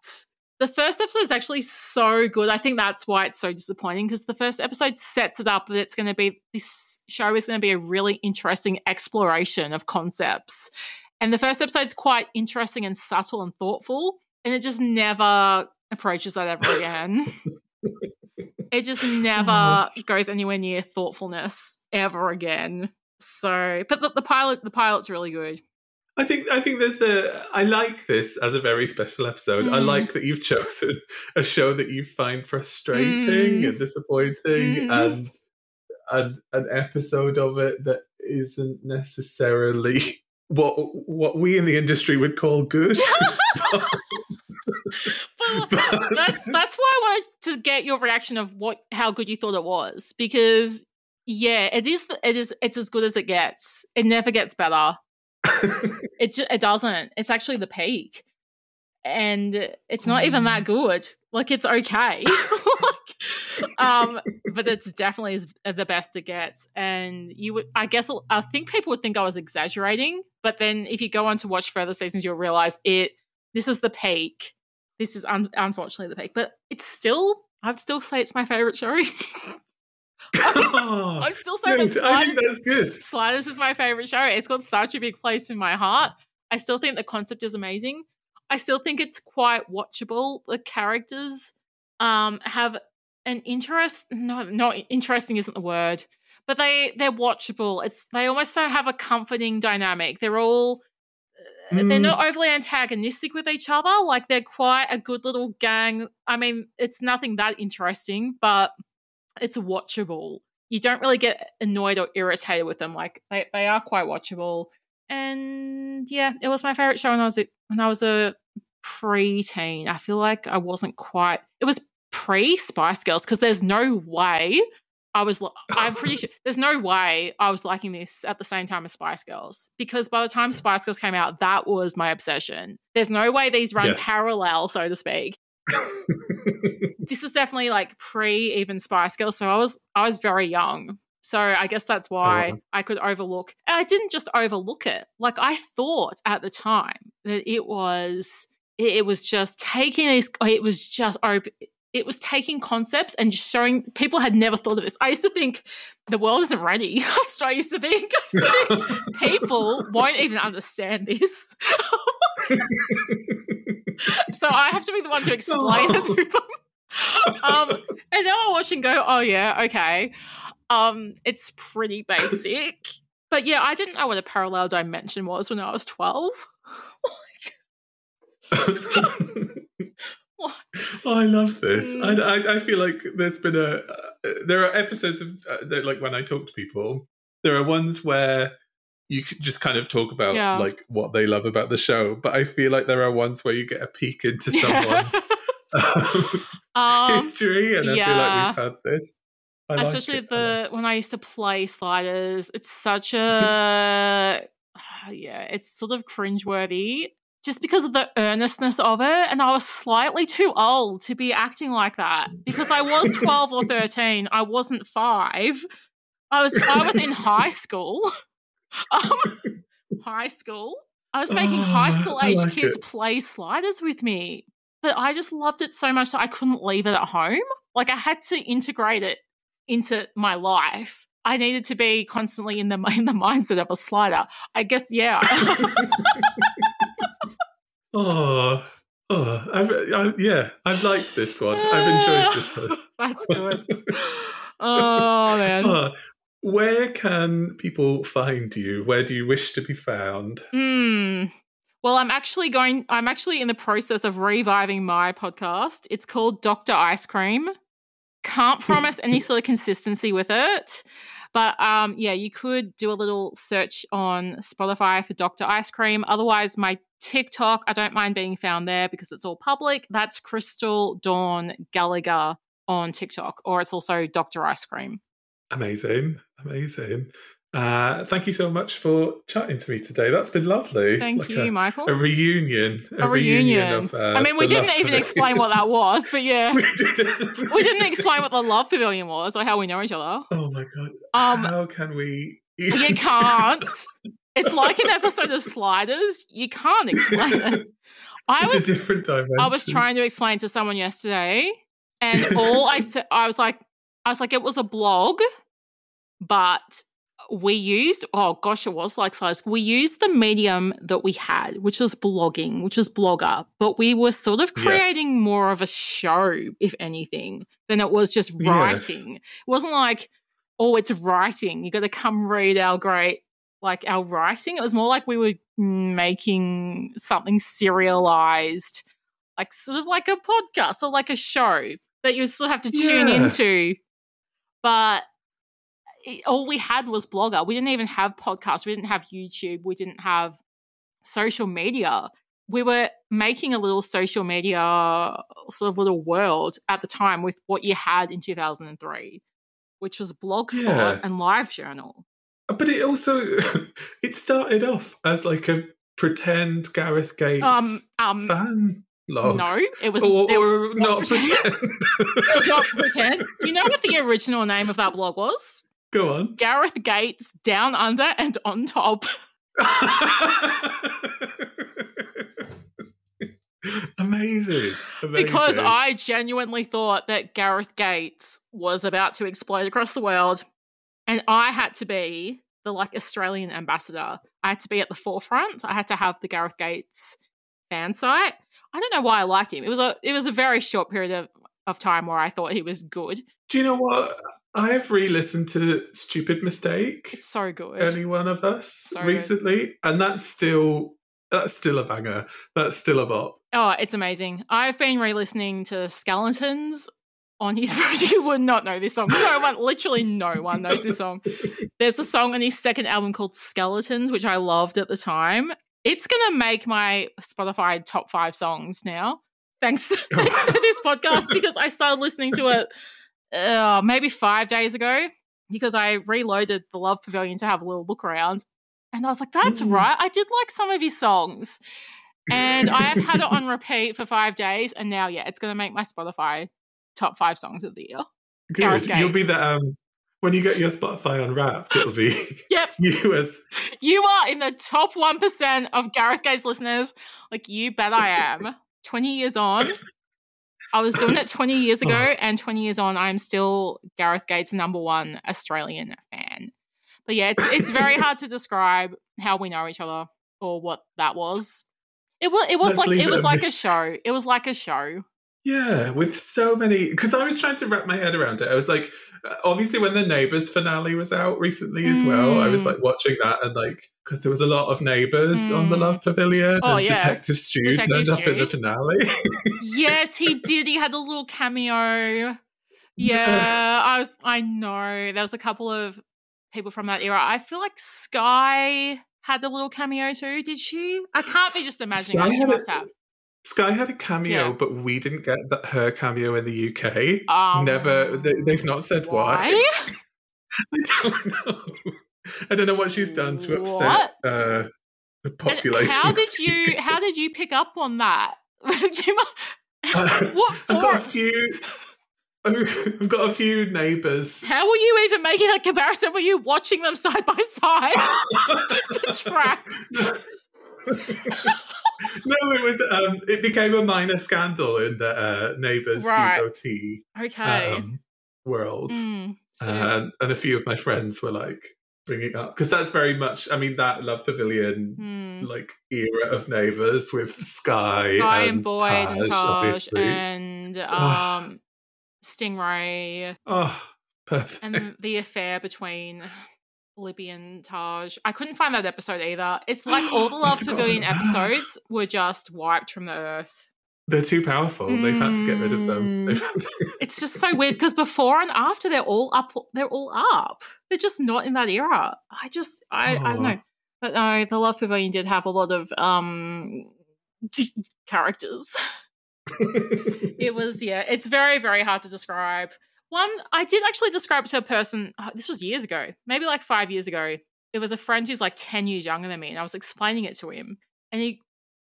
The first episode is actually so good. I think that's why it's so disappointing because the first episode sets it up that it's going to be this show is going to be a really interesting exploration of concepts. And the first episode's quite interesting and subtle and thoughtful, and it just never approaches that ever again. it just never goes anywhere near thoughtfulness ever again. So, but the, the pilot, the pilot's really good. I think I think there's the I like this as a very special episode. I Mm. like that you've chosen a show that you find frustrating Mm. and disappointing Mm. and and an episode of it that isn't necessarily what what we in the industry would call good. Well, But- that's that's why I wanted to get your reaction of what how good you thought it was because yeah, it is it is it's as good as it gets. It never gets better. It it doesn't. It's actually the peak, and it's not even that good. Like it's okay. like, um, but it's definitely is the best it gets. And you would, I guess, I think people would think I was exaggerating. But then if you go on to watch further seasons, you'll realize it. This is the peak. This is un- unfortunately the peak, but it's still. I'd still say it's my favorite show. I'd still say that good. I think that's good. Sliders is my favorite show. It's got such a big place in my heart. I still think the concept is amazing. I still think it's quite watchable. The characters um have an interest. No, not interesting isn't the word, but they they're watchable. It's they almost have a comforting dynamic. They're all uh, they're Mm. not overly antagonistic with each other. Like they're quite a good little gang. I mean, it's nothing that interesting, but it's watchable. You don't really get annoyed or irritated with them. Like they, they are quite watchable. And yeah, it was my favorite show when I was a, when I was a preteen. I feel like I wasn't quite. It was pre Spice Girls because there's no way I was. I'm pretty sure there's no way I was liking this at the same time as Spice Girls because by the time Spice Girls came out, that was my obsession. There's no way these run Yes. parallel, so to speak this is definitely like pre even Spice Girls. So I was I was very young. So I guess that's oh, why wow. I could overlook. And I didn't just overlook it. Like I thought at the time that it was it, was just taking these it was just open it was taking concepts and just showing people had never thought of this. I used to think the world isn't ready. That's what I used to think. I used to think people won't even understand this. So I have to be the one to explain it to them. Um, and now I watch and go, oh yeah, okay. Um, it's pretty basic. But yeah, I didn't know what a parallel dimension was when I was 12. What? Oh, I love this. I, Mm. I, I feel like there's been a. Uh, there are episodes of uh, like when I talk to people, there are ones where you could just kind of talk about Yeah. like what they love about the show, but I feel like there are ones where you get a peek into someone's um, Um, history, and I feel like we've had this. I like especially. I the when I used to play sliders, it's such a yeah, it's sort of cringeworthy just because of the earnestness of it. And I was slightly too old to be acting like that because I was 12 or 13. I wasn't five. I was I was in high school. Um, high school. I was making high Oh, school age like kids it. play sliders with me. But I just loved it so much that I couldn't leave it at home. Like I had to integrate it into my life. I I needed to be constantly in the in the mindset of a slider. I guess yeah. Oh, oh, I've, I, yeah, I've liked this one. I've enjoyed this one. That's good. Oh man. Oh, where can people find you? Where do you wish to be found? Hmm. Well, I'm actually going. I'm actually in the process of reviving my podcast. It's called Doctor Ice Cream. Can't promise any sort of consistency with it, but um, yeah, you could do a little search on Spotify for Doctor Ice Cream. Otherwise, my TikTok, I don't mind being found there because it's all public. That's Crystal Dawn Gallagher on TikTok, or it's also Doctor Ice Cream. Amazing, amazing. Uh, thank you so much for chatting to me today. That's been lovely. Thank Like you, a, Michael. a reunion. A reunion. of. Uh, I mean, we didn't even Pavilion. explain what that was, but yeah. we didn't. we didn't explain what the Love Pavilion was or how we know each other. Oh my god! Um, How can we? You can't. It's like an episode of Sliders. You can't explain it. I It's was a different dimension. I was trying to explain to someone yesterday, and all I said, I was like, I was like, it was a blog, but we used, oh gosh, it was like size. We used the medium that we had, which was blogging, which was blogger, but we were sort of Yes. creating more of a show, if anything, than it was just Yes. writing. It wasn't like, oh, it's writing. You got to come read our great, like our writing. It was more like we were making something serialized like sort of like a podcast or like a show that you still have to tune Yeah. into. But it, all we had was Blogger. We didn't even have podcasts. We didn't have YouTube. We didn't have social media. We were making a little social media sort of little world at the time with what you had in 2003, which was Blogspot Yeah. and LiveJournal. But it also it started off as like a pretend Gareth Gates Um, um, fan log. no, it was or, it- or not pretend. pretend. it was not pretend. Do you know what the original name of that blog was? Go on. Gareth Gates down under and on top. Amazing. Amazing. Because I genuinely thought that Gareth Gates was about to explode across the world. And I had to be the like Australian ambassador. I had to be at the forefront. I had to have the Gareth Gates fan site. I don't know why I liked him. It was a it was a very short period of, of time where I thought he was good. Do you know what? I have re-listened to "Stupid Mistake," It's so good. any one of us So good. recently, and that's still that's still a banger. That's still a bop. Oh, it's amazing. I've been re-listening to Skeletons on his you would not know this song. No one literally no one knows this song. There's a song on his second album called Skeletons, which I loved at the time. It's gonna make my Spotify top five songs now. Thanks, thanks to this podcast because I started listening to it uh, maybe five days ago because I reloaded the Love Pavilion to have a little look around. And I was like, that's Mm. right. I did like some of his songs. And I have had it on repeat for five days. And now, yeah, it's going to make my Spotify top five songs of the year. You'll be the um when you get your Spotify unwrapped, it'll be Yep. you as You are in the top 1% of Gareth Gates listeners. Like, you bet I am. 20 years on. I was doing it 20 years ago, Oh. and 20 years on, I'm still Gareth Gates' number one Australian fan. But yeah, it's, it's very hard to describe how we know each other or what that was. It was it was Let's like it was like a show. It was like a show. Yeah, with so many. Because I was trying to wrap my head around it. I was like, uh, obviously, when the Neighbours finale was out recently as well, I was Mm. like watching that and like, because there was a lot of Neighbours on the Mm. Love Pavilion, Oh, and yeah. Detective Stu Detective turned up in the finale. Yes, he did. He had a little cameo. Yeah. I was. I know there was a couple of people from that era. I feel like Sky had the little cameo too. Did she? I can't be just imagining. Sky. She had a- must have. Sky had a cameo, Yeah. but we didn't get that her cameo in the UK. Um, Never. They, they've not said why. why? I don't know. I don't know what she's done to upset uh, the And population. how did you? How did you pick up on that? Uh, what I've got a few. I've got a few neighbours. How were you even making that comparison? Were you watching them side by side to track? No, it was. Um, it became a minor scandal in the uh, neighbours Right. devotee Okay. um, world. Mm. So- and, and a few of my friends were like bringing up because that's very much. I mean, that Love Pavilion Hmm. like era of neighbours with Sky, and, and Boyd Taj, and Taj obviously. and um, Stingray oh, perfect. and the affair between Libby and Taj. I couldn't find that episode either. It's like all the Love Pavilion episodes were just wiped from the earth. They're too powerful. They've had to get rid of them. Mm. They've had to- It's just so weird because before and after they're all up. They're all up. They're just not in that era. I just I, I don't Oh. know. But no, the Love Pavilion did have a lot of um characters. it was yeah it's very very hard to describe one i did actually describe to a person oh, this was years ago maybe like five years ago. It was a friend who's like 10 years younger than me and i was explaining it to him and he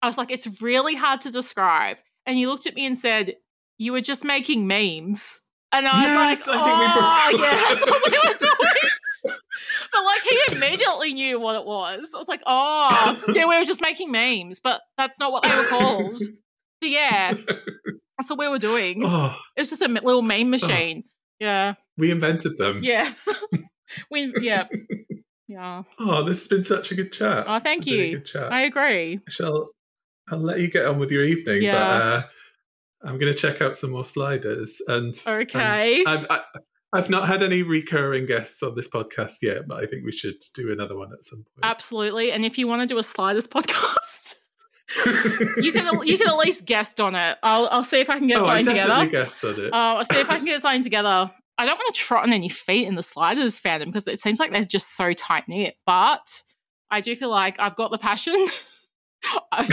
i was like it's really hard to describe. And he looked at me and said you were just making memes. And i was Yes, like I think we oh yeah that's what we were doing but like he immediately knew what it was. I was like oh yeah we were just making memes. But that's not what they were called. But yeah, that's what we were doing. oh, It was just a little meme machine. Yeah. we invented them. Yes. we. Yeah. Yeah. Oh, this has been such a good chat. Oh, thank you. good chat. I agree. I shall. I'll let you get on with your evening, Yeah. but uh, I'm going to check out some more sliders. And and Okay. I, I, I've not had any recurring guests on this podcast yet, but I think we should do another one at some point. Absolutely. And if you want to do a sliders podcast, you can you can at least guest on it. I'll I'll see if I can get oh, I something definitely together. guessed on it. Uh, I'll see if I can get something together. I don't want to trot on any feet in the sliders fandom because it seems like they're just so tight knit. But I do feel like I've got the passion. I've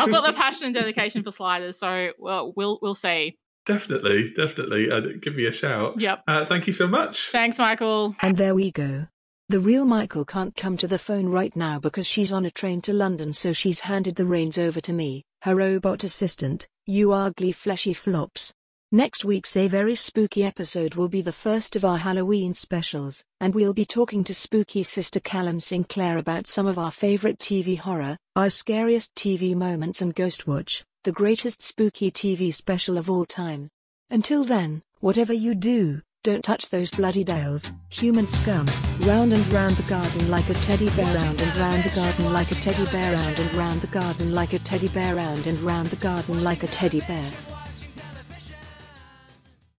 I've got the passion and dedication for sliders, so well, we'll we'll see. definitely, definitely. And give me a shout. Yep. Uh, thank you so much. Thanks, Michael. And there we go. The real Michael can't come to the phone right now because she's on a train to London, so she's handed the reins over to me, her robot assistant. You ugly fleshy flops. Next week's a very spooky episode will be the first of our Halloween specials, and we'll be talking to spooky sister Callum Sinclair about some of our favorite TV horror, our scariest TV moments, and Ghostwatch, the greatest spooky TV special of all time. Until then, whatever you do, don't touch those bloody dales, human scum. Round and round the garden like a teddy bear, round and round the garden like a teddy bear, round and round the garden like a teddy bear, round and round the garden like a teddy bear.